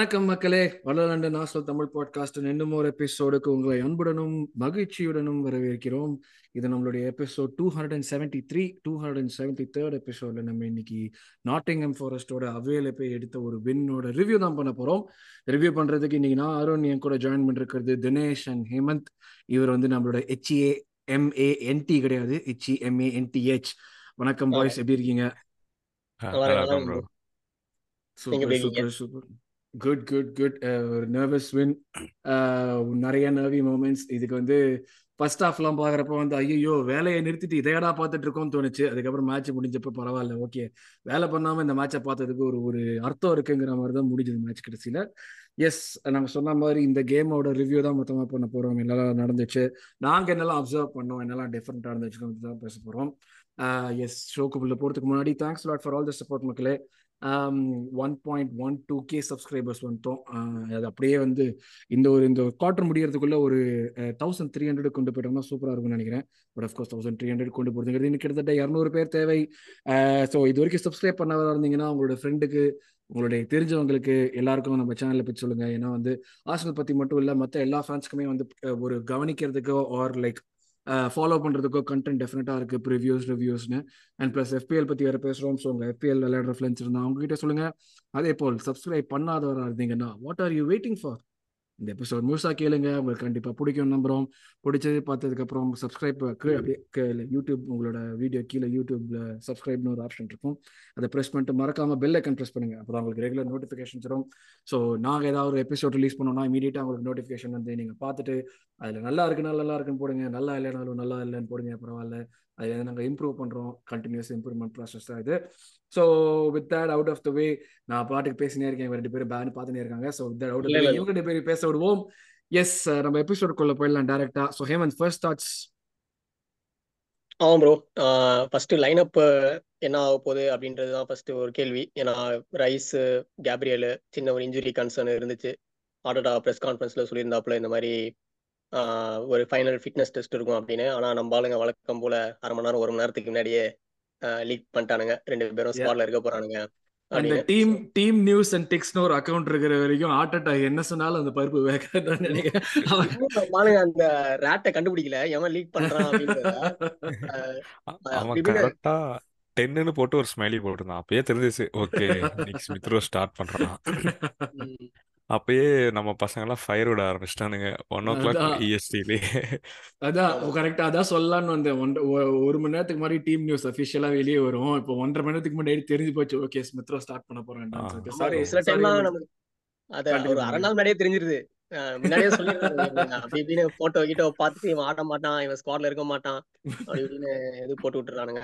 வணக்கம் மக்களே. வளர்ந்து நாசல் தமிழ் பாட்காஸ்ட் இன்னும் ஒரு எபிசோடுக்கு உங்களை அன்புடனும் மகிழ்ச்சியுடனும் வரவேற்கிறோம். இது நம்மளுடைய episode two hundred and seventy three two hundred and seventy third எபிசோட்ல நம்ம இன்னைக்கு நாட்டிங்ஹம் ஃபாரஸ்டோட அவையில போய் எடுத்த ஒரு வின்னோட ரிவ்யூ தான் பண்ண போறோம். ரிவ்யூ பண்றதுக்கு இன்னைக்கு நான் அருண் என் கூட ஜாயின் பண்ணிருக்கிறது தினேஷ் அண்ட் ஹேமந்த். இவர் வந்து நம்மளோட ஹெச்ஏ எம்ஏ என்டி கிடையாது. ஹெச்இ எம்ஏ என்டிஹெச் வணக்கம் பாய்ஸ் எப்படி இருக்கீங்க? Super super super good good good ஒரு நர்வஸ் வின் uh, நிறைய நர்வி மூமெண்ட்ஸ் இதுக்கு வந்து ஃபர்ஸ்ட் ஹாஃப்லாம் பார்க்குறப்ப வந்து ஐயோ வேலையை நிறுத்திட்டு இதையடா பார்த்துட்டு இருக்கோம்னு தோணுச்சு. அதுக்கப்புறம் மேட்ச் முடிஞ்சப்போ பரவாயில்ல ஓகே வேலை பண்ணாமல் இந்த மேட்சை பார்த்ததுக்கு ஒரு ஒரு அர்த்தம் இருக்குங்கிற மாதிரி தான் முடிஞ்சது மேட்ச் கடைசியில். எஸ் நாங்கள் சொன்ன மாதிரி இந்த கேமோட ரிவ்யூ தான் மொத்தமாக பண்ண போகிறோம் என்னெல்லாம் நடந்துச்சு நாங்கள் என்னெல்லாம் அப்சர்வ் பண்ணோம் என்னெல்லாம் டிஃப்ரெண்ட்டாக இருந்துச்சுன்னு தான் பேச போகிறோம் எஸ் uh, ஷோக்குள்ள போகிறதுக்கு முன்னாடி thanks lot for all the support மக்களே. One point one two K subscribers வந்துட்டோம். அது அப்படியே வந்து இந்த ஒரு இந்த குவார்டர் முடியறதுக்குள்ள ஒரு தௌசண்ட் த்ரீ ஹண்ட்ரட் கொண்டு போயிட்டோம்னா சூப்பராக இருக்கும்னு நினைக்கிறேன். But of course thousand three hundred கொண்டு போகிறதுங்கிறது இன்னும் கிட்டத்தட்ட இரநூறு பேர் தேவை. ஸோ இது வரைக்கும் சப்ஸ்கிரைப் பண்ணவராக இருந்தீங்கன்னா உங்களோட ஃப்ரெண்டுக்கு உங்களுடைய தெரிஞ்சவங்களுக்கு எல்லாருக்கும் நம்ம சேனலை பற்றி சொல்லுங்க. ஏன்னா வந்து ஆசனல் பற்றி மட்டும் இல்லை மற்ற எல்லா ஃபேன்ஸ்க்குமே வந்து ஒரு கவனிக்கிறதுக்கோ ஆர் லைக் ஃபாலோ பண்ணுறதுக்கோ கண்டென்ட் டெஃபினட்டாக இருக்குது ப்ரிவியூஸ் ரிவ்யூஸ்னு அண்ட் ப்ளஸ் எஃபிஎல் பற்றி வேறு பேசுகிறோம் ஸோ உங்கள் எஃபிஎல் விளையாடுற ஃப்ரெண்ட்ஸ் இருந்தால் அவங்ககிட்ட சொல்லுங்கள் அதே போல் சப்ஸ்கிரைப் பண்ணாதவராக இருந்தீங்கன்னா what are you waiting for இந்த எபிசோட் முழுசாக கேளுங்க. உங்களுக்கு கண்டிப்பாக பிடிக்கும் நம்புகிறோம் பிடிச்சது பார்த்ததுக்கப்புறம் சப்ஸ்கிரைப் அப்படியே யூடியூப் உங்களோட வீடியோ கீழே யூடியூப்ல சப்ஸ்கிரைப்னு ஒரு ஆப்ஷன் இருக்கும். அதை ப்ரெஸ் பண்ணிட்டு மறக்காம பெல் ஐக்கன் ப்ரெஸ் பண்ணுங்க. அப்போ உங்களுக்கு ரெகுலர் நோட்டிஃபிகேஷன் வரும். ஸோ நாங்கள் ஏதாவது ஒரு எபிசோட் ரிலீஸ் பண்ணோம்னா இமீடியட்டாக உங்களுக்கு நோட்டிஃபிகேஷன் வந்து நீங்கள் பார்த்துட்டு அதில் நல்லா இருக்குன்னா நல்லா இருக்குன்னு போடுங்க. நல்லா இல்லைனாலும் நல்லா இல்லைன்னு போடுங்க பரவாயில்ல. அதில் நாங்கள் இம்ப்ரூவ் பண்ணுறோம் கண்டினியூஸ் இம்ப்ரூவ்மெண்ட் ப்ராசஸ் தான் இது. So with that out of the way நான் பாட்டுக்கு பேசினே இருக்கேன். ரெண்டு பேரும் பேன் பார்த்துனே இருக்காங்க. So with that out of way இவங்க ரெண்டு பேரும் பேச விடுவோம். எஸ் நம்ம எபிசோடுக்குள்ள போயிடலாம் டேரக்டா ஸோ ஹேமந்த் ஃபர்ஸ்ட் தாட்ஸ் ஆமா ப்ரோ ஃபர்ஸ்ட் லைன் அப் என்ன ஆக போகுது அப்படின்றது தான் ஃபர்ஸ்ட் ஒரு கேள்வி. ஏன்னா ரைஸ் கேப்ரியல் சின்ன ஒரு இன்ஜுரி கன்சர்ன் இருந்துச்சு. ஆட்டோடா ப்ரெஸ் கான்ஃபரன்ஸ்ல சொல்லியிருந்தாப்புல இந்த மாதிரி ஒரு ஃபைனல் ஃபிட்னஸ் டெஸ்ட் இருக்கும் அப்படின்னு. ஆனா நம்ம ஆளுங்க வழக்கம் போல அரை மணி நேரம் ஒரு மணி நேரத்துக்கு முன்னாடியே லீக் பண்ணிட்டானுங்க. ரெண்டு பேரும் ஸ்பாட்ல இருக்க போறானுங்க அந்த டீம் டீம் நியூஸ் அண்ட் டெக்ஸ்ட்னு ஒரு அக்கவுண்ட் இருக்கிற வரைக்கும் ஹார்ட் அட்டாக் என்ன சொன்னாலும் அந்த பருப்பு வேகாதான் நினைக்கிறேன். அந்த ரேட்டை கண்டுபிடிக்கல. எவன் லீக் பண்றான் டென்னு போட்டு ஒரு ஸ்மைலி போட்டிருந்தான். அப்பயே தெரிஞ்சிச்சு ஓகே இன்னைக்கு ஸ்மித்ரோ ஸ்டார்ட் பண்றான். அப்பயே நம்ம பசங்க எல்லாம் ஃபயர் விட ஆரம்பிச்சிட்டானுங்க. ஒன் ஓ கிளாக் இஎஸ்டிலே அதான். கரெக்டா அதான் சொல்லலாம்னு வந்தேன். ஒரு மணி நேரத்துக்கு மாதிரி டீம் நியூஸ் அபிஷியலா வெளியே வரும். இப்போ ஒன்றரை மணி நேரத்துக்கு முன்னாடி தெரிஞ்சு போச்சு. ஓகே ஸ்மித்ரோ ஸ்டார்ட் பண்ண போறேன் சாரி சில டைம்லாம் நமக்கு அது ஒரு அரை நாள் முன்னாடியே தெரிஞ்சிருது. முன்னாடியே சொல்லிருக்காங்க போட்டோ கிட்டோ பார்த்துட்டு இவன் ஆட மாட்டான் இவன் ஸ்குவாட்ல இருக்க மாட்டான் அப்படி இப்படின்னு இது போட்டு விட்டுறானுங்க.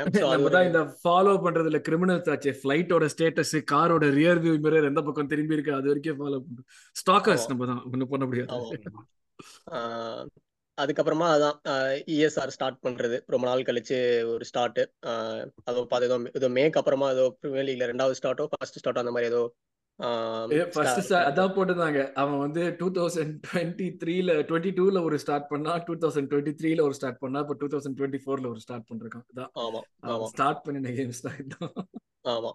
இந்த ஃபாலோ பண்றதுல கிரிமினல்ஸ் ஆச்சு. ஃபிளைட்டோட ஸ்டேட்டஸ் காரோட ரியர் வியூ மிரர் எந்த பக்கம் திரும்பி இருக்கு அது வரைக்கும் ஃபாலோ பண்றோம் ஸ்டாக்கர்ஸ் நம்ம தான் ஒன்றும் பண்ண முடியாது. அதுக்கப்புறமா அதான் இஎஸ்ஆர் ஸ்டார்ட் பண்றது. ரொம்ப நாள் கழிச்சு ஒரு ஸ்டார்ட் அதோ பார்த்து ஏதோ ஏதோ மேக் அப்புறமா ஏதோ பிரீமியர் லீக்ல ரெண்டாவது ஸ்டார்ட்டோ ஃபர்ஸ்ட் ஸ்டார்ட்டோ அந்த மாதிரி ஏதோ ஃபர்ஸ்ட் அதான் போட்டுருந்தாங்க. அவன் வந்து டூ தௌசண்ட் டுவெண்ட்டி த்ரீல டுவெண்ட்டி டூல ஒரு ஸ்டார்ட் பண்ணா டூ தௌசண்ட் டுவெண்ட்டி த்ரீல ஒரு ஸ்டார்ட் பண்ணா இப்போ டூ தௌசண்ட் டுவெண்ட்டி ஃபோர்ல ஒரு ஸ்டார்ட் அதான். ஸ்டார்ட் பண்ணின கேம்ஸ் தான் இதுதான் ஆமா.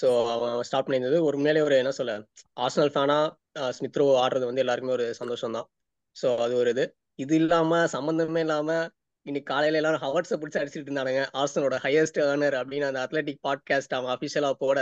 சோ அவன் ஸ்டார்ட் பண்ணியிருந்தது. ஒரு மேலே ஒரு என்ன சொல்ல ஆர்சனல் ஃபேனா ஸ்மித்ரோ ஆடுறது வந்து எல்லாருக்குமே ஒரு சந்தோஷம் தான் ஸோ அது ஒரு இது. இது இல்லாம சம்பந்தமே இல்லாம இன்னைக்கு காலையில எல்லாரும் ஹவர்ஸை பிடிச்சி அடிச்சிட்டு இருந்தானுங்க. ஆர்சனோட ஹையஸ்ட் ஏர்னர் அப்படின்னு அந்த அத்லட்டிக் பாட்காஸ்ட் அவன் அபிஷியலா போட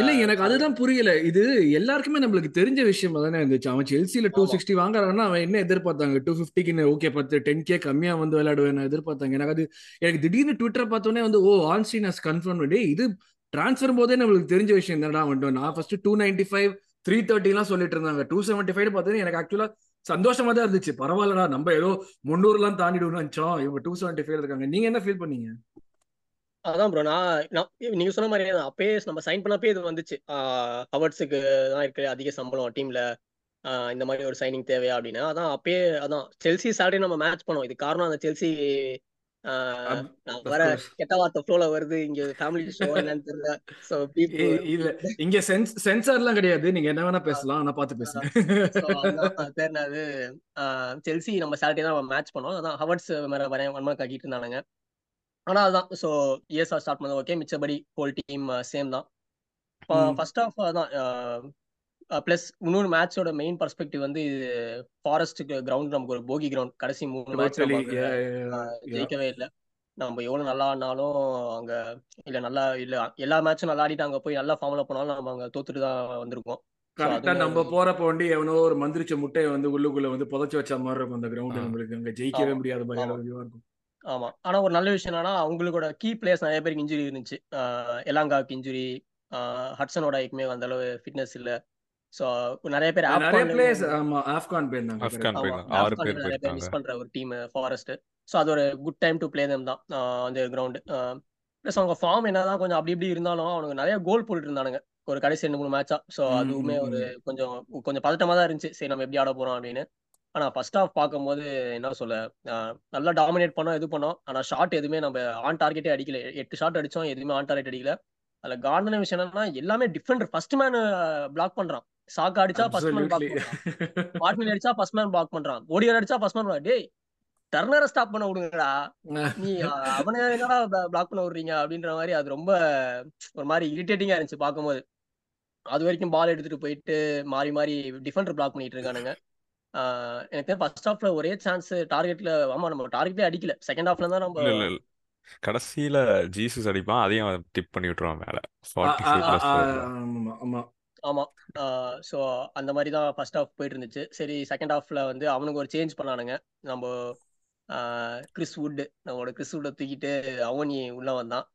இல்ல எனக்கு அதுதான் புரியல. இது எல்லாருக்குமே நம்மளுக்கு தெரிஞ்ச விஷயம் தானே இருந்துச்சு அவன் செல்சியில டூ சிக்ஸ்டி வாங்குறான்னா அவன் என்ன எதிர்பார்த்தாங்க? டூ பிப்டிக்கு ஓகே பத்து டென் கே கம்மியா வந்து விளையாடுவேன் எதிர்பார்த்தாங்க. எனக்கு அது எனக்கு திடீர்னு ட்விட்டர் பார்த்தோன்னே வந்து ஓ ஆன்ஸ்டீன் ஹஸ் கன்ஃபார்ம் பண்ணி இது டிரான்ஸ்ஃபர் போதே நம்மளுக்கு தெரிஞ்ச விஷயம் தானடா வந்துட்டோம் நான் first two ninety five three தேர்ட்டிலாம் சொல்லிட்டு இருந்தாங்க. டூ செவன்டி ஃபைவ் பார்த்தோன்னே எனக்கு ஆக்சுவலா சந்தோஷமா தான் இருந்துச்சு. பரவாயில்லடா நம்ம ஏதோ முன்னூறுலாம் தாண்டிடுவோம்னு நினைச்சோம். இவங்க டூ செவன்டி ஃபைவ் இருக்காங்க. நீங்க என்ன ஃபீல் பண்ணீங்க? அதான் ப்ரோ நான் நீங்க சொன்ன மாதிரி அப்பயே நம்ம சைன் பண்ணப்பே இது வந்துச்சு. ஹவர்ட்ஸுக்கு தான் இருக்கு. அதிக சம்பளம் டீம்ல இந்த மாதிரி ஒரு சைனிங் தேவையா அப்படின்னு. அதான் அப்பயே அதான் செல்சி சாட்டர்டே நம்ம மேட்ச் பண்ணோம். இது காரணம் அந்த செல்சி வர கெட்ட வார்த்தை ஃப்ளோல வருது. இங்க ஃபேமிலி ஷோ என்னன்னு தெரியல. சோ இல்ல. இங்க சென்சார்லாம் கிடையாது. நீங்க என்ன வேணா பேசலாம். ஆனா பாத்து பேசுங்க பேர்னாது செல்சி நம்ம சாட்டர்டே தான் மேட்ச் பண்ணோம். அதான் ஹவர்ட்ஸ் மேல வரேன் ஒன் மார்க் ஆக்கிட்டு இருந்தானுங்க. ஆனா அதான் ஸோ இஎஸ்ஆர் ஸ்டார்ட் பண்ணது ஓகே மிச்சபடி ஹோல் டீம் சேம் தான். ஃபர்ஸ்ட் ஆஃப் அதான் பிளஸ் இன்னொரு மேட்சோட மெயின் பர்ஸ்பெக்டிவ் வந்து இது ஃபாரஸ்ட் கிரவுண்ட் நமக்கு ஒரு போகி கிரவுண்ட் கடைசி மூணு மேட்ச். ஜெயிக்கவே இல்லை. நம்ம எவ்வளவு நல்லா ஆடினாலும் அங்க இல்ல நல்லா இல்ல எல்லா மேட்சும் நல்லா ஆடிட்டு அங்க போய் நல்லா ஃபார்ம்ல போனாலும் நம்ம அங்க தோத்துட்டு தான் வந்திருக்கோம். கரெக்டா நம்ம போறப்ப வந்து எவனோ ஒரு மந்திரிச்ச முட்டையை வந்து உள்ளுக்குள்ள வந்து புதைச்சு வச்ச மாதிரி இருக்கும் அந்த கிரவுண்ட். நம்மளுக்கு. அங்க ஜெயிக்கவே முடியாத இதுவா இருக்கும். ஆமா. ஆனா ஒரு நல்ல விஷயம் என்னன்னா அவங்களோட கீ பிளேயர்ஸ் நிறைய பேருக்கு இன்ஜுரி இருந்துச்சு. எலாங்காவுக்கு இன்ஜுரி ஹட்சனோட எப்பவுமே அந்த அளவு ஃபிட்னஸ் இல்ல. ஸோ நிறைய பேர் நிறைய பிளேயர்ஸ் ஆமா ஆப்கான் போயிருந்தாங்க ஆப்கான் போயிருந்தாங்க. ஆறு பேர் நிறைய பேர் போயிருக்காங்க. மிஸ் பண்ற ஒரு டீம் ஃபாரஸ்ட் ஸோ அது ஒரு good time to play them தான் அந்த கிரவுண்ட் ப்ளஸ் அவங்க ஃபார்ம் என்னதான் கொஞ்சம் அப்படி இப்படி இருந்தாலும் அவனுங்க நிறைய கோல் போட்டுட்டு இருந்தானுங்க ஒரு கடைசி ரெண்டு மூணு மேட்சா ம், அதுவுமே ஒரு. கொஞ்சம் கொஞ்சம் பதட்டமா தான் இருந்துச்சு. சரி நம்ம எப்படி ஆட போறோம் அப்படின்னு. ஆனா ஃபர்ஸ்ட் ஹாஃப் பார்க்கும்போது என்ன சொல்ல நல்லா டாமினேட் பண்ணோம் இது பண்ணோம். ஆனா ஷாட் எதுவுமே நம்ம ஆன் டார்கெட்டே அடிக்கல. எட்டு ஷாட் அடிச்சோம் எதுவுமே ஆன் டார்கெட் அடிக்கல. அதுல கார்டன விஷயம் என்னன்னா எல்லாமே டிஃபரெண்ட் ஃபர்ஸ்ட் மேன் பிளாக் பண்றான். சாக்கா அடிச்சா ஃபர்ஸ்ட் மேன் பிளாக். பண்றான். மார்டினல் அடிச்சா ஃபர்ஸ்ட் மேன் பிளாக் பண்றான். ஓடியர் அடிச்சா ஃபர்ஸ்ட் மேன் டேய் டர்னரை ஸ்டாப் பண்ண விடுங்கடா. நீ அவனை என்னடா பிளாக் பண்ண விடுறீங்க அப்படின்ற மாதிரி அது ரொம்ப ஒரு மாதிரி இரிட்டேட்டிங்கா இருந்துச்சு பார்க்கும்போது. அது வரைக்கும் பால் எடுத்துட்டு போயிட்டு மாறி மாறி டிஃபெண்டர் பிளாக் பண்ணிட்டு இருக்கானுங்க. எனக்கு ஃபர்ஸ்ட் ஹாஃப்ல ஒரே சான்ஸ் டார்கெட்ல ஆமா நம்ம டார்கெட்டே அடிக்கல. செகண்ட் ஹாஃப்ல தான் நம்ம இல்ல இல்ல இல்ல. கடைசியில ஜீசஸ் அடிப்பான் அதையும் டிப் பண்ணி விட்டுருவான் மேல. ஆமா. ஆமா. ஆமா ஸோ அந்த மாதிரி தான் ஃபர்ஸ்ட் ஹாஃப் போயிட்டு இருந்துச்சு. சரி செகண்ட் ஹாஃப்ல வந்து அவனுக்கு ஒரு சேஞ்ச் பண்ணானுங்க. நம்ம கிறிஸ் வுட் நம்மளோட கிறிஸ் வுட்டை தூக்கிட்டு அவனி உள்ள வந்தான்.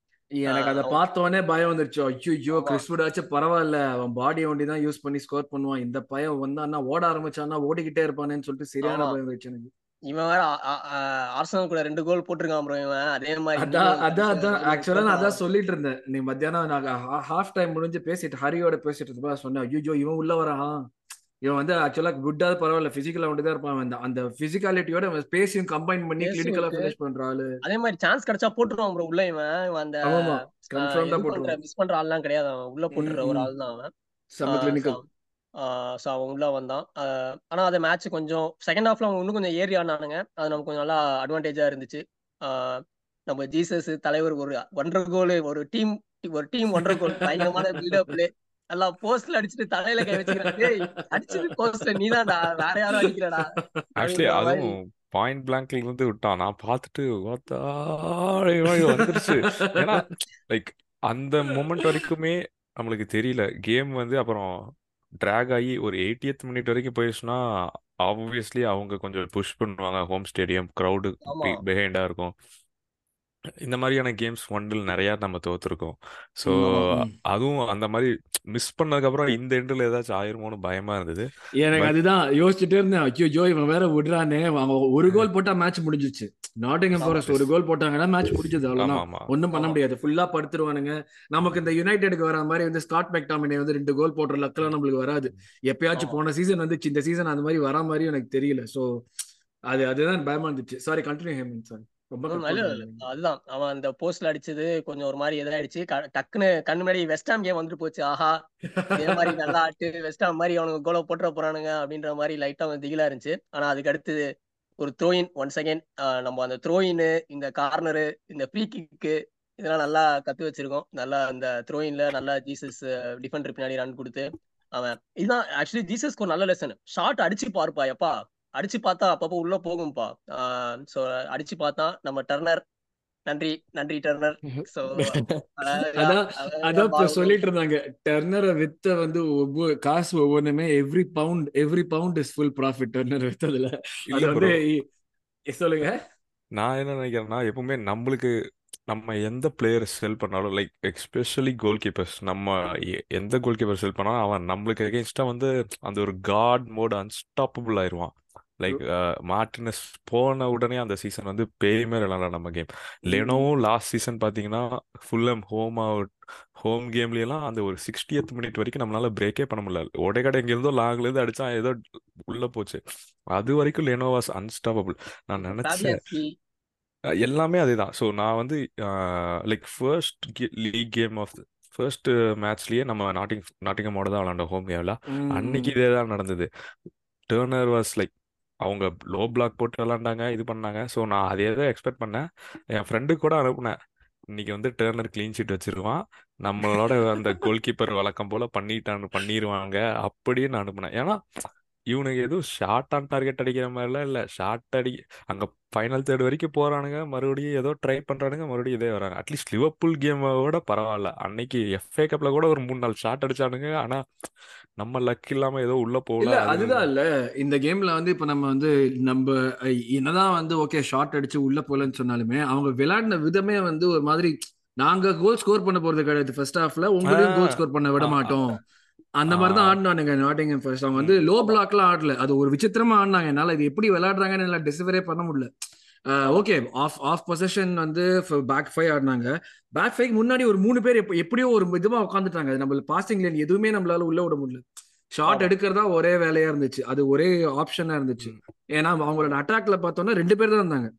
எனக்கு அதை அவன் பார்த்த உடனே பயம் வந்துருச்சு. ஐயோ ஆமா. கிறிஸ்வுடாச்சும் பரவாயில்ல. அவன் பாடியை ஒண்டி தான் யூஸ் பண்ணி ஸ்கோர் பண்ணுவான். இந்த பையன் வந்தான்னா ஓட ஆரம்பிச்சான்னா ஓடிக்கிட்டே இருப்பானேன்னு சொல்லிட்டு சரியான பயம் வந்துருச்சு எனக்கு. இவன் வேற ஆர்சனல் கூட ரெண்டு கோல் போட்டிருக்கான் ப்ரோ இவன். அதே மாதிரி அதான் அதான் அதான். ஆக்சுவலா நான் அதான் சொல்லிட்டு இருந்தேன். நீ மத்தியானம் நாங்க ஹாஃப் டைம் முடிஞ்சு பேசிட்டு ஹரியோட பேசிட்டு இருந்தப்ப சொன்னேன் ஐயோ இவன் உள்ள வரான். இவன் வந்து ஆக்சுவலா குட்டாவது பரவாயில்ல பிசிக்கலா தான் இருப்பான் அந்த அந்த பிசிக்காலிட்டியோட ஸ்பேஸையும் கம்பைன் பண்ணி கிளினிக்கலா ஃபினிஷ் பண்ற ஆளு. அதே மாதிரி சான்ஸ் கிடைச்சா போட்டுருவான் ப்ரோ உள்ள இவன். இவன் அந்த ஆஹ், கன்ஃபார்ம் தான் போட்டுருவான். மிஸ் பண்ற ஆள்லாம் கிடையாது அவன். உள்ள போட்டுற ஒரு ஆள் தான் அவன். செம்ம கிளினிக்கல் ஸோ அவன் உள்ள வந்தான். ஆனா அந்த மேட்ச் கொஞ்சம் செகண்ட் ஹாஃப்ல அவங்க இன்னும் கொஞ்சம் ஏறி ஆனானுங்க அது நமக்கு கொஞ்சம் நல்லா அட்வான்டேஜா இருந்துச்சு. நம்ம ஜீசஸ் தலைவர் ஒரு ஒன்றரை கோல் ஒரு டீம் ஒரு டீம் ஒன்றரை கோல் பயங்கரமான பில்டப் நல்லா போஸ்ட்ல அடிச்சுட்டு தலையில கை வச்சுக்கிறான் அடிச்சது போஸ்ட்ல நீதான்டா வேற யாரும் அடிக்கலடா. ஆக்சுவலி அதுவும் பாயிண்ட் பிளாங்க்ல இருந்து விட்டான். நான் பார்த்துட்டு? வந்துருச்சு. ஏன்னா லைக் அந்த மொமெண்ட் வரைக்குமே நம்மளுக்கு தெரியல. கேம் வந்து அப்புறம் ட்ராக் ஆகி ஒரு 80th மினிட் வரைக்கும் போயிடுச்சுன்னா ஆப்வியஸ்லி அவங்க கொஞ்சம் புஷ் பண்ணுவாங்க. ஹோம் ஸ்டேடியம் க்ரௌடு பிஹைண்டா இருக்கும். இந்த மாதிரியான கேம்ஸ் ஒன்றில் நிறையா நம்ம தோத்துருக்கோம். ஸோ. அதுவும் அந்த மாதிரி மிஸ் பண்ணதுக்கப்புறம் இந்த எண்டில் ஏதாச்சும் ஆயிருமோன்னு பயமா இருந்தது. எனக்கு அதுதான். யோசிச்சுட்டே இருந்தேன். ஐயோ ஜோ இவன் வேற விடுறானே. அவங்க ஒரு கோல் போட்டா மேட்ச் முடிஞ்சிச்சு நாட்டிங்ஹாம் ஆமா ஃபாரஸ்ட் ஒரு கோல் போட்டாங்கன்னா மேட்ச் முடிஞ்சது. ஆமா ஒன்றும் பண்ண முடியாது. ஃபுல்லா படுத்துருவானுங்க. நமக்கு இந்த யுனைடெடுக்கு வர மாதிரி வந்து ஸ்காட் மெக்டாமினே வந்து ரெண்டு கோல் போடுற லக்கெல்லாம் நம்மளுக்கு வராது. எப்பயாச்சும் போன சீசன் வந்துச்சு. இந்த சீசன் அந்த மாதிரி வரா மாதிரி எனக்கு தெரியல. சோ அது அதுதான் பயமா இருந்துச்சு. சாரி கண்டினியூ ஹேமன் சார் ரொம்ப இல்ல இல்ல. அதுதான். அவன் அந்த போஸ்ட்ல அடிச்சது கொஞ்சம் ஒரு மாதிரி இதாயிடுச்சு. டக்குன்னு கண்ணு முன்னாடி வெஸ்டாம் கேம் வந்துட்டு போச்சு. ஆஹா இதே மாதிரி நல்லா ஆட்டு வெஸ்டாம் மாதிரி அவனுக்கு கோலை போட்டுற போறானுங்க அப்படின்ற மாதிரி லைட்டா அவன் திகிலா இருந்துச்சு. ஆனா அதுக்கு அடுத்து ஒரு த்ரோயின் ஒன் செகண்ட் நம்ம அந்த த்ரோயின் இந்த கார்னரு இந்த ஃப்ரீ கிக்கு இதெல்லாம் நல்லா கத்து வச்சிருக்கோம். நல்லா அந்த த்ரோயின்ல நல்லா ஜீசஸ் டிஃபெண்டர் பின்னாடி ரன் கொடுத்து அவன் இதுதான் ஆக்சுவலி ஜீசஸ்க்கு ஒரு நல்ல லெசன் ஷார்ட் அடிச்சு பாருப்பா எப்பா. அடிச்சு பார்த்தா அப்பப்போ உள்ள போகும்பா. ஸோ அடிச்சு பார்த்தா நம்ம டர்னர். நன்றி நன்றி டர்னர். அதான் அதான் இப்ப சொல்லிட்டு இருந்தாங்க டர்னரை வித்த வந்து ஒவ்வொரு காசு ஒவ்வொன்றுமே every pound every pound is full profit Turner வித்ததுல. அது இல்ல வந்து சொல்லுங்க. நான் என்ன நினைக்கிறேன்னா எப்பவுமே நம்மளுக்கு நம்ம எந்த பிளேயர் செல் பண்ணாலும் லைக் எஸ்பெஷலி கோல் கீப்பர்ஸ் நம்ம எந்த கோல் கீப்பர் செல் பண்ணாலும் அவன் நம்மளுக்கு எகென்ஸ்டா வந்து அந்த ஒரு காட் மோட் அன்ஸ்டாப்பபிள் ஆயிடுவான் லைக் மார்டினஸ் போன உடனே அந்த சீசன் வந்து பேய் மாதிரி விளாட்லாம் நம்ம கேம் லெனோவும் லாஸ்ட் சீசன் பார்த்தீங்கன்னா ஃபுல்லம் ஹோம் அவுட் ஹோம் கேம்லாம் அந்த ஒரு சிக்ஸ்டியத் மினிட் வரைக்கும் நம்மளால பிரேக்கே பண்ண முடியல. உடைக்கடை எங்கேருந்தோ லாங்லேருந்து அடிச்சா ஏதோ உள்ள போச்சு. அது வரைக்கும் லெனோ வாஸ் அன்ஸ்டாப்பபிள் நான் நினைச்சேன் எல்லாமே அதேதான். ஸோ நான் வந்து like first league game of first மேட்ச்லயே நம்ம நாட்டிங் நாட்டிங்கமோட தான் விளாண்டோம் ஹோம் கேம்ல அன்னைக்கு இதே தான் நடந்தது. டேர்னர் வாஸ் லைக் அவங்க லோ பிளாக் போட்டு விளாண்டாங்க இது பண்ணாங்க. ஸோ நான் அதே தான் எக்ஸ்பெக்ட் பண்ணேன். என் ஃப்ரெண்டுக்கு கூட அனுப்புனேன். இன்னைக்கு வந்து டேர்னர் கிளீன் ஷீட் வச்சிருவான். நம்மளோட அந்த கோல் கீப்பர் வழக்கம் போல பண்ணிட்டான்னு பண்ணிடுவாங்க அப்படின்னு நான் அனுப்புனேன். ஏன்னா இவனுக்கு எதுவும் ஷார்ட் ஆன் டார்கெட் அடிக்கிற மாதிரிலாம் இல்லை. ஷார்ட் அடி அங்கே ஃபைனல் தேர்ட் வரைக்கும் போறானுங்க. மறுபடியும் ஏதோ ட்ரை பண்றானுங்க. மறுபடியும் இதே வராங்க. அட்லீஸ்ட் லிவர்பூல் கேமோட பரவாயில்ல. அன்னைக்கு எஃப்ஏ கப்ல கூட ஒரு மூணு நாலு ஷாட் அடிச்சானுங்க. ஆனா நம்ம லக் இல்லாம ஏதோ உள்ள போகல. அதுதான் இல்ல. இந்த கேம்ல வந்து இப்ப நம்ம வந்து நம்ம என்னதான் வந்து ஓகே ஷார்ட் அடிச்சு உள்ள போலன்னு சொன்னாலுமே அவங்க விளையாடின விதமே வந்து ஒரு மாதிரி நாங்க கோல் ஸ்கோர் பண்ண போறது கிடையாது. ஃபர்ஸ்ட் ஹாஃப்ல உங்களையும் கோல் ஸ்கோர் பண்ண விட மாட்டோம். அந்த மாதிரி தான் ஆடினானுங்க நாட்டிங்ஹாம் ஃபர்ஸ்ட் அவங்க வந்து. லோ பிளாக்லாம் ஆடல. அது ஒரு விசித்திரமா ஆடினாங்க. என்னால இது எப்படி விளையாடுறாங்கன்னு என்னால டிசிவரே பண்ண முடியல. ஓகே ஆஃப் ஆஃப் பொசிஷன் வந்து பேக் ஃபைவ் ஆடினாங்க. பேக் ஃபைவ் முன்னாடி ஒரு மூணு பேர் எப்ப- எப்படியோ ஒரு இதுவா உட்காந்துட்டாங்க நம்ம பாசிங் லைன் எதுவுமே நம்மளால உள்ள விட முடியல. ஷார்ட் எடுக்கிறதா ஒரே வேலையா இருந்துச்சு. அது ஒரே ஆப்ஷனா இருந்துச்சு. ஏன்னா அவங்களோட அட்டாக்ல பார்த்தோம்னா ரெண்டு பேர் தான் இருந்தாங்க.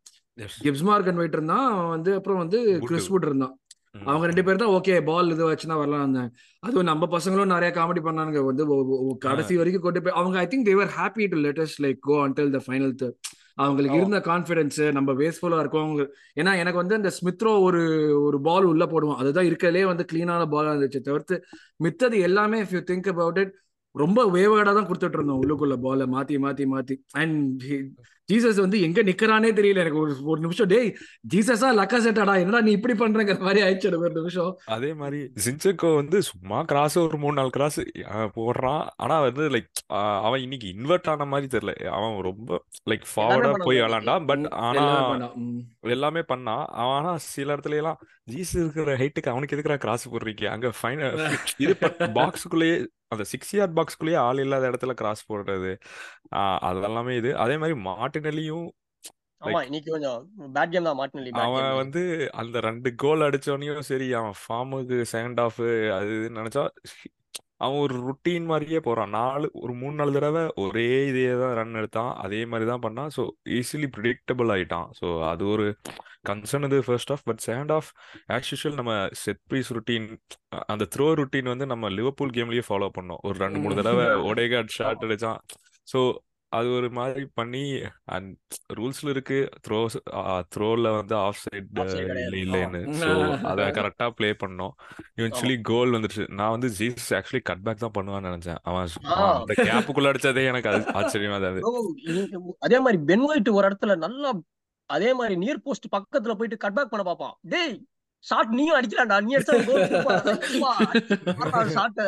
கிப்ஸ் மார்கன் வெயிட் இருந்தான். வந்து அப்புறம் வந்து கிறிஸ் வுட் இருந்தான். அவங்க ரெண்டு பேர் தான் ஓகே பால் இது வச்சுனா வரலாம் இருந்தாங்க அதுவும் நம்ம பசங்களும் நிறைய காமெடி பண்ணானுங்க. வந்து கடைசி வரைக்கும் கொண்டு போய் அவங்க I think they're happy to let us like go until the final அவங்களுக்கு இருந்த கான்ஃபிடன்ஸ் நம்ம வேஸ்ட்ஃபுல்லா இருக்கோம். அவங்க ஏன்னா எனக்கு வந்து இந்த ஸ்மித்ரோ ஒரு ஒரு பால் உள்ள போடுவோம் அதுதான் இருக்கிறதுலே வந்து கிளீனான பாலா இருந்துச்சு தவிர்த்து மித்தது எல்லாமே if you think about it ரொம்ப வேவர்டா தான் கொடுத்துட்டு இருந்தோம் உள்ளுக்குள்ள பால மாத்தி மாத்தி மாத்தி. அண்ட் ஜீசஸ் வந்து எங்க நிக்கிறானே தெரியல எனக்கு ஒரு ஒரு நிமிஷம். டேய் ஜீசஸா லக்கா செட்டாடா? என்னடா நீ இப்படி பண்றங்கிற மாதிரி ஆயிடுச்சு ஒரு நிமிஷம். அதே மாதிரி ஜின்செக்கோ வந்து சும்மா கிராஸ் ஒரு மூணு நாலு கிராஸ் போடுறான். ஆனா வந்து லைக் அவன் இன்னைக்கு இன்வெர்ட் ஆன மாதிரி தெரியல. அவன் ரொம்ப லைக் ஃபார்வர்டா போய் விளாண்டான். பட் ஆனா எல்லாமே பண்ணான். அவன் ஆனா சில இடத்துல எல்லாம் ஜீஸ் இருக்கிற ஹைட்டுக்கு அவனுக்கு எதுக்குறா கிராஸ் போடுறீங்க? அங்க ஃபைனல் இது பாக்ஸுக்குள்ளேயே அந்த சிக்ஸ் யார்ட் பாக்ஸ்க்குள்ளேயே ஆள் இல்லாத இடத்துல கிராஸ் போடுறது. அதெல்லாமே இது. அதே மாதிரி மார்டினலியும் ஆமா லைக் இன்னைக்கு கொஞ்சம் பேட் கேம் தான் மாட்டினலி பேட் அவன் வந்து அந்த ரெண்டு கோல் அடிச்சோனையும் சரி அவன் ஃபார்முக்கு செகண்ட் ஆஃப் அது நினைச்சா அவன் ஒரு ருட்டீன் மாதிரியே போறான். நாலு ஒரு மூணு நாலு தடவை ஒரே இதே தான் ரன் எடுத்தான். அதே மாதிரி தான் பண்ணான். ஸோ ஈஸிலி ப்ரிடிக்டபிள் ஆயிட்டான். ஸோ அது ஒரு கன்சர்ன் இது first half but second half as usual நம்ம செட் பீஸ் ருட்டீன் அந்த த்ரோ ருட்டீன் வந்து நம்ம லிவர்பூல் கேம்லயே ஃபாலோ பண்ணோம். ஒரு ரெண்டு மூணு தடவை ஒடேகார்ட் ஷாட் அடிச்சான். ஸோ அது ஒரு மாதிரி பண்ணி அண்ட் ரூல்ஸ்ல இருக்கு. த்ரோ த்ரோல வந்து ஆஃப் சைடு இல்லை இல்லைன்னு. ஸோ அதை கரெக்டா ப்ளே பண்ணோம். இவென்ச்சுவலி கோல் வந்துருச்சு. நான் வந்து ஜீசஸ் ஆக்சுவலி கட் பேக் தான் பண்ணுவான்னு நினைச்சேன். அவன் அந்த கேப்புக்குள்ள அடிச்சதே எனக்கு அது ஆச்சரியமா தான் அது மாதிரி பென் ஒயிட் ஒரு இடத்துல நல்லா அதே மாதிரி நியர் போஸ்ட் பக்கத்துல போயிட்டு கட் பேக் பண்ண பாப்பான் டேய் ஷாட் நீயும் அடிக்கலாம்டா. நீ அடிச்சா ஷாட்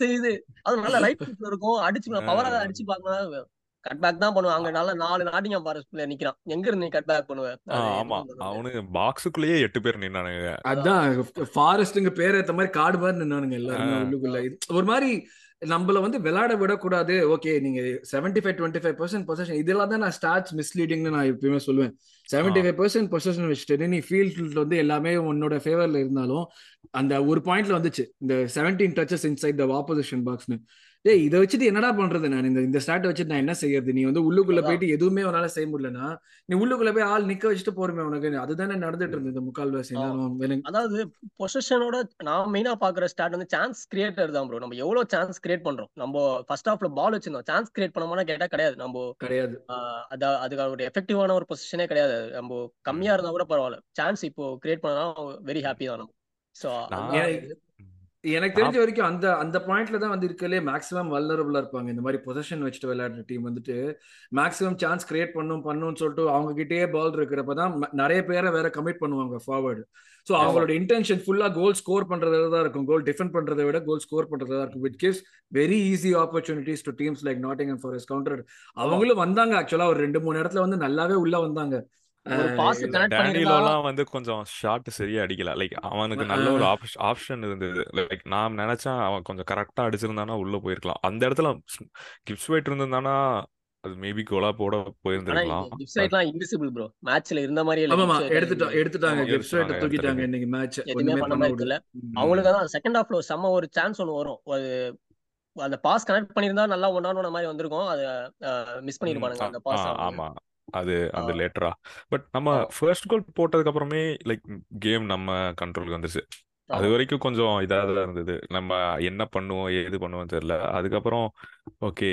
செய்து. அது நல்ல ரைட் ஃபுட்ல இருக்கும். அடிச்சு பவரா அடிச்சு பார்க்கணும் கட் பேக் தான் பண்ணுவான். அங்க நல்ல நாலு நாட்டிங்க ஃபாரஸ்ட் பிளேயர் நிக்கிறான். எங்க இருந்து நீ கட் பேக் பண்ணுவ? ஆ, அது ஆமா. அவனுக்கு பாக்ஸுக்குள்ளேயே எட்டு பேர் நின்னானுங்க. அதான் ஃபாரஸ்ட்டுங்க பேர் ஏத்த மாதிரி காடு மாதிரி நின்னானுங்க எல்லாருமே உள்ளுக்குள்ள. இது ஒரு மாதிரி நம்மள வந்து விளையாட விடக்கூடாது. ஓகே நீங்க seventy five twenty five percent possession இதெல்லாம் தான் நான் ஸ்டார்ட்ஸ் மிஸ்லீடிங்னு நான் எப்பயுமே சொல்லுவேன். செவன்டி ஃபைவ் பர்சன்ட் பொசிஷன் வச்சுட்டு நீ ஃபீல்ட்ல வந்து எல்லாமே உன்னோட ஃபேவர்ல இருந்தாலும் அந்த ஒரு பாயிண்ட்ல வந்துச்சு. இந்த seventeen touches inside the opposition பாக்ஸ்னு டேய் இதை வச்சுட்டு என்னடா பண்றது நான்? இந்த இந்த ஸ்டார்ட் வச்சுட்டு நான் என்ன செய்யறது? நீ வந்து உள்ளுக்குள்ள போயிட்டு எதுவுமே உன்னால செய்ய முடியலன்னா நீ உள்ளுக்குள்ள போய் ஆள் நிக்க வச்சுட்டு போறமே உனக்கு. அதுதானே நடந்துட்டு இருந்தது இந்த முக்கால்வாசி அதாவது பொசிஷனோட நான் மெயினா பாக்குற ஸ்டார்ட் வந்து சான்ஸ் கிரியேட்டர் தான் ப்ரோ நம்ம எவ்வளவு சான்ஸ் கிரியேட் பண்றோம்? நம்ம ஃபர்ஸ்ட் ஹாஃப்ல பால் வச்சிருந்தோம். சான்ஸ் கிரியேட் பண்ணோம்னா கேட்டா கிடையாது. நம்ம கிடையாது. அது அதுக்கு ஒரு எஃபெக்டிவான ஒரு பொசிஷனே கிடையாது. நம்ம கம்மியா. இருந்தா கூட பரவாயில்ல. சான்ஸ் இப்போ கிரியேட் பண்ணா வெரி ஹாப்பி தான் நம்ம. எனக்கு தெரிஞ்ச வரைக்கும் அந்த அந்த பாயிண்ட்ல தான் வந்து இருக்கலே மேக்ஸிமம் வல்லரபுளா இருப்பாங்க. இந்த மாதிரி பொசிஷன் வச்சுட்டு விளையாடுற டீம் வந்துட்டு மேக்ஸிமம் சான்ஸ் கிரியேட் பண்ணும் பண்ணுன்னு சொல்லிட்டு அவங்க கிட்டயே பால் இருக்கிறப்ப தான் நிறைய பேரை வேற கமிட் பண்ணுவாங்க ஃபார்வர்டு ஸோ அவங்களோட இன்டென்ஷன் ஃபுல்லா கோல் ஸ்கோர் பண்றதுல தான் இருக்கும். கோல் டிஃபெண்ட் பண்றதை விட கோல் ஸ்கோர் பண்றதா இருக்கும். Which gives very easy opportunities to teams like Notting Forest counter ஆமா அவங்களும் வந்தாங்க. ஆக்சுவலா ஒரு ரெண்டு மூணு இடத்துல வந்து நல்லாவே உள்ள வந்தாங்க. பண்ணிருந்தா டேனிலோலாம் வந்து கொஞ்சம் ஷாட் சரியா அடிக்கல. லைக் அவனுக்கு நல்ல ஒரு ஆப்ஷன் ஆப்ஷன் இருந்தது. லைக் நான் நினைச்சேன் அவன் கொஞ்சம் கரெக்டா அடிச்சிருந்தானா உள்ள போயிருக்கலாம். அந்த இடத்துல கிப்ஸ் வெயிட் இருந்திருந்தானா அது மேபி கோலா போட போயிருந்திருக்கலாம். கிப்ஸ் ரைட்லாம் இன்விசிபிள் ப்ரோ மேட்ச்ல இருந்த மாதிரியே எடுத்துட்டா எடுத்துட்டாங்க. ஆமா கிப்ஸ் எடுத்துட்டாங்க தூக்கிட்டாங்க எடுத்துட்டாங்க. இன்னைக்கு மேட்ச் எதுவுமே ஒண்ணுமே பண்ண முடியல. அவங்களுக்கு தான் செகண்ட் ஹாஃப்ல செம்ம ஒரு சான்ஸ் ஒன்று வரும். அது அந்த பாஸ் கனெக்ட் பண்ணியிருந்தா நல்லா ஒன் ஆன் ஒன் மாதிரி வந்திருக்கும். அதை மிஸ் பண்ணிருப்பானுங்க அந்த பாஸ் ஆமா. அது அந்த லேட்டரா. பட் நம்ம ஃபர்ஸ்ட் கோல் போட்டதுக்கு அப்புறமே லைக் கேம் நம்ம கண்ட்ரோலுக்கு வந்துச்சு அது வரைக்கும் கொஞ்சம் இதாக தான் இருந்தது. நம்ம என்ன பண்ணுவோம் ஏது பண்ணுவோம் தெரியல. அதுக்கப்புறம் ஓகே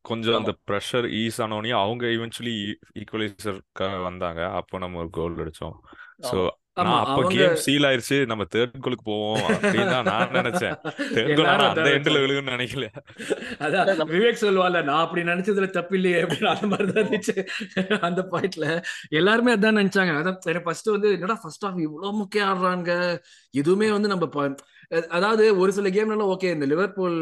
கொஞ்சம் அந்த ப்ரெஷர் ஈஸ் ஆனோடனே அவங்க ஈவென்ச்சுவலி ஈக்குவலைசருக்காக வந்தாங்க. அப்போ நம்ம ஒரு கோல் அடித்தோம் ஸோ நான் ஆமா அப்ப கேம் சீல் ஆயிருச்சு நம்ம தேர்ட் கோலுக்கு போவோம் அப்படின்னு நான் நினைச்சேன். தேர்ட் கோல் அந்த எண்ட்ல விழுகுன்னு நினைக்கல. அதான் விவேக் சொல்லுவாள்ல நான் அப்படி நினைச்சதுல தப்பு இல்லையே அப்படின்னு அந்த மாதிரி தான் இருந்துச்சு. அந்த பாயிண்ட்ல எல்லாருமே அதான் நினைச்சாங்க. அதான் எனக்கு ஃபர்ஸ்ட் வந்து என்னடா ஃபர்ஸ்ட் ஆஃப் இவ்வளவு முக்கியம் ஆடுறாங்க எதுவுமே வந்து நம்ம அதாவது ஒரு சில கேம்லாம் ஓகே இந்த லிவர்பூல்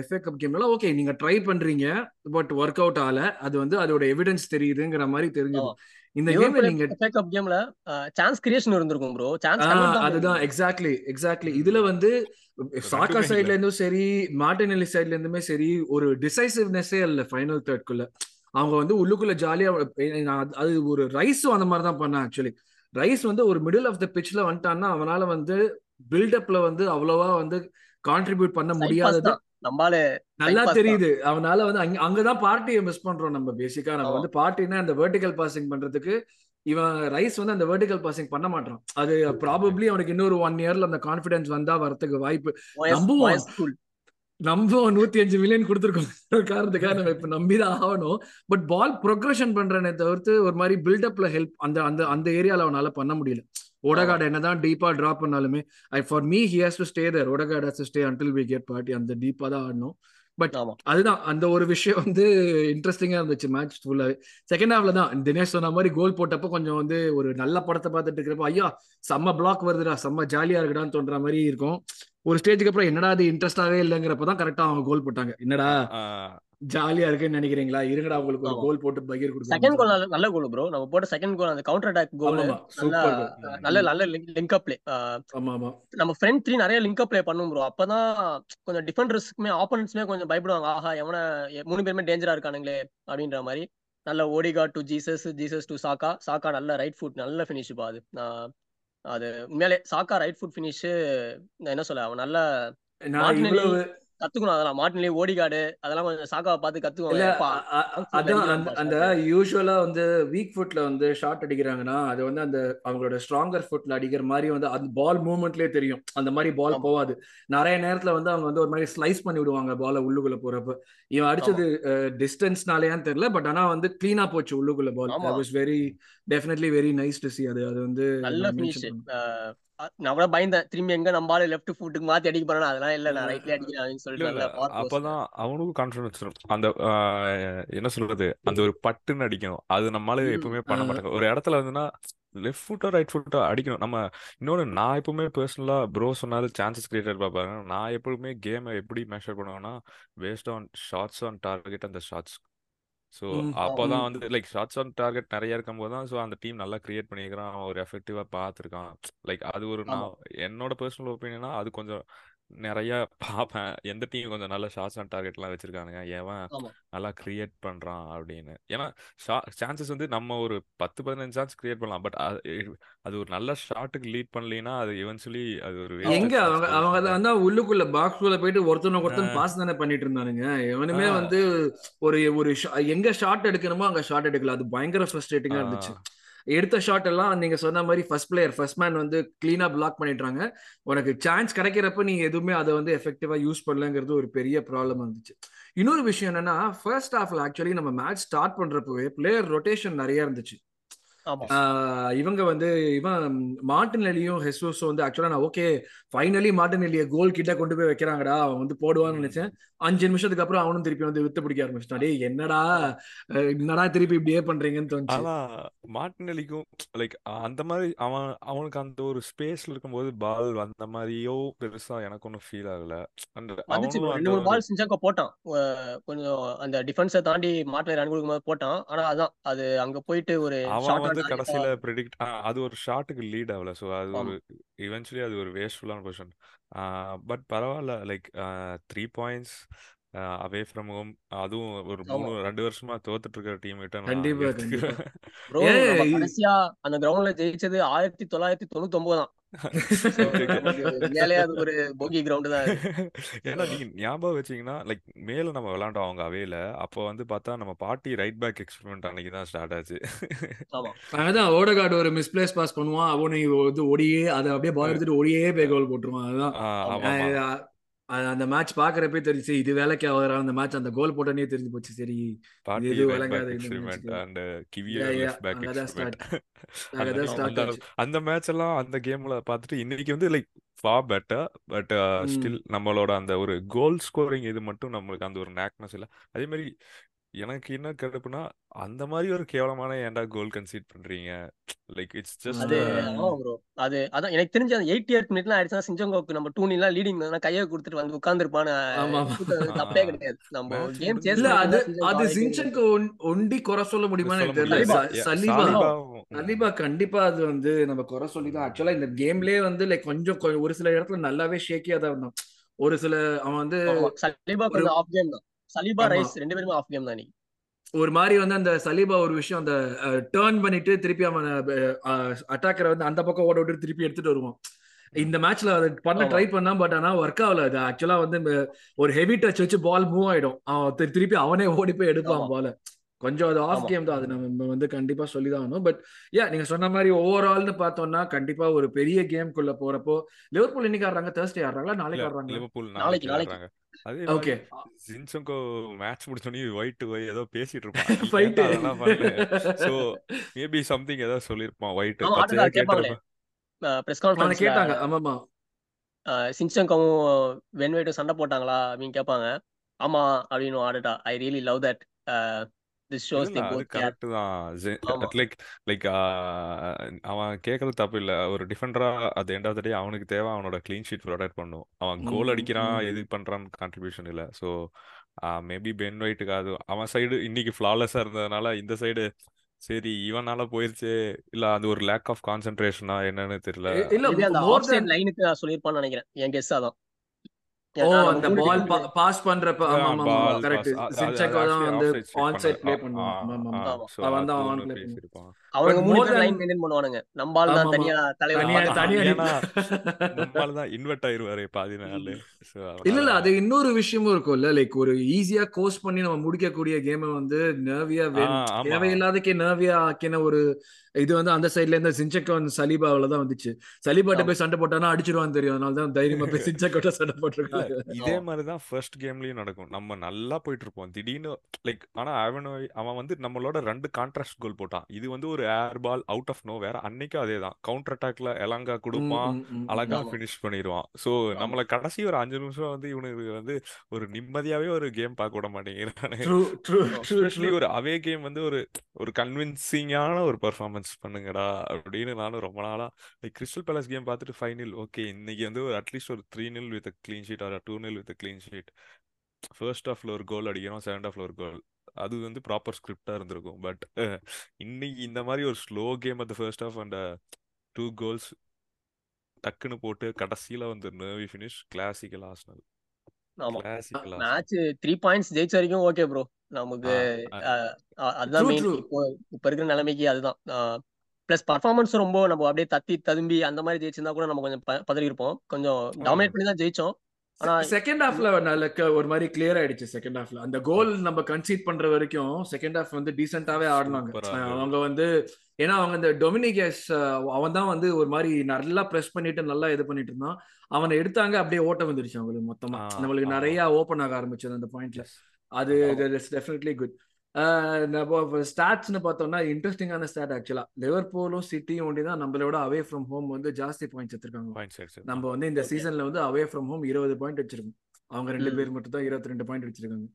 எஃப்ஏ கப் கேம்லாம் ஓகே நீங்க ட்ரை பண்றீங்க பட் ஒர்க் அவுட் ஆகல அது வந்து அதோட எவிடன்ஸ் தெரியுதுங்கிற மாதிரி தெரிஞ்சது. இந்த கேம்ல நீங்க எஃப்ஏ கப் கேம்ல சான்ஸ் கிரியேஷன் இருந்திருக்கும் ப்ரோ சான்ஸ் அதுதான். Exactly exactly. இதுல வந்து சாக்கா சைட்ல இருந்தும் சரி மார்டினெல்லி சைட்ல இருந்துமே சரி ஒரு டிசைசிவ்னஸே இல்ல ஃபைனல் தேர்ட்குள்ள அவங்க வந்து உள்ளுக்குள்ள ஜாலியா அது ஒரு ரைஸும் அந்த மாதிரி தான் பண்ணான் ஆக்சுவலி ரைஸ் வந்து ஒரு மிடில் ஆஃப் த பிட்ச்ல வந்துட்டான்னா அவனால வந்து பில்டப்ல வந்து அவ்வளவா வந்து கான்ட்ரிபியூட் பண்ண முடியாதது. நம்மால நல்லா தெரியுது. அவனால வந்து அங்க அங்கதான் பார்ட்டியை மிஸ் பண்றோம் நம்ம பேசிக்கா நம்ம வந்து பார்ட்டினா அந்த வெர்டிகல் பாசிங் பண்றதுக்கு இவன் ரைஸ் வந்து அந்த வெர்டிகல் பாசிங் பண்ண மாட்டான். அது ப்ராபப்ளி அவனுக்கு இன்னொரு ஒன் இயர்ல அந்த கான்பிடன்ஸ் வந்தா வரதுக்கு வாய்ப்பு. நம்புவோம். நம்புவோம். நூத்தி அஞ்சு மில்லியன் கொடுத்துருக்கோம். காரணத்துக்காக நம்ம இப்ப நம்பிதான் ஆகணும். பட் பால் ப்ரொக்ரஷன் பண்றனே தவிர்த்து ஒரு மாதிரி பில்டப்ல ஹெல்ப் அந்த அந்த அந்த ஏரியால அவனால பண்ண முடியல. ஆமா ஓடகார்டு என்னதான் டீப்பா டிராப் பண்ணாலுமே I for me he has to stay there Odegaard has to stay until we get party அந்த டீப்பா தான் ஆடணும். பட் அதுதான் அந்த ஒரு விஷயம் வந்து இன்ட்ரெஸ்டிங்கா இருந்துச்சு மேட்ச் ஃபுல்லாவே செகண்ட் ஹாஃப்ல தான் தினேஷ் சொன்ன மாதிரி கோல் போட்டப்போ கொஞ்சம் வந்து ஒரு நல்ல படத்தை பார்த்துட்டு இருக்கிறப்போ ஐயா செம்ம பிளாக் வருதுடா செம்ம ஜாலியா இருக்குடான்னு தோன்ற மாதிரி இருக்கும். ஒரு ஸ்டேஜுக்கு அப்புறம் என்னடா அது இன்ட்ரெஸ்டாவே இல்லைங்கிறப்ப தான் கரெக்டா அவங்க கோல் போட்டாங்க. என்னடா? ஜாலியா இருக்குன்னு நினைக்கிறீங்களா? இருங்கடா உங்களுக்கு ஒரு கோல் போட்டு பகீர் செகண்ட் கோல் நல்ல கோல் ப்ரோ நம்ம போட்ட செகண்ட் கோல் அந்த கவுண்டர் அட்டாக் கோல் நல்லா நல்ல லிங்க் அப் பிளே ஆமா ஆமா நம்ம ஃப்ரண்ட் த்ரீ நிறைய லிங்க் அப் பிளே பண்ணும் ப்ரோ அப்பதான் கொஞ்சம் டிஃபெண்டர்ஸ்க்குமே ஆப்போனன்ட்ஸ்மே கொஞ்சம் பயப்படுவாங்க. ஆஹா எவன மூணு பேருமே டேஞ்சரா இருக்கானுங்களே அப்படின்ற மாதிரி. நல்ல Odegaard to Jesus Jesus to Saka Saka நல்ல ரைட் ஃபுட் நல்ல ஃபினிஷ் பா அது. அது உண்மையிலே சாக்கா ரைட் ஃபுட் ஃபினிஷ் என்ன சொல்ல அவன் நல்ல நான் மார்டினெல்லி இவ்வளவு கத்துக்கணும். அதெல்லாம் மார்டினெல்லி ஓடிகார்டு அதெல்லாம் கொஞ்சம் சாக்காவை பார்த்து அதான் அந்த யூஸ்வலா வந்து வீக் ஃபுட்ல வந்து ஷாட் அடிக்கிறாங்கன்னா அது வந்து அந்த அவங்களோட ஸ்ட்ராங்கர் ஃபுட்ல அடிக்கிற மாதிரி வந்து அந்த பால் மூவ்மெண்ட்லயே தெரியும். அந்த மாதிரி பால் போவாது. நிறைய நேரத்துல வந்து அவங்க வந்து ஒரு மாதிரி ஸ்லைஸ் பண்ணி விடுவாங்க பாலை உள்ளுக்குள்ள போறப்ப. இவன் அடிச்சது டிஸ்டன்ஸ்னாலயான்னு தெரியல. பட் ஆனா வந்து கிளீனா போச்சு உள்ளுக்குள்ள ball was very definitely very nice to see அது அது வந்து நல்ல நான் கூட பயந்தேன். திரும்பி எங்க நம்பால லெஃப்ட் ஃபுட்டுக்கு மாத்தி அடிக்க போறேன்? அதெல்லாம் இல்ல நான் ரைட்லயே அஹ் அடிக்கிறேன் சொல்லிட்டு அப்பதான் அவனுக்கும் கான்ஃபிடன்ஸ் அந்த என்ன சொல்றது? அந்த ஒரு பட்டுன்னு அடிக்கணும். அது நம்மளால எப்பவுமே பண்ண மாட்டாங்க. ஒரு இடத்துல வந்துன்னா லெஃப்ட் ஃபுட்டோ ரைட் ஃபுட்டோ அடிக்கணும். நம்ம இன்னொன்று நான் எப்பவுமே பர்சனலா ப்ரோ சொன்னாலும் சான்சஸ் கிரியேட்டட் பார்ப்பாங்க நான் எப்பவுமே கேமை எப்படி மெஷர் பண்ணுவேன்னா based on shots on target அந்த ஷார்ட்ஸ் ஸோ ம். அப்போ ஆமா தான் ம் வந்து லைக் ஷார்ட்ஸ் ஆன் டார்கெட் நிறைய இருக்கும்போது தான் ஸோ அந்த டீம் நல்லா கிரியேட் பண்ணியிருக்கிறான் அவன் ஒரு எஃபெக்டிவாக பார்த்துருக்கான். லைக் அது ஒரு நான் என்னோட பர்சனல் ஒப்பீனியனா அது கொஞ்சம் நிறைய பார்ப்பேன் எந்த டீம் கொஞ்சம் நல்ல ஷார்ட்ஸ் ஆன் டார்கெட்லாம் வச்சிருக்கானுங்க. எவன் ஆமா. நல்லா கிரியேட் பண்றான் அப்படின்னு. ஏன்னா சான்சஸ் வந்து நம்ம ஒரு பத்து பதினஞ்சு சான்ஸ் கிரியேட் பண்ணலாம். பட் அது ஒரு நல்ல ஷாட்டுக்கு லீட் பண்ணலைன்னா அது எவென்ச்சுவலி அது ஒரு எங்க அவங்க அவங்க வந்து உள்ளுக்குள்ள பாக்ஸ்குள்ள போயிட்டு ஒருத்தனை ஒருத்தன் பாஸ் தானே பண்ணிட்டு இருந்தானுங்க. எவனுமே வந்து ஒரு ஒரு எங்க ஷாட் எடுக்கணுமோ அங்க ஷாட் எடுக்கல. அது பயங்கர ஃப்ரஸ்ட்ரேட்டிங்கா இருந்துச்சு. எடுத்த ஷாட் எல்லாம் நீங்க சொன்ன மாதிரி ஃபர்ஸ்ட் பிளேயர் ஃபர்ஸ்ட் மேன் வந்து கிளீனா பிளாக் பண்ணிடுறாங்க. உனக்கு சான்ஸ் கிடைக்கிறப்ப நீ எதுவுமே அதை வந்து எஃபெக்டிவா யூஸ் பண்ணலங்கிறது ஒரு பெரிய ப்ராப்ளம் இருந்துச்சு இன்னொரு விஷயம் என்னன்னா ஃபர்ஸ்ட் ஹாஃப்ல ஆக்சுவலி நம்ம மேட்ச் ஸ்டார்ட் பண்றப்பவே பிளேயர் ரொட்டேஷன் நிறைய இருந்துச்சு. இவங்க வந்து இவன் மார்டினெல்லியும் ஹெசூஸும் வந்து ஆக்சுவலா நான் ஓகே ஃபைனலி மார்டினெல்லிய கோல் கிட்ட கொண்டு போய் வைக்கிறாங்கடா. அவன் வந்து போடுவான்னு நினைச்சேன். அஞ்சு நிமிஷத்துக்கு அப்புறம் அவனும் திருப்பி வந்து வித்து பிடிக்க ஆரம்பிச்சிட்டான். டேய் என்னடா? என்னடா திருப்பி இப்படியே பண்றீங்கன்னு தோணுச்சு. ஆனா மார்டினெல்லிக்கும் லைக் அந்த மாதிரி அவன் அவனுக்கு அந்த ஒரு ஸ்பேஸ்ல இருக்கும்போது பால் வந்த மாதிரியோ பெருசா எனக்கு ஒன்றும் ஃபீல் ஆகல. அந்த பால் சிஞ்சாக்கா போட்டான். கொஞ்சம் அந்த டிஃபென்ஸை தாண்டி மாட்டினர் அனுப்பி கொடுக்கும்போது போட்டான். ஆனா அதான் அது அங்க போயிட்டு ஒரு அவன் வந்து கடைசியில ப்ரெடிக்ட் அது ஒரு ஷாட்டுக்கு லீட் ஆகல. ஸோ அது ஒரு இவென்ச்சுவலி அது ஒரு வேஸ்ட்ஃபுல்லான பொசிஷன் பட் பரவாயில்ல like three points away from home. அதுவும் ஒரு மூணு ரெண்டு வருஷமா தோத்துட்டு இருக்கிற டீம் கிட்ட கண்டிப்பா அந்த கிரவுண்ட்ல ஜெயிச்சது ஆயிரத்தி தொள்ளாயிரத்தி தொண்ணூத்தி ஒன்பது தான். ஒரு போகி கிரவுண்ட் தான் ஏன்னா நீங்க ஞாபகம் வச்சீங்கன்னா லைக் மேல நம்ம விளாண்டோம் அவங்க அவையில அப்போ வந்து பார்த்தா நம்ம பாட்டி ரைட் பேக் எக்ஸ்பெரிமெண்ட் அன்னைக்கு தான் ஸ்டார்ட் ஆச்சு. ஆமா. அதான் ஓடகார்டு ஒரு மிஸ்பிளேஸ் பாஸ் பண்ணுவான் அவனை வந்து ஒடியே அதை அப்படியே பால் எடுத்துட்டு ஒடியே போய் கோல் போட்டுருவான். அதுதான் அந்த மேட்ச் பாக்குறப்பே தெரிஞ்சு இது வேலைக்கு ஆகுற அந்த மேட்ச் அந்த கோல் போட்டனே தெரிஞ்சு போச்சு. சரி ரைட் விளங்காது ஸ்டார்ட் அந்த மேட்ச் எல்லாம் அந்த கேம்ல பார்த்துட்டு இன்னைக்கு வந்து லைக் ஃபா பெட்டர் பட் ஸ்டில் நம்மளோட அந்த ஒரு கோல் ஸ்கோரிங் இது மட்டும் நம்மளுக்கு அந்த ஒரு நேக்னஸ் இல்லை. அதே மாதிரி எனக்கு என்ன கடுப்புனா அந்த மாதிரி ஒரு கேவலமான ஏன்டா கோல் கன்சீட் பண்றீங்க? லைக் இட்ஸ் ஜஸ்ட் அது அது அதான் எனக்கு தெரிஞ்சு அந்த எயிட்டி எய்ட் மினிட்ல ஆயிடுச்சுன்னா சிஞ்சங்கோக்கு நம்ம டூ நீலாம் லீடிங் கையை கொடுத்துட்டு வந்து கூட்டம் தப்பே கிடையாது. நம்ம கேம் சேஸ் இல்ல முடிஞ்சு அது சிஞ்சங்கோ அது ஜின்சனுக்கு ஒண்டி குறை சொல்ல சொல்ல எனக்கு தெரியல. சலீபா. சலீபா கண்டிப்பா அது வந்து நம்ம குறை சொல்லி தான் ஆக்சுவலா இந்த கேம்லயே வந்து லைக் கொஞ்சம் ஒரு சில இடத்துல நல்லாவே ஷேக்கியா தான் இருந்தான் ஒரு சில அவன் வந்து சலீபா கொஞ்சம் ஆஃப் கேம் தான். சலீபா ரைஸ் ரெண்டு பேருமே ஆஃப் கேம் தான் இன்னைக்கு. ஒரு மாதிரி வந்து அந்த சலீபா ஒரு விஷயம் அந்த டேர்ன் பண்ணிட்டு திருப்பி அவன் அட்டாக்கரை வந்து அந்த பக்கம் ஓட விட்டு திருப்பி எடுத்துட்டு வருவான். இந்த மேட்ச்ல அதை பண்ண ட்ரை பண்ணா பட் ஆனா ஒர்க் ஆகல. அது ஆக்சுவலா வந்து ஒரு ஹெவி டச் வச்சு பால் மூவ் ஆயிடும். அவன் திரு- திருப்பி அவனே ஓடி போய் எடுப்பான் பால கொஞ்சம் அது ஆஃப் கேம் தான். அது நம்ம வந்து கண்டிப்பா சொல்லி தான் ஆகணும். பட் ஏ நீங்க சொன்ன மாதிரி ஓவரால்னு பார்த்தோம்னா கண்டிப்பா ஒரு பெரிய கேம்குள்ள போறப்போ லிவர்பூல் இன்னைக்கு ஆடுறாங்க தேர்ஸ்டே ஆடுறாங்களா நாளைக்கு. ஆடுறாங்க. அதே ஓகே ஜின்சங்கோ மேட்ச் முடிச்சோடனே ஒயிட் ஒய் ஏதோ பேசிட்டு இருப்பான். ஏன்டா அதெல்லாம் சோ மேபி சம்திங் ஏதோ சொல்லியிருப்பான் ஒயிட் பச்சையா கேட்டிருப்பான் பிரஸ் கான்ஃபரன்ஸ்ல கேட்டாங்க. ஆமாமா சின்சங்கவும் வென்வேட்டும் சண்டை போட்டாங்களா அப்படின்னு கேட்பாங்க. ஆமா அப்படின்னு ஆடுட்டா. I really love that correct தான். லைக் லைக் அவன் கேட்கறது தப்பு இல்ல. ஒரு டிஃபெண்டரா at the end of the day அவனுக்கு தேவை அவனோட க்ளீன் ஷீட் ப்ரொடக்ட் பண்ணும். அவன் ம் கோல் அடிக்கிறான் எது பண்றான்னு கான்ட்ரிபியூஷன் இல்ல. ஸோ மேபி பென் ஒயிட்டுக்கு அது அவன் சைடு இன்னைக்கு ஃப்ளாலெஸ்ஸா இருந்ததுனால இந்த சைடு சரி இவனால போயிருச்சு இல்ல அது ஒரு லேக் ஆஃப் கான்சென்ட்ரேஷனா என்னன்னு தெரியல. இல்ல லைனுக்கு நான் சொல்லியிருப்பான்னு நினைக்கிறேன். என் கெஸ் அதான். ஓ அந்த பால் பாஸ் பண்றப்ப ஆமா ஆமா கரெக்ட் தான் வந்து ஆன் சைட் ப்ளே ஆமா ஆமா ஆன் ப்ளே பட் மூணு பேர் லைன் பண்ணுவானுங்க. தான் தனியா தலைவர் தனியா தனியா தான் இன்வெர்ட் ஆயிருவாரு பாதி நாள். இல்ல இல்ல அது இன்னொரு விஷயமும் இருக்கும்ல. லைக் ஒரு ஈஸியா கோர்ஸ் பண்ணி நம்ம முடிக்கக்கூடிய கேமை வந்து நர்வியா தேவையில்லாதக்கே நர்வியா ஆக்கின ஒரு இது வந்து அந்த சைட்ல இருந்து சின்செக்கோ வந்து சலீபாவில தான் வந்துச்சு. சலீபாட்ட போய் சண்டை போட்டானா அடிச்சிருவான்னு தெரியும். அதனால தான் தைரியமா போய் சின்செக்கோட்ட சண்டை போட்டிருக்காங்க. இதே ஆமா. மாதிரி தான் ஃபர்ஸ்ட் கேம்லயும் நடக்கும். நம்ம நல்லா போயிட்டு இருப்போம் திடீர்னு லைக் ஆனா அவன் அவன் வந்து நம்மளோட ரெண்டு கான்ட்ராஸ்ட் கோல் போட்டான். இது வந்து ஒரு air ball out of no வேற அன்னைக்கும் அதே தான். கவுண்டர் அட்டாக்ல எலாங்கா கொடுப்பான். அழகா ஆமா. ஃபினிஷ் பண்ணிடுவான் ஆமா. நம்மள கடைசி ஒரு அஞ்சு நிமிஷம் வந்து இவனுக்கு வந்து ஒரு நிம்மதியாவே ஒரு கேம் பார்க்க விட மாட்டேங்கிறானு. ஒரு அவே கேம் வந்து ஒரு ஒரு கன்வின்சிங்கான ஒரு பெர்ஃபார்மன்ஸ் பண்ணுங்கடா அப்படின்னு நானும் ரொம்ப நாளா லைக் கிறிஸ்டல் பேலஸ் கேம் பார்த்துட்டு ஃபைனல் ஓகே இன்னைக்கு வந்து ஒரு அட்லீஸ்ட் ஒரு three nil with clean sheet or two nil with clean sheet first ஹாஃப்ல ஒரு கோல் அடிக்கணும் செகண்ட் ஹாஃப்ல ஒரு கோல் அது வந்து ப்ராப்பர் ஸ்கிரிப்டா இருந்திருக்கும். பட் இன்னைக்கு இந்த மாதிரி ஒரு ஸ்லோ கேம் அந்த first half and two goals டக்குன்னு போட்டு கடைசியில வந்து நர்வி finish classical Arsenal match three points ஜெயிச்ச வரைக்கும் ஓகே ப்ரோ நமக்கு அதுதான் இப்போ இப்ப இருக்கிற நிலைமைக்கு அதுதான். பிளஸ் பர்ஃபார்மன்ஸ் ரொம்ப நம்ம அப்படியே தத்தி ததும்பி அந்த மாதிரி ஜெயிச்சிருந்தா கூட நம்ம கொஞ்சம் பதறி இருப்போம் கொஞ்சம் டாமினேட் பண்ணி தான் ஜெயிச்சோம். ஆனா செகண்ட் ஹாஃப்ல லைக் ஒரு மாதிரி கிளியர் ஆயிடுச்சு செகண்ட் ஹாஃப்ல அந்த கோல் நம்ம கன்சீட் பண்ற வரைக்கும் செகண்ட் ஹாஃப் வந்து டீசென்டாவே ஆடினாங்க. அவங்க வந்து ஏன்னா அவங்க இந்த டொமினிகஸ் அவன் தான் வந்து ஒரு மாதிரி நல்லா ப்ரெஸ் பண்ணிட்டு நல்லா இது பண்ணிட்டு இருந்தான். அவனை எடுத்தாங்க அப்படியே ஓட்டம் வந்துருச்சு அவங்களுக்கு மொத்தமா. நம்மளுக்கு நிறைய ஓப்பன் ஆக ஆரம்பிச்சது அந்த பாயிண்ட்ல அது இட்ஸ் டெஃபினெட்லி குட் ஸ்டாட்ஸ்னு பார்த்தோம்னா இன்ட்ரெஸ்டிங்கான ஸ்டாட் ஆக்சுவலா லிவர்பூலும் சிட்டியும் ஒண்டி தான் நம்மளோட அவே ஃப்ரம் ஹோம் வந்து ஜாஸ்தி பாயிண்ட்ஸ் எடுத்திருக்காங்க. நம்ம வந்து இந்த சீசன்ல வந்து அவே ஃப்ரம் ஹோம் இருபது பாயிண்ட் வச்சிருக்கோம். அவங்க ரெண்டு பேர் மட்டும் தான் இருபத்தி ரெண்டு பாயிண்ட் வச்சிருக்காங்க.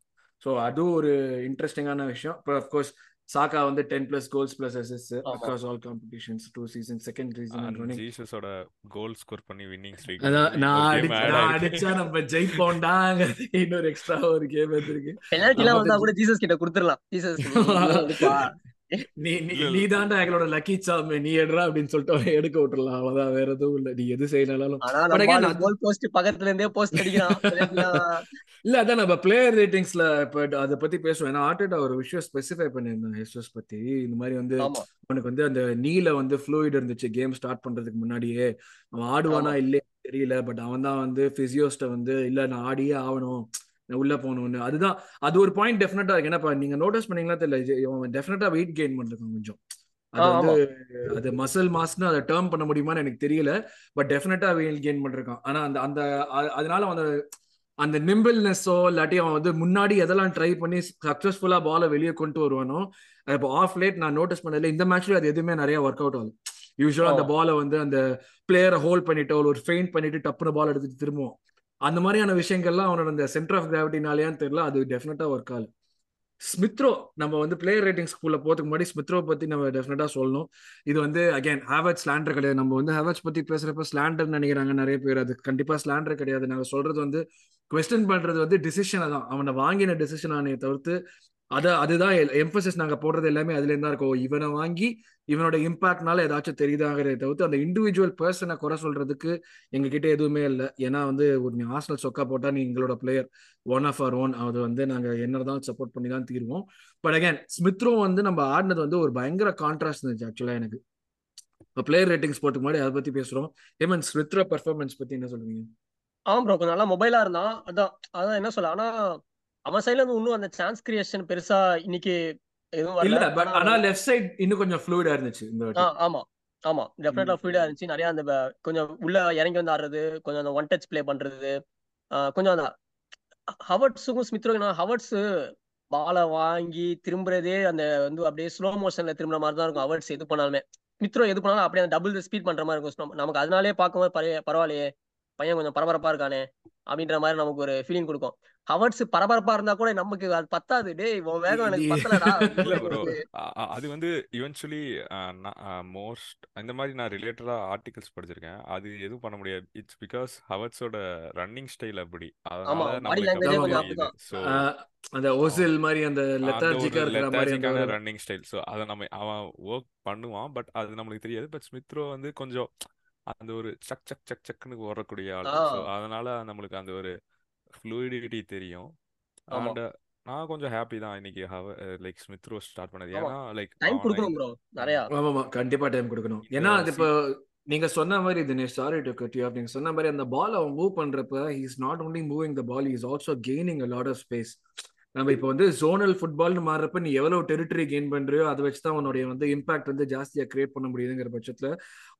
ஸோ அதுவும் ஒரு இன்ட்ரெஸ்டிங்கான விஷயம். இப்போ அஃப்கோர்ஸ் சாக்கா வந்து ten plus goals plus assist ஆமா. Across all competitions two season second and running ஜீசஸோட goal score பண்ணி வின்னிங் ஸ்ட்ரீக் நான் நான் அடிச்சா நம்ம ஜெயிப்போண்டாங்கிறது இன்னொரு எக்ஸ்ட்ரா ஒரு கேம் வந்திருக்கு. பெனால்டி எல்லாம் நம்ம வந்தா வந்து கூட ஜீசஸ் கிட்ட கொடுத்துடலாம். ஜீசஸ் நீ நீ தாண்டா எங்களோட லக்கி சாமி நீ எடுறா அப்படின்னு சொல்லிட்டு அவனை எடுக்க விட்டுறலாம். அவ்வளவுதான் வேற எதுவும் இல்லை. நீ எது ஆளு கோல் போஸ்ட் பக்கத்துல இருந்தே போஸ்ட் அடிக்கிறான் இல்ல அதான் நம்ம பிளேயர் ரேட்டிங்ஸ்ல இப்ப அதை பத்தி பேசுவோம். ஏன்னா ஆர்டேட்டா ஒரு விஷயம் ஸ்பெசிஃபை பண்ணியிருந்தான் ஹெசஸ் பத்தி. இந்த மாதிரி வந்து அவனுக்கு வந்து அந்த நீல வந்து ஃப்ளூயிட் இருந்துச்சு கேம் ஸ்டார்ட் பண்றதுக்கு முன்னாடியே. அவன் ஆடுவானா இல்லையா தெரியல பட் அவன் தான் வந்து பிசியோஸ்ட வந்து இல்ல நான் ஆடியே ஆகணும். உள்ள போகணும்னு. அதுதான் அது ஒரு பாயிண்ட் டெஃபினட்டா இருக்கு. ஏன்னா நீங்க நோட்டீஸ் பண்ணீங்களா தெரியல டெஃபினட்டா வெயிட் கெயின் பண்ணிருக்கான் கொஞ்சம். அது வந்து அது மசில் மாஸ்னு அதை டேர்ம் பண்ண முடியுமான்னு எனக்கு தெரியல. பட் டெஃபினட்டா வெயிட் கெயின் பண்ணிருக்கான். ஆனா அந்த அந்த அதனால அந்த அந்த நிம்பிள்னஸோ இல்லாட்டி அவன் வந்து முன்னாடி எதெல்லாம் ட்ரை பண்ணி சக்சஸ்ஃபுல்லா பாலை வெளியே கொண்டு வருவானோ இப்போ ஆஃப் லேட் நான் நோட்டீஸ் பண்ணல இந்த மேட்ச்ல அது எதுவுமே நிறைய ஒர்க் அவுட் ஆகுது. யூஸ்வலா அந்த பாலை வந்து அந்த பிளேயரை ஹோல்ட் பண்ணிட்டு ஒரு ஃபெயிண்ட் பண்ணிட்டு டப்புனு பால் எடுத்துட்டு திரும்புவோம் அந்த மாதிரியான விஷயங்கள்லாம் அவனோட அந்த சென்டர் ஆஃப் கிராவிட்டினாலேயான்னு தெரியல அது டெஃபினட்டா ஒர்க் ஆகல. ஸ்மித்ரோ நம்ம வந்து பிளேயர் ரேட்டிங் ஸ்கூல்ல போறதுக்கு முன்னாடி ஸ்மித்ரோ பத்தி நம்ம டெஃபினட்டா சொல்லணும். இது வந்து அகைன் ஹேவட் ஸ்லாண்டர் கிடையாது. நம்ம வந்து ஹேவட்ஸ் பத்தி பேசுறப்ப ஸ்லாண்டர் நினைக்கிறாங்க நிறைய பேர். அது கண்டிப்பா ஸ்லாண்டர் கிடையாது. நாங்க சொல்றது வந்து கொஸ்டின் பண்றது வந்து டிசிஷனை தான் அவனை வாங்கின டிசிஷன் ஆனையை தவிர்த்து அதை அதுதான் எம்பசிஸ் நாங்க போடுறது எல்லாமே அதுல இருந்தா இருக்கோம். இவனை வாங்கி இவனோட இம்பாக்ட்னால ஏதாச்சும் தெரியுதாங்கிறத தவிர்த்து அந்த இண்டிவிஜுவல் பர்சனை குறை சொல்றதுக்கு எங்க கிட்ட எதுவுமே இல்லை. ஏன்னா வந்து ஒரு நீ ஹாஸ்டல் சொக்கா போட்டா நீ எங்களோட player one off or one அது வந்து நாங்க என்னதான் சப்போர்ட் பண்ணி தான் தீருவோம். பட் அகேன் ஸ்மித்ரோ வந்து நம்ம ஆடினது வந்து ஒரு பயங்கர கான்ட்ராஸ்ட் இருந்துச்சு ஆக்சுவலா எனக்கு. இப்போ பிளேயர் ரேட்டிங்ஸ் போட்டுக்கு முன்னாடி அதை பத்தி பேசுறோம். ஏமன் ஸ்மித்ரா பெர்ஃபார்மன்ஸ் பத்தி என்ன சொல்லுவீங்க? ஆமா ப்ரோ கொஞ்சம் நல்லா மொபைலா இருந்தான். அதான் அதான் என்ன சொல்ல ஆனா அவன் சைட்ல இருந்து இன்னும் அந்த சான்ஸ் கிரியேஷன் பெருசா இன்னைக்கு எதுவும் இல்ல பட் ஆனா லெஃப்ட் சைடு இன்னும் கொஞ்சம் ஃப்ளூயிடா இருந்துச்சு இந்த ஆமா ஆமா. டெஃபினட்டா ஃப்ரீடா ம். இருந்துச்சு. நிறைய அந்த கொஞ்சம் உள்ள இறங்கி வந்து ஆடுறது கொஞ்சம் அந்த ஒன் டச் ப்ளே பண்றது கொஞ்சம் அந்த ஹவர்ட்ஸுக்கும் ஸ்மித்ரோக்கும் ஹவர்ட்ஸ் பாலை வாங்கி திரும்புறதே அந்த வந்து அப்படியே ஸ்லோ மோஷன்ல திரும்புற மாதிரி தான் இருக்கும். ஹவர்ட்ஸ் எது பண்ணாலுமே. ஸ்மித்ரோ எது பண்ணாலும் அப்படியே அந்த டபுள் ஸ்பீட் பண்ற மாதிரி இருக்கும். நமக்கு அதனாலே பார்க்கும்போது பரவ- பரவாயில்லையே. பையன் கொஞ்சம் பரபரப்பா இருக்கானே அப்படின்ற மாதிரி நமக்கு ஒரு ஃபீலிங் கொடுக்கும். ஹவர்ட்ஸ் பரபரப்பா இருந்தா கூட நமக்கு அது பத்தாது. டேய் உன் வேகம் எனக்கு பத்தலடா அது வந்து இவென்ச்சுவலி மோஸ்ட் இந்த மாதிரி நான் ரிலேட்டடா ஆர்டிகல்ஸ் படிச்சிருக்கேன். அது எதுவும் பண்ண முடியாது. இட்ஸ் பிகாஸ் ஹவர்ட்ஸோட ரன்னிங் ஸ்டைல் அப்படி. அந்த ஓசில் மாதிரி அந்த லெத்தார்ஜிக்கா இருக்கிற மாதிரி ரன்னிங் ஸ்டைல் ஸோ அதை நம்ம அவன் ஒர்க் பண்ணுவான் பட் அது நம்மளுக்கு தெரியாது. பட் ஸ்மித்ரோ வந்து கொஞ்சம் அந்த ஒரு சக் சக் சக் சக்னு ஓடக்கூடிய ஆள். அதனால நம்மளுக்கு அந்த ஒரு ஃப்ளூயிடிட்டி தெரியும். ஆமா. அண்ட் நான் கொஞ்சம் ஹாப்பி தான் இன்னைக்கு லைக் ஸ்மித்ரோ ஸ்டார்ட் பண்ணது. ஆமா. ஏன்னா லைக் டைம் கொடுக்கணும் ப்ரோ நிறையா. ம், ஆமாமா கண்டிப்பா டைம் கொடுக்கணும். ஏன்னா அது இப்போ நீங்க சொன்ன மாதிரி Dinesh sorry to cut you நீங்க சொன்ன மாதிரி அந்த பால் அவன் மூவ் பண்றப்ப is not only moving the ball is also gaining a lot of space நம்ம இப்போ வந்து ஜோனல் ஃபுட்பால்னு மாறுறப்ப நீ எவ்வளவு டெரிட்டரி கெயின் பண்றியோ அதை வச்சு தான் உன்னுடைய வந்து இம்பாக்ட் வந்து ஜாஸ்தியா கிரியேட் பண்ண முடியுதுங்கிற பட்சத்துல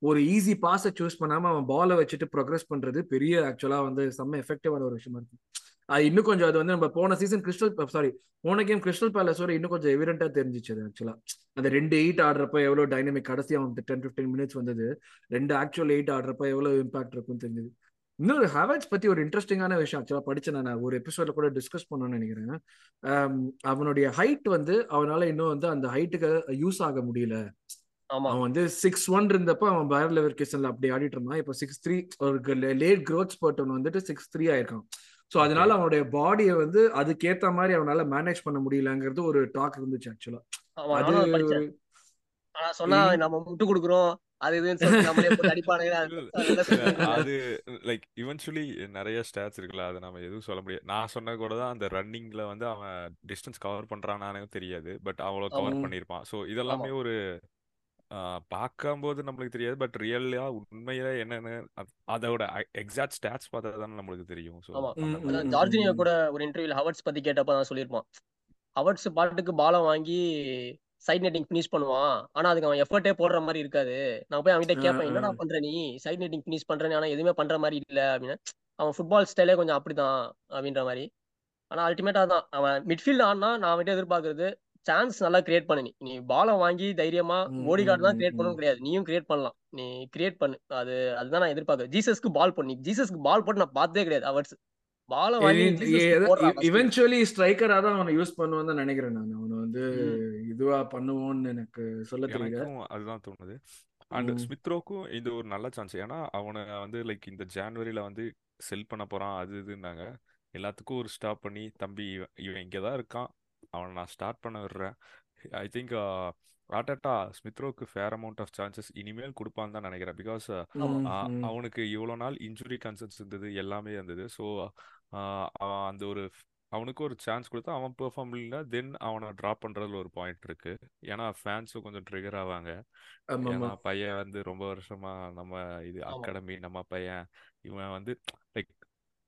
ஒரு ஈஸி பாஸை சூஸ் பண்ணாம அவன் பாலை வச்சுட்டு ப்ரோக்ரஸ் பண்றது பெரிய ஆக்சுவலா வந்து செம்ம எஃபெக்டிவான ஒரு விஷயமா இருக்கு. அது இன்னும் கொஞ்சம் அது வந்து நம்ம போன சீசன் கிறிஸ்டல் சாரி போன கேம் கிறிஸ்டல் பேலஸோட இன்னும் கொஞ்சம் எவிடென்ட்டா தெரிஞ்சிச்சு அது ஆக்சுவலா அந்த ரெண்டு எயிட் ஆடுறப்ப எவ்வளவு டைனமிக் கடைசி அவன் டென் ஃபிஃப்டீன் மினிட்ஸ் வந்தது ரெண்டு ஆக்சுவல் எயிட் ஆடுறப்ப எவ்வளவு இம்பாக்ட் இருக்கும்னு தெரிஞ்சது. இன்னொரு ஹேவட்ஸ் பத்தி ஒரு இன்ட்ரெஸ்டிங்கான விஷயம் ஆக்சுவலா படிச்சேன் நான். ஒரு எபிசோட்ல கூட டிஸ்கஸ் பண்ணணும்னு நினைக்கிறேன். அவனுடைய ஹைட் வந்து அவனால இன்னும் வந்து அந்த ஹைட்டுக்கு யூஸ் ஆக முடியல. அவன் வந்து சிக்ஸ் ஒன் இருந்தப்ப அவன் பயர் லெவர் கேசன்ல அப்படி ஆடிட்டு இருந்தான். இப்போ சிக்ஸ் த்ரீ ஒரு லேட் க்ரோத் ஸ்பர்ட் வந்துட்டு சிக்ஸ் த்ரீ ஆயிருக்கான். ஸோ ஓகே அதனால அவனுடைய பாடியை வந்து அதுக்கேத்த மாதிரி அவனால மேனேஜ் பண்ண முடியலங்கிறது ஒரு டாக் இருந்துச்சு ஆக்சுவலா அது சொன்னா நம்ம முட்டு கொடுக்குறோம். அது அது லைக் இவென்ச்சுவலி நிறைய ஸ்டாட்ஸ் இருக்குல்ல அதை நம்ம எதுவும் சொல்ல முடியாது. நான் சொன்ன கூட தான் அந்த ரன்னிங்ல வந்து அவன் டிஸ்டன்ஸ் கவர் பண்றானானே தெரியாது பட் அவ்வளோ கவர் ம், பண்ணியிருப்பான். ஸோ இதெல்லாமே ஒரு பார்க்கும்போது நம்மளுக்கு தெரியாது பட் ரியலியா உண்மையில என்னன்னு அத்- அதோட எக்ஸாக்ட் ஸ்டாட்ஸ் பார்த்தா தானே நம்மளுக்கு தெரியும். ஸோ ஜார்ஜினியோ கூட ஒரு இன்டர்வியூல ஹவர்ட்ஸ் பத்தி கேட்டப்ப நான் சொல்லியிருப்பான். ஹவர்ட்ஸ் பாட்டுக்கு பாலை வாங்கி சைட் நெட்டிங் ஃபினிஷ் பண்ணுவான். ஆனா அதுக்கு அவன் எஃபர்ட்டே போடுற மாதிரி இருக்காது. நான் போய் அவன்கிட்ட கேட்பேன். என்னடா பண்ற நீ? சைட் நெட்டிங் ஃபினிஷ் பண்றேன்னு ஆனா எதுவுமே பண்ற மாதிரி இல்ல. அப்படின்னு. அவன் ஃபுட்பால் ஸ்டைலே கொஞ்சம் அப்படிதான் அப்படின்ற மாதிரி. ஆனா அல்டிமேட்டா தான். அவன் மிட்ஃபீல்ட் ஆனா நான் அவன்கிட்ட எதிர்பார்க்கறது சான்ஸ் நல்லா கிரியேட் பண்ணு நீ. பாலை வாங்கி தைரியமா ம், ஓடிகார்டு ம், தான் கிரியேட் ம். பண்ணவும் கிடையாது. நீயும் கிரியேட் பண்ணலாம். நீ கிரியேட் பண்ணு. அது அதுதான் நான் எதிர்பார்க்கறேன் ஜீசஸ்க்கு பால் பண்ணி ஜீசஸ்க்கு பால் போட்டு நான் பார்த்ததே கிடையாது. அவர்ஸ் இவென்ச்சுவலி ஸ்ட்ரைக்கரா தான் அவனை யூஸ் பண்ணுவான்னு தான் நினைக்கிறேன் நான். அவனை வந்து இதுவா பண்ணுவோன்னு எனக்கு சொல்ல தெரியல. அதுதான் தோணுது. அண்ட் ஸ்மித்ரோக்கும் இது ஒரு நல்ல சான்ஸ் ஏன்னா அவனை வந்து லைக் இந்த ஜான்வரியில வந்து செல் பண்ண போறான் அது இதுன்னாங்க. எல்லாத்துக்கும் ஒரு ஸ்டாப் பண்ணி தம்பி இவன் இங்கே தான் இருக்கான். அவனை நான் ஸ்டார்ட் பண்ண விடுறேன். ஐ திங்க் ஆட்டட்டா ஸ்மித்ரோக்கு ஃபேர் அமௌண்ட் ஆஃப் சான்சஸ் இனிமேல் கொடுப்பான்னு தான் நினைக்கிறேன். பிகாஸ். அவனுக்கு இவ்வளோ நாள் இன்ஜுரி கன்சர்ன்ஸ் இருந்தது எல்லாமே இருந்தது. ஸோ அவன் அந்த ஒரு அவனுக்கு ஒரு சான்ஸ் கொடுத்தா அவன் பெர்ஃபார்ம் இல்லை தென் அவனை ட்ராப் பண்றதுல ஒரு பாயிண்ட் இருக்கு. ஏன்னா ஃபேன்ஸும் கொஞ்சம் ட்ரிகர் ஆவாங்க. பையன் வந்து ரொம்ப வருஷமா நம்ம இது அகாடமி நம்ம பையன். இவன் வந்து லைக்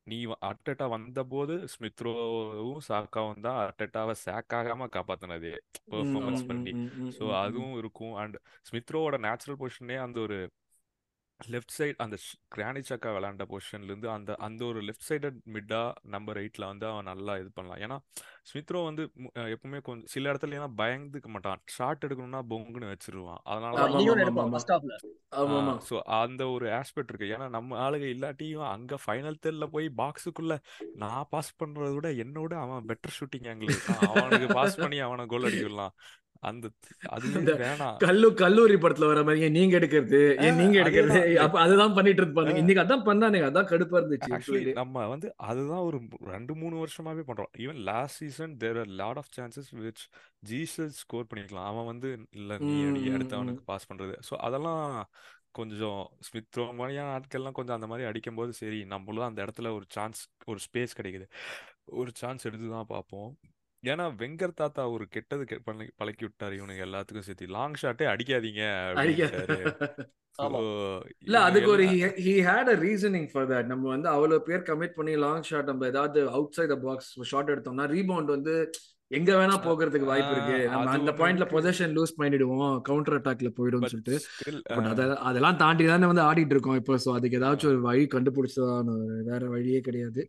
நீ அட்டட்டா வந்தபோது ஸ்மித்ரோவும் சாக்காவும் தான் அட்டட்டாவை சாக் ஆகாம காப்பாத்தினதே பெர்ஃபார்மன்ஸ் பண்ணி. ஸோ. அதுவும் இருக்கும். அண்ட் ஸ்மித்ரோவோட நேச்சுரல் பொசிஷனே அந்த ஒரு லெஃப்ட் சைடு அந்த கிரானிச் அக்கா விளையாண்ட பொசிஷன்லேருந்து அந்த அந்த ஒரு லெஃப்ட் சைடட் மிட்டா நம்பர் எயிட்டில் வந்து அவன் நல்லா இது பண்ணலாம். ஏன்னா ஸ்மித்ரோ வந்து எப்பவுமே கொஞ்சம் சில இடத்துல ஏன்னா பயந்துக்க மாட்டான். ஷாட் எடுக்கணும்னா பொங்குன்னு வச்சிருவான். அதனால ஸோ அந்த ஒரு ஆஸ்பெக்ட் இருக்கு. ஏன்னா நம்ம ஆளுங்க இல்லாட்டியும் அங்க ஃபைனல் தேர்ட்ல போய் பாக்ஸுக்குள்ள நான் பாஸ் பண்றதை விட என்னோட அவன் பெட்டர் ஷூட்டிங் ஆங்கிள் அவனுக்கு பாஸ் பண்ணி அவனை கோல் அடிக்கலாம் அந்த அந்த வேணாம். கல்லு கல்லூரி படத்துல வர மாதிரி நீங்க எடுக்கிறது ஏன் நீங்க எடுக்கிறது? அப்ப அதுதான் பண்ணிட்டு இருப்பானுங்க இன்னைக்கு அதான் பண்ணானுங்க. அதான் கடுப்பா இருந்துச்சு நம்ம வந்து அதுதான் ஒரு ரெண்டு மூணு வருஷமாவே பண்றோம். Even last season there are lot of chances which Jesus score பண்ணிருக்கலாம் அவன் வந்து இல்ல நீ ம் அடி ம் அடுத்து ம். அவனுக்கு பாஸ் பண்றது. ஸோ அதெல்லாம் கொஞ்சம் ஸ்மித் ரோ மாதிரியான ஆட்கள்லாம் கொஞ்சம் அந்த மாதிரி அடிக்கும்போது சரி நம்மளும் அந்த இடத்துல ஒரு சான்ஸ் ஒரு ஸ்பேஸ் கிடைக்குது. ஒரு சான்ஸ் எடுத்து தான் பார்ப்போம். ஏன்னா வெங்கர் தாத்தா ஒரு கெட்டது பழக்கி விட்டாரு. இவனுக்கு எல்லாத்துக்கும் சேர்த்து லாங் ஷாட்டே அடிக்காதீங்க இல்ல அதுக்கு ஒரு he had a reasoning for that நம்ம வந்து அவ்வளவு பேர் கமிட் பண்ணி லாங் ஷாட் நம்ம ஏதாவது outside the box shot எடுத்தோம்னா ரீபவுண்ட் வந்து எங்க வேணா போகிறதுக்கு வாய்ப்பு இருக்கு. நம்ம அந்த பாயிண்ட்ல பொசிஷன் லூஸ் பண்ணிடுவோம் கவுண்டர் அட்டாக்ல போயிடும்னு பட் சொல்லிட்டு. அதெல்லாம் தாண்டி தானே வந்து ஆடிட்டு இருக்கோம். இப்போ ஸோ அதுக்கு ஏதாச்சும் ஒரு வழி கண்டுபிடிச்சதான் வேற வழியே கிடையாது.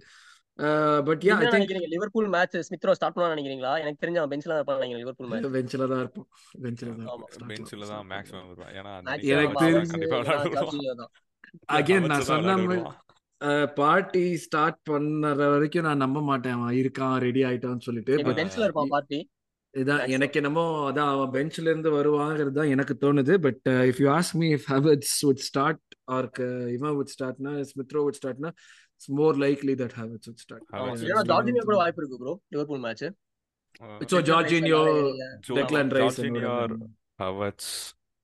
பட் யா ஐ நினைக்கிறீங்க? லிவர்பூல் மேட்ச் ஸ்மித்ரோ ஸ்டார்ட் பண்ணலாம் நினைக்கிறீங்களா? எனக்கு தெரிஞ்ச அவன் பெஞ்ச்ல தான் இருப்பான் நினைக்கிறேன் லிவர்பூல் மேட்ச் பெஞ்சில தான் இருப்போம் பெஞ்சில தான் பெஞ்சில் தான் மேக்ஸிமம் வருவான். அன்னைக்கு எனக்கு தெரிஞ்சு அகைன் நான் சொன்ன பார்ட்டி ஸ்டார்ட் பண்ணற வரைக்கும் நான் நம்ப மாட்டேன். அவன் இருக்கான் ரெடி ஆயிட்டான்னு சொல்லிட்டு பெஞ்ச்ல இருப்பான் பார்ட்டி இதான் எனக்கு என்னமோ அதான் அவன் பெஞ்ச்ல இருந்து வருவாங்கிறது தான் எனக்கு தோணுது. But if you ask me if Havertz would start or இவன் வுட் ஸ்டார்ட்னா Smith Rowe would ஸ்டார்ட்னா it's more likely that Havertz would start வச்சு ஜார்ஜினியோ கூட வாய்ப்பு இருக்கு bro Liverpool match Rice Jorginho Declan Rice Jorginho Havertz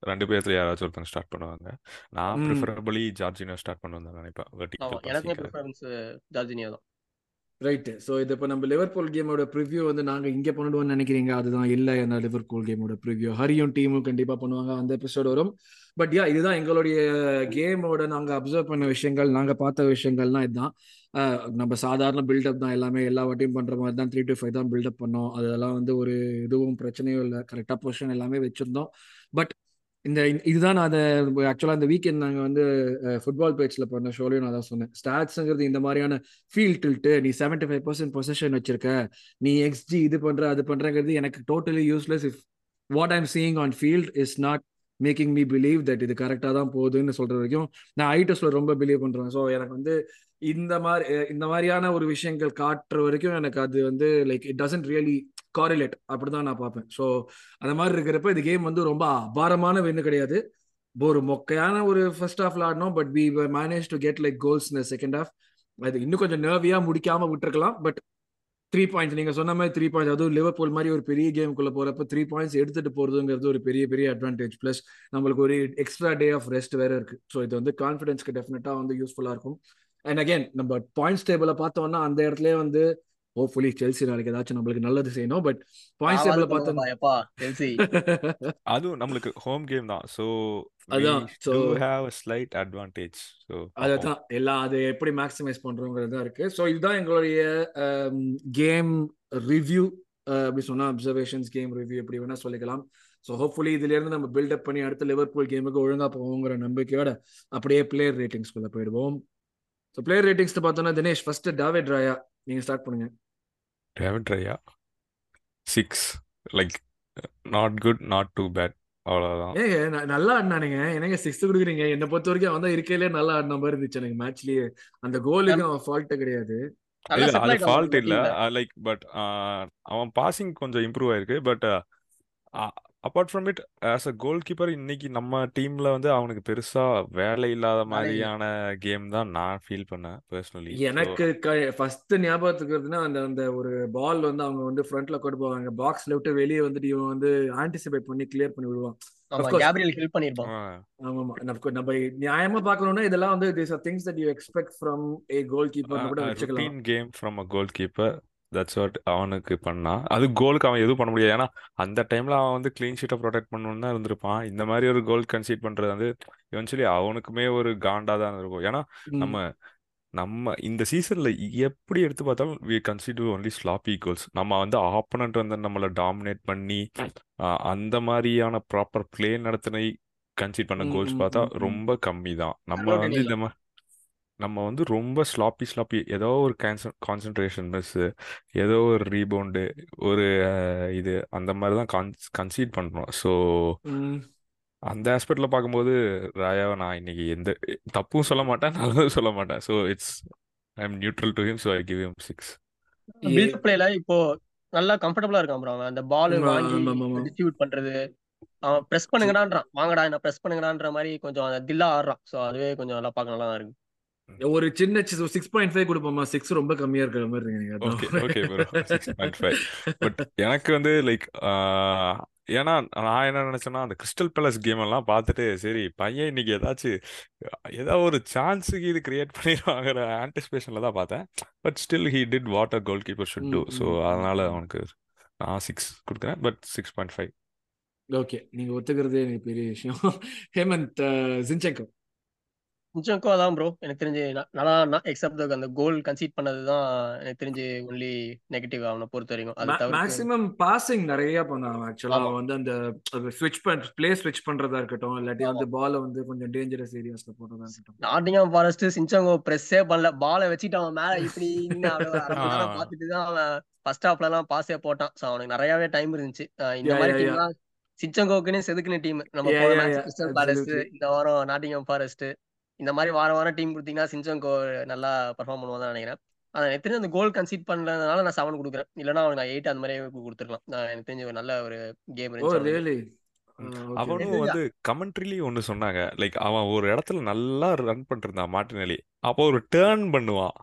ரெண்டு பேர்த்துல யாராச்சும் ஒருத்தங்க ஸ்டார்ட் பண்ணுவாங்க. நான் ப்ரிஃபரபிளி ஜார்ஜினியோ ஸ்டார்ட் பண்ணுவேன் நினைப்பேன். எனக்குமே பாசிங்காக ப்ரிஃபரன்ஸ் ஜார்ஜினியோ தான். ரைட் ஸோ இது இப்போ நம்ம லிவர்பூல் கேமோட ப்ரிவியூ வந்து நாங்கள் இங்கே பண்ணிடுவோம்னு நினைக்கிறீங்க. அதுதான் இல்லை என்ன லிவர்பூல் கேமோட ப்ரிவியூ ஹரியும் டீமும் கண்டிப்பாக பண்ணுவாங்க அந்த எபிசோட் வரும். பட் யா இதுதான் எங்களுடைய கேமோட நாங்கள் அப்சர்வ் பண்ண விஷயங்கள் நாங்கள் பார்த்த விஷயங்கள்லாம் இதுதான். நம்ம சாதாரண பில்டப் தான் எல்லாமே எல்லா வாட்டியும் பண்ணுற மாதிரி தான் த்ரீ டு ஃபைவ் தான் பில்டப் பண்ணோம். அதெல்லாம் வந்து ஒரு இதுவும் பிரச்சனையும் இல்லை. கரெக்டாக பொசிஷன் எல்லாமே வச்சுருந்தோம். பட் இந்த இதுதான் நான் அதை ஆக்சுவலாக இந்த வீக்கெண்ட் நாங்கள் வந்து ஃபுட்பால் பேஜில் பண்ண ஷோலையும் நான் தான் சொன்னேன். ஸ்டாட்ஸுங்கிறது இந்த மாதிரியான ஃபீல் டில்ட்டு நீ செவன்டி ஃபைவ் பர்சன்ட் பொசிஷன் வச்சிருக்க நீ எக்ஸ்ஜி இது பண்ணுற அது பண்ணுறங்கிறது எனக்கு totally useless if what I'm seeing on field is not making me believe that இது கரெக்டாக தான் போகுதுன்னு சொல்கிற வரைக்கும் நான் ஐட்டஸில் ரொம்ப பிலீவ் பண்ணுறேன் ஸோ எனக்கு வந்து இந்த மாதிரி இந்த மாதிரியான ஒரு விஷயங்கள் காட்டுற வரைக்கும் எனக்கு அது வந்து like it doesn't really correlate அப்படிதான் நான் பார்ப்பேன். ஸோ அந்த மாதிரி இருக்கிறப்ப இந்த கேம் வந்து ரொம்ப அபாரமான வென்னு கிடையாது. ஒரு மொக்கையான ஒரு ஃபர்ஸ்ட் ஹாஃப்ல ஆடினோம் but we manage to get like goals இந்த செகண்ட் ஹாஃப் அது இன்னும் கொஞ்சம் நர்வியா முடிக்காம விட்டுருக்கலாம் பட் த்ரீ பாயிண்ட்ஸ் நீங்க சொன்ன மாதிரி த்ரீ பாயிண்ட்ஸ் அதுவும் லிவர்பூல் மாதிரி ஒரு பெரிய கேமுக்குள்ள போறப்ப த்ரீ பாயிண்ட்ஸ் எடுத்துட்டு போறதுங்கிறது ஒரு பெரிய பெரிய அட்வான்டேஜ் பிளஸ் நம்மளுக்கு ஒரு எக்ஸ்ட்ரா டே ஆஃப் ரெஸ்ட் வேற இருக்கு. ஸோ இது வந்து கான்ஃபிடன்ஸ்க்கு டெஃபினட்டா வந்து யூஸ்ஃபுல்லா இருக்கும். அண்ட் அகேன் நம்ம பாயிண்ட்ஸ் டேபிள பார்த்தோம்னா அந்த இடத்துல வந்து ஹோப்ஃபுல்லி செல்சி நாளைக்கு ஏதாச்சும் நம்மளுக்கு நல்லது செய்யணும். பட் பாயிண்ட்ஸ் டேபிள பார்த்தோம். எப்பா செல்சி அதுவும் நம்மளுக்கு ஹோம் கேம் தான். ஸோ அதான். To have a slight advantage so அதுதான் எல்லாம் அது எப்படி மேக்ஸிமைஸ் பண்றோங்கிறது தான் இருக்கு. ஸோ இதுதான் எங்களுடைய கேம் ரிவ்யூ அப்படி சொன்னா அப்சர்வேஷன்ஸ் கேம் ரிவ்யூ எப்படி வேணா சொல்லிக்கலாம். ஸோ ஹோப்ஃபுல்லி இதுல இருந்து நம்ம பில்டப் பண்ணி அடுத்த லிவர்பூல் கேமுக்கு ஒழுங்கா போவோங்கிற நம்பிக்கையோட அப்படியே பிளேயர் ரேட்டிங்ஸ்குள்ள போயிடுவோம். ஸோ பிளேயர் ரேட்டிங்ஸ் பார்த்தோம்னா தினேஷ் ஃபர்ஸ்ட் டாவிட் ராயா நீங்க ஸ்டார்ட் பண்ணுங்க. David Raya six like not good not too bad அவ்வளோதான் ஏங்க நல்லா ஆடினானுங்க. என்னங்க சிக்ஸ் கொடுக்குறீங்க? என்னை பொறுத்த வரைக்கும் அவன் தான் இருக்கையிலே நல்லா ஆடின மாதிரி இருந்துச்சு எனக்கு மேட்ச்லயே அந்த கோலுக்கு அவன் ஃபால்ட்டே கிடையாது. இல்ல அது ஃபால்ட் இல்ல. லைக் பட் அவன் பாசிங் கொஞ்சம் இம்ப்ரூவ் ஆயிருக்கு. But apart from it as a goalkeeper இன்னைக்கு நம்ம டீம்ல வந்து அவனுக்கு பெருசா வேலை இல்லாத மாதிரியான கேம் தான் நான் ஃபீல் பண்ணேன் பர்சனலி எனக்கு ஃபர்ஸ்ட் ஞாபகத்துக்கு அந்த அந்த ஒரு பால் வந்து அவங்க வந்து ஃப்ரண்ட்ல கொண்டு போவாங்க. பாக்ஸ்ல விட்டு வெளியே வந்துட்டு இவன் வந்து ஆன்டிசிபேட் பண்ணி கிளியர் பண்ணி விடுவான். ஆமா அஃப்கோர்ஸ் கேப்ரியல் ஹெல்ப் பண்ணிருப்பான் ஆமாமா. நம்ம நம்ம நியாயமா பார்க்கணும்னா இதெல்லாம் வந்து this are things that you expect from a goal கீப்பர்னு கூட வச்சுக்கலாம். Game from a goalkeeper that's what அவனுக்கு பண்ணான் அது கோலுக்கு அவன் எதுவும் பண்ண முடியாது. ஏன்னா அந்த டைம்ல அவன் வந்து க்ளீன் ஷீட்டை ப்ரொடெக்ட் பண்ணணும்னு தான் இருந்திருப்பான். இந்த மாதிரி ஒரு கோல் கன்சீட் பண்றது வந்து எவென்ச்சுவலி அவனுக்குமே ஒரு காண்டா தான் இருக்கும். ஏன்னா. நம்ம நம்ம இந்த சீசன்ல எப்படி எடுத்து பார்த்தாலும் we consider only sloppy goals நம்ம வந்து ஆப்பனண்ட் வந்து நம்மளை டாமினேட் பண்ணி அந்த மாதிரியான ப்ராப்பர் பிளே நடத்தின கன்சீட் பண்ண கோல்ஸ் பார்த்தா. ரொம்ப கம்மி தான். நம்ம வந்து இந்த மா நம்ம வந்து ரொம்ப ஸ்லாப்பி ஸ்லாப்பி ஏதோ ஒரு கேன்சன் கான்சன்ட்ரேஷன் மிஸ்ஸு ஏதோ ஒரு ரீபவுண்டு ஒரு இது அந்த மாதிரி தான் கான் கன்சீட் பண்ணுறோம் ஸோ. அந்த ஆஸ்பெக்டில் பார்க்கும்போது ராயாவை நான் இன்னைக்கு எந்த தப்பும் சொல்ல மாட்டேன் நல்லதும் சொல்ல மாட்டேன். So it's I am neutral to him so I give him six a build up பிளேல இப்போ நல்லா கம்ஃபர்டபுளா இருக்கான் ப்ரோ அவன். அந்த பால் வாங்கி. டிஸ்ட்ரிபியூட் பண்றது. அவன் பிரஸ் பண்ணுங்கடான்றான். வாங்கடா என்ன பிரஸ் பண்ணுங்கடான்ற மாதிரி கொஞ்சம் தில்லா ஆடுறான். சோ அதுவே கொஞ்சம் நல்லா பார்க்க நல்லா தான் இருக்கு. ஒரு சின்ன சிக்ஸ் பாயிண்ட் ஃபைவ் கொடுப்போமா? சிக்ஸ் ரொம்ப கம்மியா இருக்கிற மாதிரி இருக்கு எனக்கு வந்து லைக் ஏன்னா நான் என்ன நினைச்சேன்னா அந்த கிறிஸ்டல் பேலஸ் கேம் எல்லாம் பார்த்துட்டு சரி பையன் இன்னைக்கு ஏதாச்சும் ஏதாவது ஒரு சான்ஸுக்கு இது கிரியேட் பண்ணிடுவாங்கிற ஆன்டிசிபேஷன்ல தான் பார்த்தேன். But still he did what a goalkeeper should do so அதனால. அவனுக்கு நான் சிக்ஸ் கொடுக்குறேன். But six point five okay நீங்க ஒத்துக்கிறதே எனக்கு பெரிய விஷயம். ஹேமந்த் ஜின்செங்கோ கொஞ்சம் அதான் ப்ரோ எனக்கு தெரிஞ்சு ந- நல்லா எக்ஸப்ட் அந்த கோல் கன்சீட் பண்ணது தான் எனக்கு தெரிஞ்சு ஒன்லி நெகட்டிவ் அவனை பொறுத்த வரைக்கும் அது தவிர்த்து மேக்ஸிமம் பாசிங் நிறைய பண்ணான் ஆக்சுவலா ஆமா. அவன் வந்து அந்த ஸ்விட்ச் பண் பிளே ஸ்விட்ச் பண்றதா இருக்கட்டும் இல்லாட்டி ஆமா. வந்து பால வந்து கொஞ்சம் டேஞ்சரஸ் ஏரியாஸ்ல போடுறதா இருக்கட்டும். நாட்டிங்காம் ஃபாரஸ்ட் சிஞ்சங்கோ பிரஸ்ஸே பண்ணல. பாலை வச்சுட்டு அவன் மேல இப்படி நின்னு அப்படியே ஒரு அரை மணி நேரம் ஆ. பார்த்துட்டு தான் அவன் ஃபர்ஸ்ட் ஹாஃப்ல எல்லாம் பாஸே போட்டான். சோ அவனுக்கு நிறையவே டைம் இருந்துச்சு. அஹ் இந்த யா மாதிரி யா டீம் தான் செதுக்குன டீம் நம்ம யா போன yeah match yeah Crystal Palace absolutely இந்த வாரம் நாட்டிங்காம் ஃபாரஸ்ட் இந்த மாதிரி வாரம் வாரம் டீம் கொடுத்தீங்கன்னா சிஞ்சங்கோ நல்லா பெர்ஃபார்ம் பண்ணுவான் தான் நினைக்கிறேன். ஆனா எனக்கு தெரிஞ்சு அந்த கோல் கன்சீட் பண்ணதுனால நான் செவன் கொடுக்குறேன். இல்லைன்னா அவனுக்கு நான் எயிட் அந்த மாதிரியே கொடுத்துருக்கலாம். நான் எனக்கு தெரிஞ்சு ஒரு நல்ல ஒரு கேம் இருந்துச்சு அவனும் வந்து கமெண்ட்ரிலயும் ஒன்று சொன்னாங்க. லைக் அவன் ஒரு இடத்துல நல்லா ரன் பண்ணிருந்தான் மார்டினெல்லி. அப்போ ஒரு டேர்ன் பண்ணுவான்.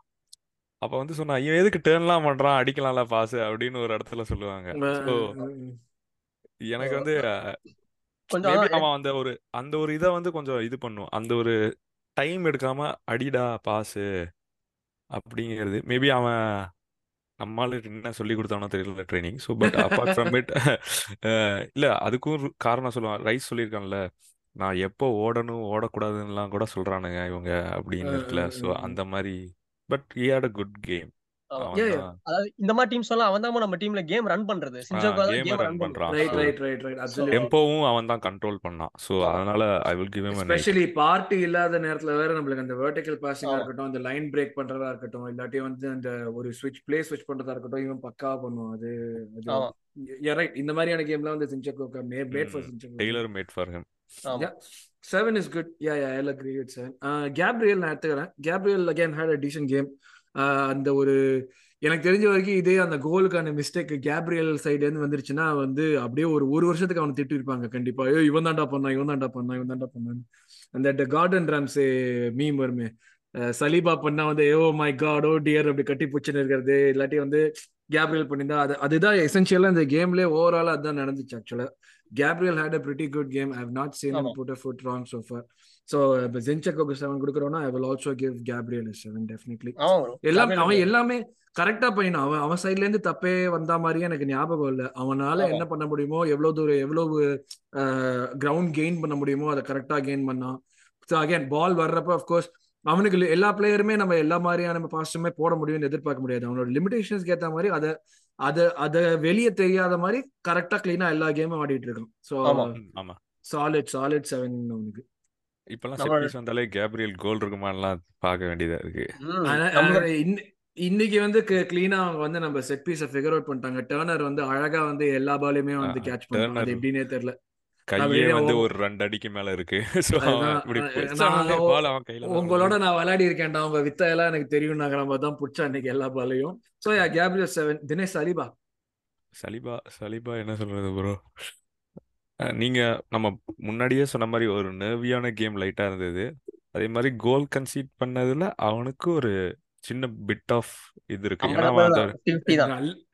அப்போ வந்து சொன்னான் இவன் எதுக்கு டேர்ன்லாம் பண்றான்? அடிக்கலாம்ல பாஸ் அப்படின்னு ஒரு இடத்துல சொல்லுவாங்க. எனக்கு வந்து அவன் அந்த ஒரு அந்த ஒரு இதை வந்து கொஞ்சம் இது பண்ணும் அந்த ஒரு டைம் எடுக்காம அடிடா பாஸு அப்படிங்கிறது. மேபி அவன் நம்மளால என்ன சொல்லி கொடுத்தானோ தெரியல training so but apart from it இல்லை அதுக்கும் காரணம் சொல்லுவான். ரைஸ் சொல்லியிருக்கான்ல நான் எப்போ ஓடணும் ஓடக்கூடாதுன்னுலாம் கூட சொல்றானுங்க இவங்க அப்படின்னு இருக்குல்ல ஸோ அந்த மாதிரி but he had a good game yeah yeah அதாவது இந்த மாதிரி டீம்ஸ் எல்லாம் அவன் தான் நம்ம டீம்ல கேம் ரன் பண்றது. சிஞ்சோகோ தான் கேமை கேம் ரன் பண்றான். ரைட் ரைட் ரைட் டெம்போவும் அவன் தான் கண்ட்ரோல் பண்ணான். ஆமா. அதனால I will give eight especially party இல்லாத நேரத்துல வேற நம்மளுக்கு அந்த வெர்டிக்கல் பாசிங்கா இருக்கட்டும் அந்த லைன் பிரேக் பண்றதா இருக்கட்டும் இல்லாட்டி வந்து அந்த ஒரு ஸ்விட்ச் பிளே ஸ்விட்ச் பண்றதா இருக்கட்டும் இவன் பக்காவா பண்ணுவான். அது ரைட் இந்த மாதிரியான கேம்லாம் வந்து Zinchenko made for hmm. Zinchenko tailor made for him is good. Yeah, yeah, I'll agree with seven. Uh, Gabriel நான் எடுத்துக்கிறேன். Gabriel again had a decent game. அந்த ஒரு எனக்கு தெரிஞ்ச வரைக்கும் இதே அந்த கோலுக்கான மிஸ்டேக் கேப்ரியல் சைடுல இருந்து வந்துருச்சுன்னா வந்து அப்படியே ஒரு ஒரு வருஷத்துக்கு அவனை திட்டு இருப்பாங்க கண்டிப்பா. ஐயோ இவன் தாண்டா பண்ணான் இவன் தாண்டா பண்ணா இவன் தாண்டா பண்ணான்னு. அந்த கார்டன் ராம்ஸே மீம் வருமே. சலீபா பண்ணா வந்து ஏ மை காடோ டியர் அப்படி கட்டி பிடிச்சின்னு இருக்கிறது. இல்லாட்டி வந்து கேப்ரியல் பண்ணியிருந்தா அது அதுதான் எசென்ஷியலா இந்த கேம்லயே ஓவரால் அதுதான் நடந்துச்சு ஆக்சுவலா Gabriel had a pretty good game I have not seen him put a foot wrong so far. So இப்போ ஜென்செக்கோக்கு seven கொடுக்குறோன்னா I will also give Gabriel seven definitely. எல்லாம் அவன் எல்லாமே கரெக்டா பண்ணினான். அவன் அவன் சைட்ல இருந்து தப்பே வந்த மாதிரியே எனக்கு ஞாபகம் இல்லை. அவனால என்ன பண்ண முடியுமோ எவ்வளவு தூரம் எவ்வளவு கிரவுண்ட் கெயின் பண்ண முடியுமோ அதை கரெக்டா கெயின் பண்ணான். ஸோ அகைன் பால் வர்றப்ப அஃப்கோர்ஸ் அவனுக்கு எல்லா பிளேயருமே நம்ம எல்லா மாதிரியான பாஸ்டுமே போட முடியும்னு எதிர்பார்க்க முடியாது. அவனோட லிமிடேஷன்ஸ்க்கு ஏற்ற மாதிரி அதை அதை அதை வெளியே தெரியாத மாதிரி கரெக்டா கிளீனா எல்லா கேமும் ஆடிட்டு இருக்கான் ஸோ ஆமா. ஆமா. சாலிட் சாலிட் செவன் அவனுக்கு இப்பெல்லாம் செட் பீஸ் வந்தாலே கேப்ரியல் கோல் இருக்குமான்லாம் பார்க்க வேண்டியதா இருக்கு. இன்னைக்கு வந்து கிளீனா அவங்க வந்து நம்ம செட் பீஸை ஃபிகர் அவுட் பண்ணிட்டாங்க. டர்னர் வந்து அழகா வந்து எல்லா பாலையுமே வந்து கேட்ச் டர்னர் எப்படின்னே தெரியல. கையே வந்து ஒரு ரெண்டு அடிக்கு மேல இருக்கு. உங்களோட நான் விளையாடி இருக்கேன்டா. உங்க வித்த எல்லாம் எனக்கு தெரியும் நாங்க நம்ம தான் புடிச்சா இன்னைக்கு எல்லா பாலையும் so yeah Gabriel seven Dinesh அலிபா Saliba Saliba என்ன சொல்றது ப்ரோ நீங்க நம்ம முன்னாடியே சொன்ன மாதிரி ஒரு நர்வியான கேம் லைட்டா இருந்தது. அதே மாதிரி கோல் கன்சீட் பண்ணதுல அவனுக்கு ஒரு சின்ன பிட் ஆஃப் இது இருக்கு. நல்ல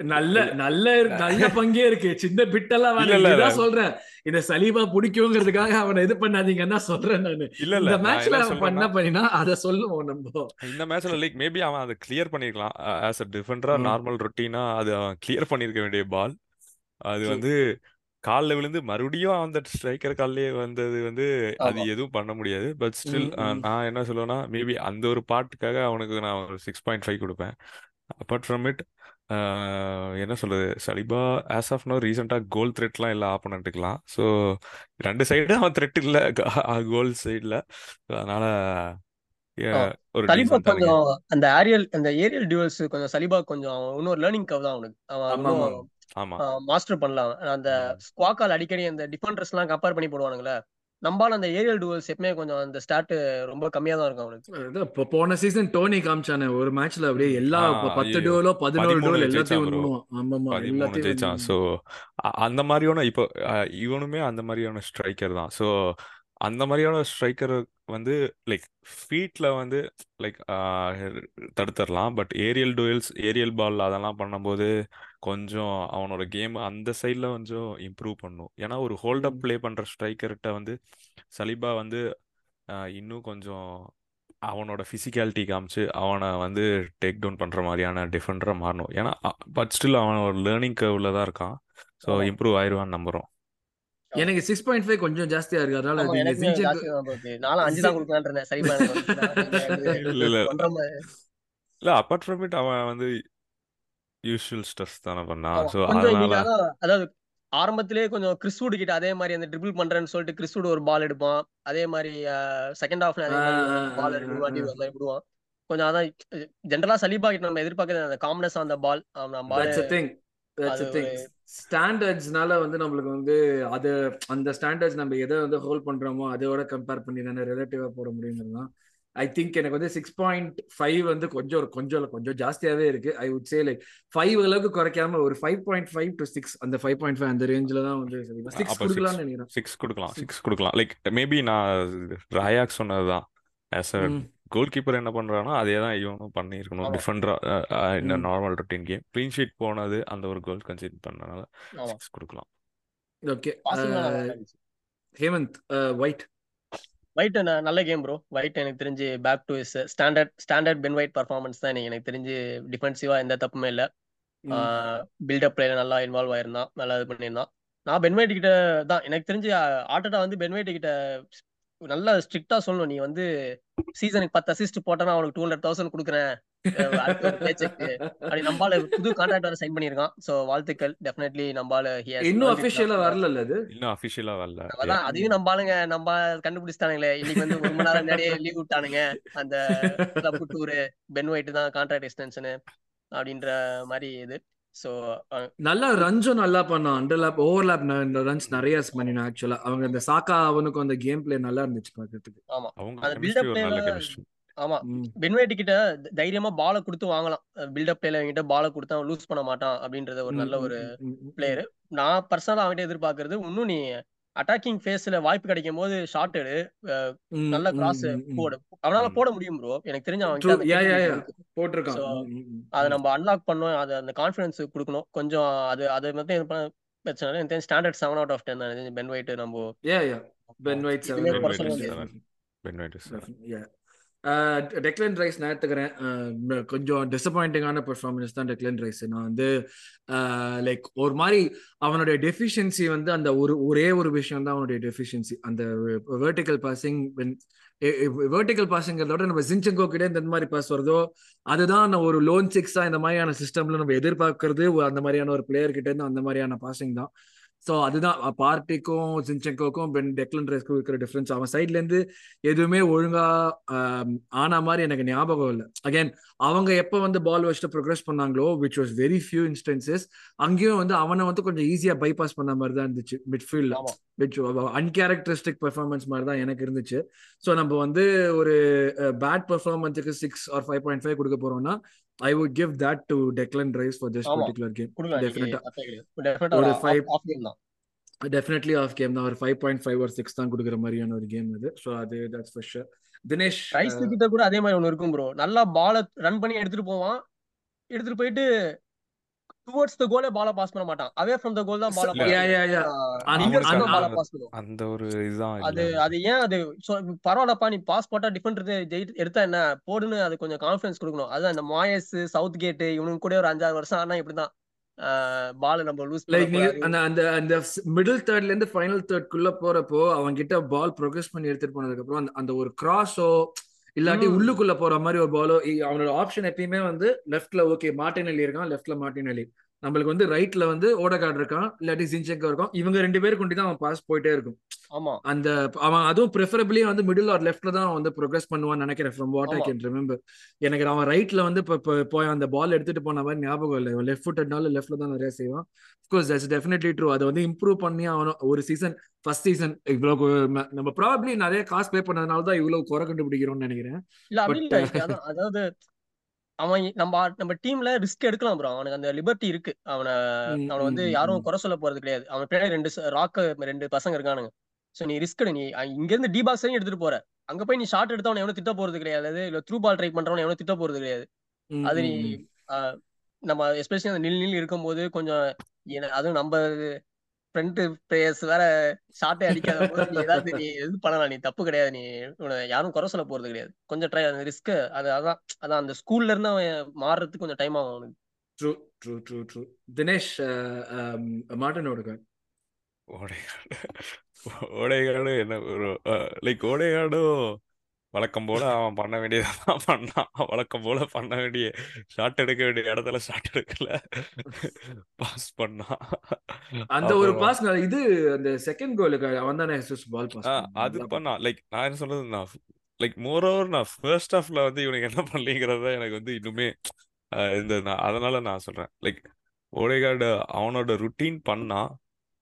நல்ல நல்ல நல்ல பங்கே இருக்கு. சின்ன பிட்டெல்லாம் இல்ல வேணாம் சொல்றேன். இந்த சலீபா பிடிக்குங்கிறதுக்காக அவனை இது பண்ணாதீங்கன்னு சொல்றேன் நானு. இல்ல இல்ல. மேட்ச்ல என்ன அவன் பண்ண பண்ணினா அதை சொல்லுவோம் நம்ம. இந்த மேட்ச்ல லைக் மேபி அவன் அதை கிளியர் பண்ணிருக்கலாம். ஆஸ் அ டிஃபெண்டரா ம். நார்மல் ரொட்டீனா அது அவன் கிளியர் பண்ணிருக்க வேண்டிய பால் அது வந்து கால்ல விழுந்து மறுபடியும் அந்த ஸ்ட்ரைக்கர் கால்லயே வந்தது வந்து அது எதுவும் பண்ண முடியாது. பட் ஸ்டில் நான் என்ன சொல்லுவேன்னா மேபி அந்த ஒரு பாட்டுக்காக அவனுக்கு நான் ஒரு சிக்ஸ் பாயிண்ட் ஃபைவ் கொடுப்பேன். அப்பார்ட் ஃப்ரம் இட் என்ன சொல்றது? சலிபா ஆஸ் ஆஃப் நோ ரீசெண்டாக கோல் த்ரெட்லாம் இல்லை ஆப்போனண்ட்டுக்கலாம் ஸோ ரெண்டு சைடு அவன் த்ரெட் இல்லை. கோல் சைடில் அதனால ஒரு சலிபா கொஞ்சம் அந்த ஏரியல் அந்த ஏரியல் டியூவல்ஸ் கொஞ்சம் சலிபா கொஞ்சம் இன்னொரு லேர்னிங் கவ் தான் அவனுக்கு. அவன் மாஸ்டர் பண்ணலாம். அந்த ஸ்குவாக்கால் அடிக்கடி அந்த டிஃபெண்டர்ஸ் எல்லாம் கம்பேர் பண்ணி போடுவானுங்களே நம்பால அந்த ஏரியல் டுவல்ஸ் எப்பவுமே கொஞ்சம் அந்த ஸ்டார்ட் ரொம்ப கம்மியா தான் இருக்கும் அவனுக்கு. போன சீசன் டோனி காமிச்சானே ஒரு மேட்ச்ல அப்படியே எல்லா பத்து டூவலோ பதினோரு டூவல் எல்லாத்தையும் ஜெயிச்சான். சோ அந்த மாதிரியான இப்போ இவனுமே அந்த மாதிரியான ஸ்ட்ரைக்கர் தான். சோ அந்த மாதிரியான ஸ்ட்ரைக்கர் வந்து லைக் ஃபீட்ல வந்து like தடுத்துடலாம். But aerial duels aerial ball அதெல்லாம் பண்ணும்போது கொஞ்சம் அவனோட கேம் அந்த சைடில் கொஞ்சம் இம்ப்ரூவ் பண்ணும். ஏன்னா ஒரு ஹோல்ட் அப் ப்ளே பண்ணுற ஸ்ட்ரைக்கர்கிட்ட வந்து சலிபா வந்து இன்னும் கொஞ்சம் அவனோட ஃபிசிக்காலிட்டி காமிச்சு அவனை வந்து டேக் டவுன் பண்ணுற மாதிரியான டிஃபெண்டராக மாறணும். ஏன்னா பட் ஸ்டில் அவன் ஒரு லேர்னிங் கர்வில் தான் இருக்கான். ஸோ இம்ப்ரூவ் ஆயிடுவான்னு நம்புகிறோம் எனக்கு சிக்ஸ் பாயிண்ட் ஃபைவ் கொஞ்சம் ஜாஸ்தியா இருக்கு. அதனால நானும் அஞ்சு தான் கொடுக்கலான் சரி இல்ல இல்ல. இல்ல அப்பார்ட் ஃப்ரம் இட் அவன் வந்து யூஷுவல் ஸ்ட்ரெஸ் தானே பண்ணான் ஸோ அதனால அதாவது ஆரம்பத்திலே கொஞ்சம் கிறிஸ்வுட் கிட்ட அதே மாதிரி அந்த ட்ரிபிள் பண்றேன்னு சொல்லிட்டு கிறிஸ்வுட் ஒரு பால் எடுப்பான். அதே மாதிரி செகண்ட் ஹாஃப்ல அதே மாதிரி பால் மாதிரி விடுவான். கொஞ்சம் அதான் ஜென்ரலா சலீபா கிட்ட நம்ம எதிர்பார்க்கறது அந்த காம்னஸ் அந்த பால் ஸ்டாண்டர்ட்ஸ்னால வந்து நம்மளுக்கு வந்து அது அந்த ஸ்டாண்டர்ட்ஸ் நம்ம எதை வந்து ஹோல்ட் பண்றோமோ அதோட கம்பேர் பண்ணி தானே ரிலேட்டிவா போட முடியுங்கிறது ஐ திங்க் எனக்கு வந்து சிக்ஸ் பாயிண்ட் ஃபைவ் வந்து கொஞ்சம் ஒரு கொஞ்சம் கொஞ்சம் ஜாஸ்தியாவே இருக்கு. ஐ உட் சே லைக் ஃபைவ் அளவுக்கு குறைக்காம ஒரு five point five to six அந்த ஃபைவ் பாயிண்ட் ஃபைவ் அந்த ரேஞ்சில தான் வந்து சிக்ஸ் கொடுக்கலாம்னு நினைக்கிறேன். சிக்ஸ் கொடுக்கலாம் சிக்ஸ் கொடுக்கலாம். லைக் மேபி நான் ராயாக் சொன்னதுதான். ஆஸ் அ கோல் கீப்பர் என்ன பண்றானோ அதே தான் இவனும் பண்ணியிருக்கணும். டிஃபெண்டரா இந்த normal routine game clean sheet போனது அந்த ஒரு கோல் கன்சிடர் பண்ணனால சிக்ஸ் கொடுக்கலாம். ஓகே ஹேமந்த் ஒயிட் ஒயிட் நல்ல கேம் ப்ரோ ஒயிட் எனக்கு தெரிஞ்சு back to his standard standard Ben White performance தான் எனக்கு தெரிஞ்சு டிஃபென்சிவா எந்த தப்புமே இல்லை. பில்டப் பிளேல நல்லா இன்வால்வ் ஆயிருந்தான். நல்லா இது பண்ணியிருந்தான். நான் பென் ஒயிட் கிட்ட தான் எனக்கு தெரிஞ்சு ஆட்டோடா வந்து பென் ஒயிட் கிட்ட நல்லா ஸ்ட்ரிக்டா சொல்லணும். நீ வந்து சீசனுக்கு பத்து அசிஸ்ட் போட்டனா அவனுக்கு டூ ஹண்ட்ரட் தௌசண்ட் கொடுக்குறேன். அப்படி நம்பால புது கான்ட்ராக்ட் வர சைன் பண்ணிருக்கான் சோ வாழ்த்துக்கள். டெஃபினெட்லி நம்பால இன்னும் அபிஷியலா வரல அது? இன்னும் அபிஷியலா வரல. அதான் அதையும் நம்பாளுங்க நம்ம கண்டுபிடிச்சிட்டானுங்களே. இன்னைக்கு வந்து ஒரு மணி நேரம் முன்னாடியே லீவ் விட்டானுங்க. அந்த கிளப் டூரு பென் ஒயிட் தான் கான்ட்ராக்ட் எக்ஸ்டென்ஷன் அப்படின்ற மாதிரி இது. சோ நல்லா ரன்ஸும் நல்லா பண்ணான். Under lap over lap runs நிறைய பண்ணினான் ஆக்சுவலா அவங்க இந்த சாக்கா அவனுக்கும் அந்த கேம் பிளே நல்லா இருந்துச்சு பாக்கிறதுக்கு ஆமா. அந்த ஆமா. பென்வைட் கிட்ட தைரியமா பால கொடுத்து வாங்கலாம். பில்டப் பிளேல கிட்ட பால கொடுத்து அவன் லூஸ் பண்ண மாட்டான் அப்படின்றது ஒரு நல்ல ஒரு பிளேயர் நான் பர்சனலா அவன்கிட்ட எதிர்பார்க்கறது இன்னும் நீ அட்டாக்கிங் ஃபேஸ்ல வாய்ப்பு கிடைக்கும் போது ஷார்ட் எடு நல்ல கிராஸ் போடு. அவனால போட முடியும் ப்ரோ எனக்கு தெரிஞ்ச அவன் போட்டிருக்கான். அதை நம்ம அன்லாக் பண்ணோம். அது அந்த கான்ஃபிடன்ஸ் கொடுக்கணும். கொஞ்சம் அது அதை மட்டும் பிரச்சனை எனக்கு தெரிஞ்ச standard seven out of ten தான். பென் ஒயிட் நம்ம Ben White Ben White Declan Rice நான் எடுத்துக்கிறேன். கொஞ்சம் டிசப்பாயிண்டிங்கான பெர்ஃபார்மன்ஸ் தான் டெக்லன் ரைஸ். நான் வந்து லைக் ஒரு மாதிரி அவனுடைய டெஃபிஷியன்சி வந்து அந்த ஒரு ஒரே ஒரு விஷயம் தான் அவனுடைய டெஃபிஷியன்சி அந்த வேர்டிக்கல் பாசிங் வேர்டிக்கல் விட நம்ம ஜின்சங்கோ கிட்ட இந்த மாதிரி பாஸ் வருதோ அதுதான் ஒரு லோன் சிக்ஸா இந்த மாதிரியான சிஸ்டம்ல நம்ம எதிர்பார்க்கறது அந்த மாதிரியான ஒரு பிளேயர் கிட்ட இருந்து அந்த மாதிரியான பாசிங் தான். ஸோ அதுதான் பார்ட்டிக்கும் ஜின்செங்கோக்கும் பென் டெக்லன் ரைஸ்க்கும் இருக்கிற டிஃப்ரென்ஸ் அவன் சைட்ல இருந்து எதுவுமே ஒழுங்கா ஆன மாதிரி எனக்கு ஞாபகம் இல்லை. அகைன் அவங்க எப்போ வந்து பால் வச்சுட்டு ப்ரோக்ரஸ் பண்ணாங்களோ which was very few instances அங்கேயும் வந்து அவனை வந்து கொஞ்சம் ஈஸியா பைபாஸ் பண்ண மாதிரி தான் இருந்துச்சு மிட்ஃபீல்ட்ல விச் அன்கேரக்டரிஸ்டிக் பெர்ஃபார்மன்ஸ் மாதிரி தான் எனக்கு இருந்துச்சு. ஸோ நம்ம வந்து ஒரு bad பெர்ஃபார்மன்ஸுக்கு six or five point five கொடுக்க போறோம்னா I would give that to Declan Rice for this particular game டெஃபினட்டா ஒரு ஃபைவ் டெஃபினெட்லி ஆஃப் கேம் தான். ஒரு ஃபைவ் பாயிண்ட் ஃபைவ் ஒரு சிக்ஸ் தான் கொடுக்குற மாதிரியான ஒரு கேம் இது. ஸோ அது that's for sure Dinesh Rice கிட்ட கூட அதே மாதிரி ஒன்று இருக்கும் ப்ரோ நல்லா பால ரன் பண்ணி எடுத்துட்டு போவான். எடுத்துட்டு போயிட்டு towards the Golay Bala pass பண்ண மாட்டான். அவே ஃப்ரம் த கோல் தான் பால பாஸ் பாஸ் அந்த ஒரு இதுதான் அது அது ஏன் அது பரவாயில்லப்பா நீ பாஸ் போட்டா டிஃபெண்டர் எடுத்தா என்ன? போடுன்னு அது கொஞ்சம் கான்ஃபிடன்ஸ் கொடுக்கணும். அது அந்த மாயஸ் சவுத் கேட் இவனுக்கு கூட ஒரு அஞ்சாறு வருஷம் ஆனா இப்படிதான். பால் நம்ம லூஸ் லைக் அந்த அந்த அந்த மிடில் தேர்ட்ல இருந்து ஃபைனல் தேர்ட் குள்ள போறப்போ அவங்க கிட்ட பால் ப்ரோக்ரஸ் பண்ணி எடுத்துட்டு போனதுக்கு அப்புறம் அந்த ஒரு கிராஸோ இல்லாட்டி. உள்ளுக்குள்ள போற மாதிரி ஒரு பாலோ அவனோட ஆப்ஷன் எப்பயுமே வந்து லெஃப்ட்ல ஓகே மார்டினெல்லி இருக்கான் லெஃப்ட்ல மார்டினெல்லி நம்மளுக்கு வந்து ரைட்ல வந்து ஓடகார்டு இருக்கான் இல்லாட்டி ஜின்செங்கோ இருக்கான். இவங்க ரெண்டு பேரும் கொண்டு தான் அவன் பாஸ் போயிட்டே இருக்கும். அந்த அவன் அதுவும் ப்ரிஃபரபிளி வந்து மிடில் ஆர் லெஃப்ட்ல தான் வந்து ப்ரோக்ரஸ் பண்ணுவான்னு நினைக்கிறேன் from what I. Can remember எனக்கு அவன் ரைட்ல வந்து இப்போ போய் அந்த பால் எடுத்துட்டு போன மாதிரி ஞாபகம் இல்லை. லெஃப்ட் ஃபுட்டட்னால லெஃப்ட்ல தான் நிறைய செய்வான். அஃப்கோர்ஸ் தட்ஸ் டெஃபினெட்லி ட்ரூ அதை வந்து இம்ப்ரூவ் பண்ணி அவன் ஒரு சீசன் ஃபர்ஸ்ட் சீசன் இவ்வளவு நம்ம ப்ராபப்ளி நிறைய காசு பே பண்ணதுனால தான் இவ்வளவு குறை கண்டுபிடிக்கிறோம்னு நினைக்கிறேன். அதாவது அவன் நம்ம நம்ம டீம்ல ரிஸ்க் எடுக்கலாம் ப்ரோ அவனுக்கு அந்த லிபர்ட்டி இருக்கு. அவனை அவனை வந்து யாரும் குறை சொல்ல போறது கிடையாது. அவன் பின்னாடி ரெண்டு ராக்க ரெண்டு பசங்க இருக்கானுங்க. சோ நீ ரிஸ்க் நீ இங்க இருந்து டி பாக்ஸ் எடுத்துட்டு போற. அங்க போய் நீ ஷாட் எடுத்தவன எவனும் திட்ட போறது கிடையாது. இல்ல த்ரூ பால் ட்ரை பண்றவன எவனும் திட்ட போறது கிடையாது. அது நீ நம்ம எஸ்பெஷலி அந்த நில் நில் இருக்கும்போது கொஞ்சம் அதுவும் நம்ம ஃப்ரண்ட் பிளேயர்ஸ் வேற ஷாட்டே அடிக்காத போது நீ ஏதாவது நீ இது பண்ணலாம். நீ தப்பு கிடையாது. நீ யாரும் குறை சொல்ல போறது கிடையாது. கொஞ்சம் ட்ரை அந்த ரிஸ்க் அது அதான் அதான் அந்த ஸ்கூல்ல இருந்து அவன் மாறுறதுக்கு கொஞ்சம் டைம் ஆகும் அவனுக்கு. True true true true Dinesh Odegaard Odegaard Odegaard என்ன ஒரு லைக் ஓடைகாடும் வழக்கம் போல அவன் பண்ண வேண்டியதெல்லாம் பண்ணான். வழக்கம் போல பண்ண வேண்டிய ஷாட் எடுக்க வேண்டிய இடத்துல ஷாட் எடுக்கல. பாஸ் பண்ணான். அந்த ஒரு பாஸ் இது அந்த செகண்ட் கோலுக்கு அவன் தானே பால் பாஸ் அது பண்ணான். லைக் நான் என்ன சொல்றது நான் லைக் மோர் ஓவர் நான் ஃபர்ஸ்ட் ஹாஃப்ல வந்து இவனுக்கு என்ன பண்ணலங்கிறத எனக்கு வந்து இன்னுமே இந்த நான் அதனால நான் சொல்றேன். லைக் ஓடேகார்டு அவனோட ருட்டீன் பண்ணான்.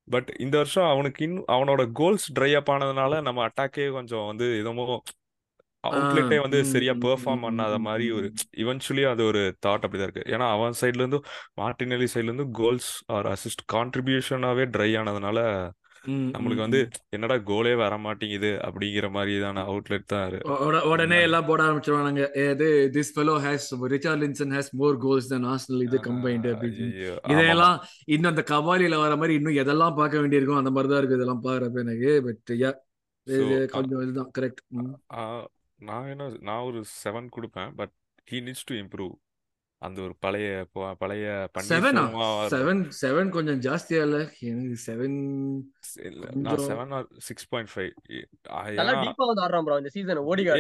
பட் இந்த வருஷம் அவனுக்கு இன்னும் அவனோட கோல்ஸ் ட்ரை அப் ஆனதுனால நம்ம அட்டாக்கே கொஞ்சம் வந்து எதுமோ அவுட்லெட்டே வந்து சரியா பெர்ஃபார்ம் பண்ணாத மாதிரி ஒரு இவென்ச்சுவலி அது ஒரு தாட் அப்படிதான் இருக்கு. ஏன்னா அவன் சைட்ல இருந்து மார்டினெல்லி சைட்ல இருந்து கோல்ஸ் ஆர் அசிஸ்ட் கான்ட்ரிபியூஷனாவே ட்ரை ஆனதுனால நம்மளுக்கு வந்து என்னடா கோலே வர மாட்டேங்குது அப்படிங்கிற மாதிரிதான அவுட்லெட் தான் இரு- உடனே. எல்லாம் போட ஆரம்பிச்சிருவானுங்க. இது this fellow has Richarlison has more goals then Arsenal இது கம்பைன்டு அப்படின்னு இதெல்லாம் இன்னும் அந்த கபாலில வர மாதிரி இன்னும் எதெல்லாம் பார்க்க வேண்டியிருக்கும் அந்த மாதிரி தான் இருக்கு இதெல்லாம் பாக்குறப்ப எனக்கு. பட் யா கொஞ்சம் இதுதான். கரெக்ட் ஆ, நான் என்ன நான் ஒரு செவன் கொடுப்பேன். But he needs to improve அந்த ஒரு பழைய பழைய செவனா செவன் கொஞ்சம் ஜாஸ்தியா இல்ல? எனக்கு செவன் இல்ல, நான் seven or six point five நல்லா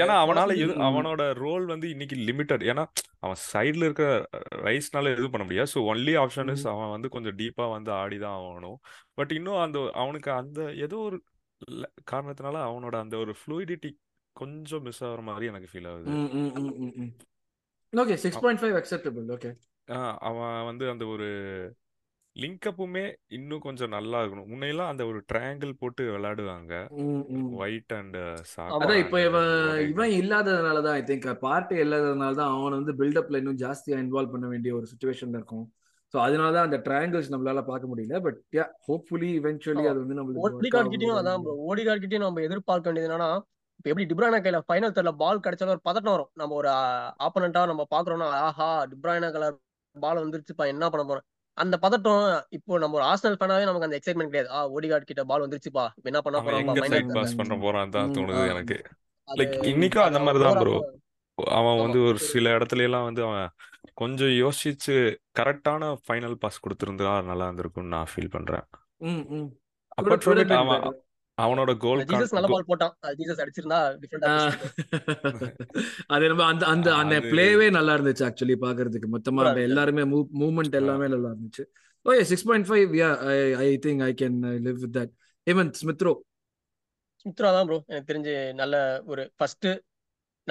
ஏன்னா அவனால அவனோட ரோல் வந்து இன்னைக்கு லிமிட்டட் ஏன்னா அவன் சைடுல இருக்கிற ரைஸ்னால எதுவும் பண்ண முடியாது. ஸோ ஒன்லி ஆப்ஷன் இஸ் அவன் வந்து கொஞ்சம் டீப்பா வந்து ஆடி தான் ஆகணும். பட் இன்னும் அந்த அவனுக்கு அந்த ஏதோ ஒரு காரணத்தினால அவனோட அந்த ஒரு ஃப்ளூயிடிட்டி கொஞ்சம் மிஸ் ஆகுற மாதிரி எனக்கு ஃபீல் ஆகுது. Okay six point five acceptable okay அவன் வந்து அந்த ஒரு லிங்க் அப்புமே இன்னும் கொஞ்சம் நல்லா இருக்கணும். முன்னையெல்லாம் அந்த ஒரு ட்ரையாங்கிள் போட்டு விளையாடுவாங்க. ஒயிட் அண்ட் ஆமா அதான் இப்ப அண்ட் இவன் இவன் இல்லாததுனால தான் ஐ திங்க் பார்ட்டி இல்லாததுனால தான் அவன் வந்து பில்டப்ல இன்னும் ஜாஸ்தியா இன்வால்வ் பண்ண வேண்டிய ஒரு சுச்சுவேஷன்ல இருக்கும். ஸோ அதனால தான் அந்த ட்ரையாங்கிள்ஸ் நம்மளால பார்க்க முடியல பட் யா ஹோப்ஃபுல்லி இவென்ச்சுவலி அது வந்து ஓடிகார்டு ஆகும் கிட்டயும் அதான் ப்ரோ ஓடிகார்டு கிட்டயும் நம்ம எதிர்பார்க்க வேண்டியது என்னன்னா இப்ப எப்படி டிப்ரானா கையில ஃபைனல் தர்ல பால் கிடைச்சாலும் ஒரு பதட்டம் வரும். நம்ம ஒரு ஆப்பனண்டா நம்ம பாக்குறோம்னா ஆஹா டிப்ரானா கலர் பால் வந்துருச்சுப்பா என்ன பண்ண போறோம்? அந்த பதட்டம் இப்போ நம்ம ஒரு ஆர்சனல் ஃபேனாவே நமக்கு அந்த எக்ஸைட்மெண்ட் கிடையாது. ஆ ஓடிகார்டு கிட்ட பால் வந்துருச்சுப்பா இப்ப என்ன பண்ண தர்ல பாஸ் பண்ண போறான் தான் தோணுது எனக்கு. லைக் இன்னைக்கும் அந்த அவன் மாதிரி தான் ப்ரோ அவன் வந்து ஒரு சில இடத்துல எல்லாம் வந்து அவன் கொஞ்சம் யோசிச்சு கரெக்டான ஃபைனல் பாஸ் கொடுத்துருந்தா நல்லா இருந்திருக்கும்னு நான் ஃபீல் பண்றேன். பின் அவன் அவனோட கோல் ஜீசஸ் நல்ல பால் போட்டான். அது ஜீசஸ் அடிச்சிருந்தா அது நம்ம அந்த அந்த அந்த பிளேவே நல்லா இருந்துச்சு ஆக்சுவலி பாக்குறதுக்கு. மொத்தமா எல்லாருமே மூவ்மெண்ட் எல்லாமே நல்லா இருந்துச்சு. Okay six point five yeah I I think I can live with that Hemanth Smith Rowe Smith Rowe தான் ப்ரோ எனக்கு தெரிஞ்சு நல்ல ஒரு ஃபர்ஸ்ட்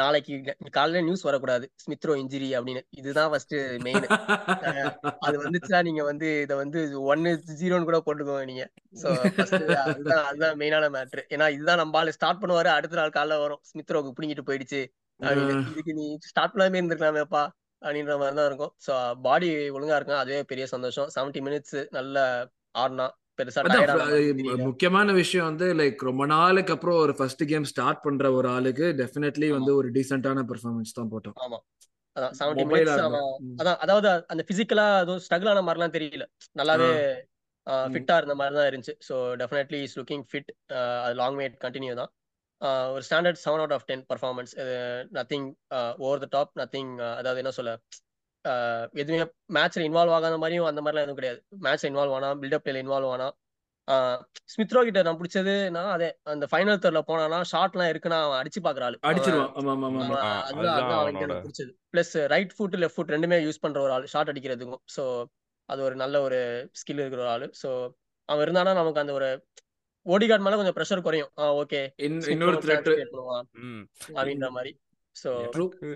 நாளைக்கு காலையில நியூஸ் வரக்கூடாது. ஸ்மித்ரோ இன்ஜுரி அப்படின்னு. இதுதான் ஃபர்ஸ்ட் மெயின் அது வந்துச்சுன்னா நீங்க வந்து இதை வந்து ஒன்னு ஜீரோன்னு கூட போட்டுக்கோங்க நீங்க. சோ அதுதான் அதுதான் மெயினான மேட்ரு ஏன்னா இதுதான் நம்ம ஆளு ஸ்டார்ட் பண்ணுவாரு அடுத்த நாள் காலைல வரும். ஸ்மித்ரோக்கு பிடிங்கிட்டு போயிடுச்சு. அப்படின்னு. இதுக்கு நீ ஸ்டார்ட் பண்ணாமே இருந்திருக்கலாமேப்பா அப்படின்ற மாதிரி தான் இருக்கும். ஸோ பாடி ஒழுங்கா இருக்கும் அதுவே பெரிய சந்தோஷம். 70 மினிட்ஸ் நல்ல ஆடினா. முக்கியமான விஷயம் வந்து லைக் ரொம்ப நாளுக்கு அப்புறம் ஒரு ஃபர்ஸ்ட் கேம் ஸ்டார்ட் பண்ற ஒரு ஆளுக்கு டெஃபினெட்லி வந்து ஒரு டீசென்டான பெர்ஃபார்மன்ஸ் தான் போட்டோம். ஆமா. அதான் அதாவது அந்த பிசிக்கலா அதுவும் ஸ்ட்ரகிள் ஆன மாதிரிலாம் தெரியல. நல்லாவே. ஃபிட்டா இருந்த மாதிரி தான் இருந்துச்சு. So definitely is looking fit அது லாங் மேட் கண்டினியூ தான். ஒரு standard seven out of ten performance nothing over the top nothing அதாவது என்ன சொல்ல எதுவுமே மேட்ச்ல இன்வால்வ் ஆகாத மாதிரியும் அந்த மாதிரிலாம் எதுவும் கிடையாது. மேட்ச்ல இன்வால்வ் ஆனா பில்டப் பிளேல இன்வால்வ் ஆனா ஸ்மித்ரோ கிட்ட நான் பிடிச்சதுன்னா அதே அந்த ஃபைனல் தேர்ட்ல போனானா ஷாட்லாம் இருக்குன்னா அவன் அடிச்சு பாக்குற ஆளு. அவன் அடிச்சிருவான். ஆமா ஆமா ஆமா அவன் ஆ, அதுதான் பிடிச்சது. Plus right foot left foot ரெண்டுமே யூஸ் பண்ற ஒரு ஆள் ஷாட் அடிக்கிறதுக்கும். ஸோ அது ஒரு நல்ல ஒரு ஸ்கில் இருக்கிற ஒரு ஆளு. ஸோ அவன் இருந்தானா நமக்கு அந்த ஒரு ஓடிகார்ட் மேல கொஞ்சம் ப்ரெஷர் குறையும். ஓகே இன்னொரு அப்படின்ற மாதிரி. எனக்கு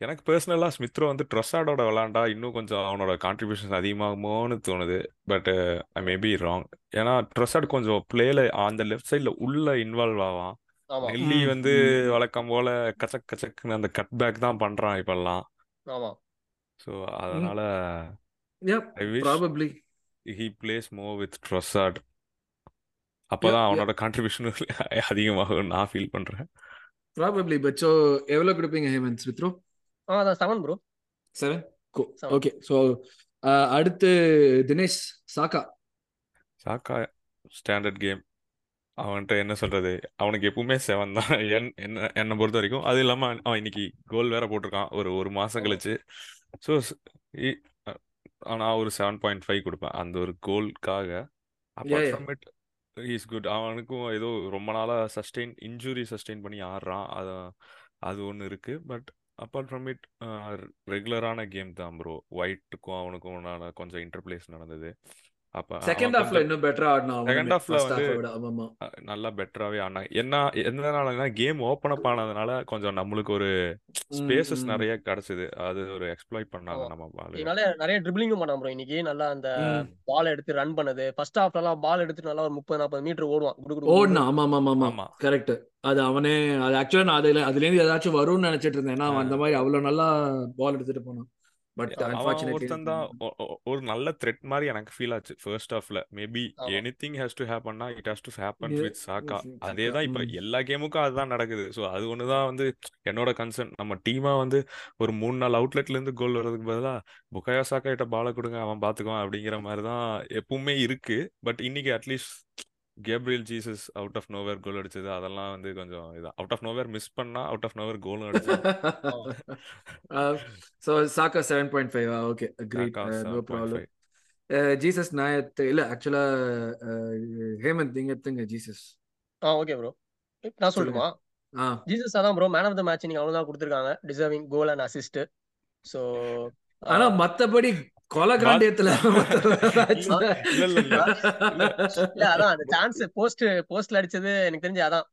எனக்கு பர்சனலா ஸ்மித்ரோ வந்து ட்ரொசாடோட விளாண்டா இன்னும் கொஞ்சம் அவனோட கான்ட்ரிபியூஷன் அதிகமாகுமோன்னு தோணுது. But I may be wrong ஏன்னா ட்ரொசாட் கொஞ்சம் பிளேல அந்த லெஃப்ட் சைட்ல உள்ள இன்வால்வ் ஆவான். நெல்லி ம் வந்து ம் ம். வழக்கம் போல கச்சக் கச்சக்குன்னு அந்த கட் பேக் தான் பண்றான் இப்பெல்லாம். ஆமா. ஸோ ம். அதனால probably he plays more with Trossard அப்பதான் அவனோட கான்ட்ரிபியூஷன் அதிகமாகும் நான் ஃபீல் பண்றேன். ப்ராபப்ளி பட் ஸோ எவ்வளோ கொடுப்பீங்க ஹேமந்த் ஸ்மித்ரோ ஆ அதான் seven bro seven go okay so அடுத்து தினேஷ் சாக்கா. சாக்கா ஸ்டாண்டர்ட் கேம் அவன்கிட்ட என்ன சொல்றது? அவனுக்கு எப்பவுமே செவன் தான். என் என்ன என்னை பொறுத்த வரைக்கும். அது இல்லாம அவன் இன்னைக்கு கோல் வேற போட்டிருக்கான். ஒரு ஒரு மாசம் கழிச்சு. ஸோ நான் ஒரு செவன் பாயிண்ட் ஃபைவ் கொடுப்பேன். அந்த ஒரு கோல்க்காக apart from it is good அவனுக்கும் ஏதோ ரொம்ப நாளாக சஸ்டெயின் இன்ஜுரி சஸ்டெயின் பண்ணி ஆடுறான். அது அது ஒன்று இருக்குது பட் அப்பார்ட் ஃப்ரம் இட் ரெகுலரான கேம் தான் ப்ரோ ஒயிட்டுக்கும் அவனுக்கும் உண்டான கொஞ்சம் இன்டர்பிளேஸ் நடந்தது. அப்ப செகண்ட் ஹாஃப்ல இன்னும் பெட்டரா ஆடினான் செகண்ட் ஹாஃப்ல வந்து நல்லா பெட்டராகவே ஆடினாங்க என்ன எதனாலனா கேம் ஓப்பன் அப் ஆனதுனால கொஞ்சம் நம்மளுக்கு ஒரு ஸ்பேசஸ் நிறைய கிடைச்சது. அது ஒரு எக்ஸ்ப்ளாய்ட் பண்ணாங்க நம்ம ஆளுங்க இதனால நிறைய ட்ரிபிளிங்கும் பண்ணான் ப்ரோ இன்னைக்கு நல்லா அந்த பால் எடுத்து ரன் பண்ணது. ஃபர்ஸ்ட் ஹாஃப்ல எல்லாம் பால் எடுத்து நல்லா ஒரு முப்பது நாற்பது மீட்டர் ஓடுவான். குடு குடு குடு ஓடுனா ஆமா ஆமா ஆமா. ஆமா ஆமா கரெக்ட் அது அவனே அது ஆக்சுவலா நான் அதுல அதுலேருந்து ஏதாச்சும் வரும்னு நினைச்சிட்டு இருந்தேன் ஏன்னா அந்த மாதிரி அவ்வளவு நல்லா பால் எடுத்துட்டு போனான். பட் ஒருத்தன் தான் ஒரு நல்ல த்ரெட் மாதிரி எனக்கு ஃபீல் ஆச்சு ஃபர்ஸ்ட் ஹாஃப்ல மேபி ஆமா. Anything has to ஹேப்பன்னா it has to happen with Saka அதே தான் இப்போ எல்லா கேமுக்கும் அதுதான் நடக்குது. ஸோ அது ஒன்று தான் வந்து என்னோட கன்சர்ன் நம்ம டீமா வந்து ஒரு மூணு நாலு அவுட்லெட்ல இருந்து கோல் வர்றதுக்கு பதிலாக புகாயா சாக்கா கிட்ட பாலை கொடுங்க அவன் பார்த்துக்குவான் அப்படிங்கிற மாதிரி தான் எப்பவுமே இருக்கு. பட் இன்னைக்கு at least Gabriel Jesus out of nowhere goal அடிச்சது அதெல்லாம் வந்து கொஞ்சம் இதான் அவுட் ஆஃப் நோவேர் மிஸ் பண்ணா அவுட் ஆஃப் நோவேர் கோலும் அடிச்சான் ஆமா so Saka seven point five okay great no problem Jesus நாயத் இல்ல ஆக்சுவலா ஹேமந்த் நீங்க எடுத்துங்க ஜீசஸ் ஆ ஓகே ப்ரோ நான் ஆ. ஜீசஸ் அதான் bro man of the match நீங்க அவ்வளவுதான் கொடுத்துருக்காங்க. Deserving goal and assist so ஆனா மத்தபடி கொலை பாத் காண்டியத்துல மத்த இல்ல மேட்ச்ல இல்ல இல்ல. இல்ல இல்ல இல்ல அதான் அந்த சான்ஸ் போஸ்ட் போஸ்ட்ல அடிச்சது எனக்கு தெரிஞ்சு அதான்.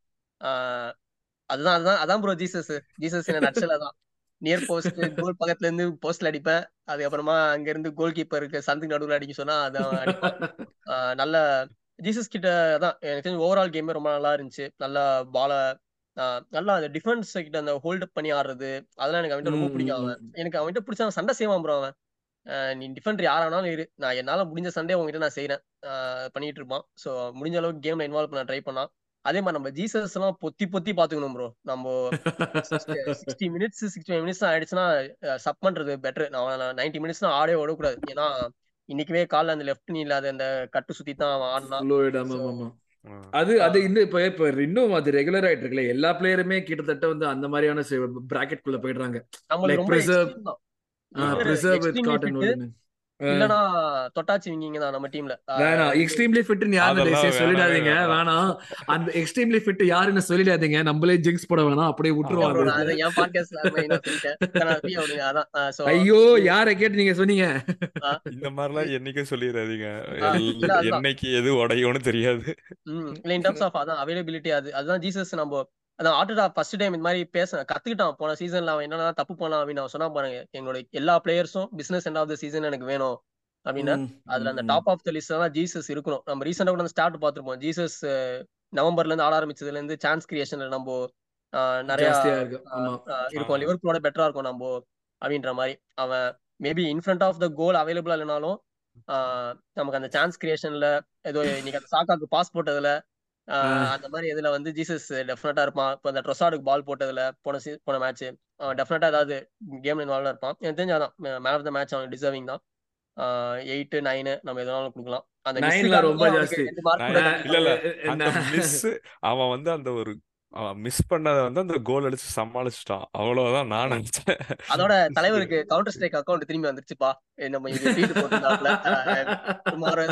அதுதான் அதுதான் அதான் ப்ரோ ஜீசஸ் ஜீசஸ் நட்சல தான் நியர் போஸ்ட் கோல் பக்கத்துல இருந்து போஸ்ட்ல அடிப்பேன். அதுக்கப்புறமா அங்க இருந்து கோல் கீப்பருக்கு சந்துக்கு நடுவுல அடிக்க சொன்னா அதான் அடிப்பான். ஆஹ் நல்ல ஜீசஸ் கிட்ட தான் எனக்கு தெரிஞ்சு ஓவரால் கேமே ரொம்ப நல்லா இருந்துச்சு. நல்லா பால நல்லா அந்த டிஃபென்ஸ் கிட்ட அந்த ஹோல்ட் பண்ணி ஆடுறது அதெல்லாம் எனக்கு அவன்கிட்ட ரொம்ப பிடிக்கும் அவன். எனக்கு அவன்கிட்ட பிடிச்ச அவன் சண்டை செய்வான் ப்ரோ அவன். நீ டிஃபெண்டர் யாரானாலும் இரு. நான் என்னால முடிஞ்ச சண்டே உங்ககிட்ட நான் செய்யறேன் ஆஹ் பண்ணிட்டு இருப்பான். ஸோ முடிஞ்ச அளவுக்கு கேம்ல இன்வால்வ் பண்ண ட்ரை பண்ணான். அதே மாதிரி நம்ம ஜீசஸ் எல்லாம் பொத்தி பொத்தி பாத்துக்கணும் ப்ரோ நம்ம sixty minutes sixty five minutes ஆயிடுச்சுன்னா சப் பண்றது பெட்டர் நான் நைன்டி மினிட்ஸ் ஆடே ஓடக்கூடாது. ஏன்னா இன்னைக்குவே காலில் அந்த லெஃப்ட் நீ இல்லாத அந்த கட்டு சுத்தி தான் ஆமா அது அது இன்னும் இப்ப இப்ப இன்னும் அது ரெகுலர் ஆயிட்டு இருக்குல்ல. எல்லா பிளேயருமே கிட்டத்தட்ட வந்து அந்த மாதிரியான பிராக்கெட் குள்ள போயிடுறாங்க. ரொம்ப எக்ஸ்ட்ரீம் தான் நம்ம டீம்ல வேணாம் எக்ஸ்ட்ரீம்லி ஃபிட்னு யாருன்னு சொல்லிடாதீங்க வேணாம் அந்த எக்ஸ்ட்ரீம்லி ஃபிட் யாருன்னு சொல்லிடாதீங்க நம்மளே ஜிங்ஸ் போட வேணாம் அப்படியே விட்டுருவாங்க. ஐயோ யார கேட்டு நீங்க சொன்னீங்க? இந்த மாதிரிலாம் என்னைக்கும் சொல்லிடாதீங்க. என்னைக்கு எது உடையும்னு தெரியாது. இல்ல இன் டர்ம்ஸ் ஆஃப் அதான் அவைலபிலிட்டி அது அதுதான் ஜீசஸ் நம்ம அதான் ஆட்டோடா ஃபர்ஸ்ட் டைம் இந்த மாதிரி பேச கத்துக்கிட்டான். போன சீசன்ல அவன் என்னென்ன தப்பு பண்ணான் அப்படின்னு அவன் சொன்னா பாருங்க. எங்களோட எல்லா பிளேயர்ஸும் business end of the season எனக்கு வேணும் அப்படின்னு. அதுல அந்த டாப் ஆஃப் த லிஸ்ட் தான் ஜீசஸ் இருக்கணும். நம்ம ரீசெண்டா கூட ஸ்டார்ட் பார்த்துருப்போம். ஜீசஸ் நவம்பர்ல இருந்து ஆட ஆரம்பிச்சதுல இருந்து சான்ஸ் கிரியேஷன்ல நம்ம நிறைய இருக்கும். லிவர்பூலோட பெட்டரா இருக்கும் நம்ம அப்படின்ற மாதிரி. அவன் maybe in front of the goal அவைலபிளா இல்லைனாலும் நமக்கு அந்த சான்ஸ் கிரியேஷன்ல ஏதோ இன்னைக்கு அந்த சாக்காக்கு பாஸ் போட்டதுல அந்த மாதிரி இதுல வந்து ஜீசஸ் டெஃபினட்டா இருப்பான். இப்போ அந்த ட்ரொசாடுக்கு பால் போட்டதுல போன சீ போன மேட்ச் அவன் டெஃபினட்டா ஏதாவது கேம்ல இன்வால்வ் இருப்பான். எனக்கு தெரிஞ்சு அதான் மேன் ஆஃப் த மேட்ச் அவன் டிசர்விங் தான். எயிட் நைனு நம்ம எதனாலும் கொடுக்கலாம். அந்த நைன்ல ரொம்ப ஜாஸ்தி. இல்ல இல்ல. அந்த மிஸ் அவன் வந்து அந்த ஒரு மிஸ் பண்ணத வந்து அந்த கோல் அடிச்சு சமாளிச்சிட்டான். அவ்வளவுதான் நான் நினைச்சேன். அதோட தலைவருக்கு கவுண்டர் ஸ்ட்ரைக் அக்கௌண்ட் திரும்பி வந்துருச்சுப்பா. நம்ம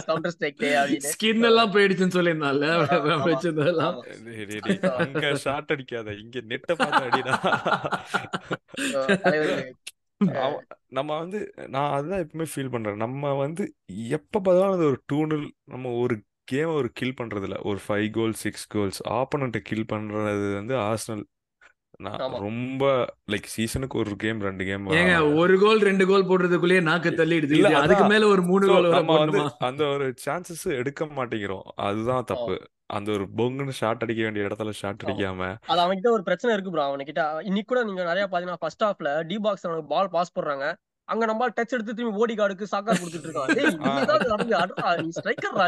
கவுண்டர் ஸ்ட்ரைக் டே ஸ்கின் எல்லாம் போயிடுச்சுன்னு சொல்லியிருந்தால வச்சிருந்ததெல்லாம். அங்க ஷாட் அடிக்காத. இங்க நெட்ட பார்த்து அடிடா. நம்ம வந்து நான் அதுதான் எப்பவுமே ஃபீல் பண்றேன். நம்ம வந்து எப்ப பார்த்தாலும் அது ஒரு டூனில் நம்ம ஒரு கேம் ஒரு கில் பண்றது இல்ல ஒரு ஃபைவ் கோல் சிக்ஸ் கோல்ஸ் ஆப்போனண்ட்டை கில் பண்றது வந்து ஆர்சனல் நான் ரொம்ப லைக் சீசனுக்கு ஒரு கேம் ரெண்டு கேம் ஏங்க ஒரு கோல் ரெண்டு கோல் போடுறதுக்குள்ளேயே நாக்கு தள்ளிடுது இல்ல அதுக்கு மேல ஒரு மூணு கோல் வர நம்ம வந்து அந்த ஒரு சான்சஸ் எடுக்க மாட்டேங்கிறோம். அதுதான் தப்பு. அந்த ஒரு பொங்குன்னு ஷாட் அடிக்க வேண்டிய இடத்துல ஷாட் அடிக்காம. அது அவன்கிட்ட ஒரு பிரச்சனை இருக்கு ப்ரோ அவன்கிட்ட இன்னைக்கு கூட நீங்க நிறைய பாத்தீங்கன்னா ஃபர்ஸ்ட் ஹாஃப்ல டி பாக்ஸ் அவனுக்கு பால் பாஸ் போடுறாங்க. அங்க நம்ம டச் எடுத்து திரும்பி ஓடி கார்டுக்கு சாக்கா கொடுத்துட்டு இருக்கான். டேய்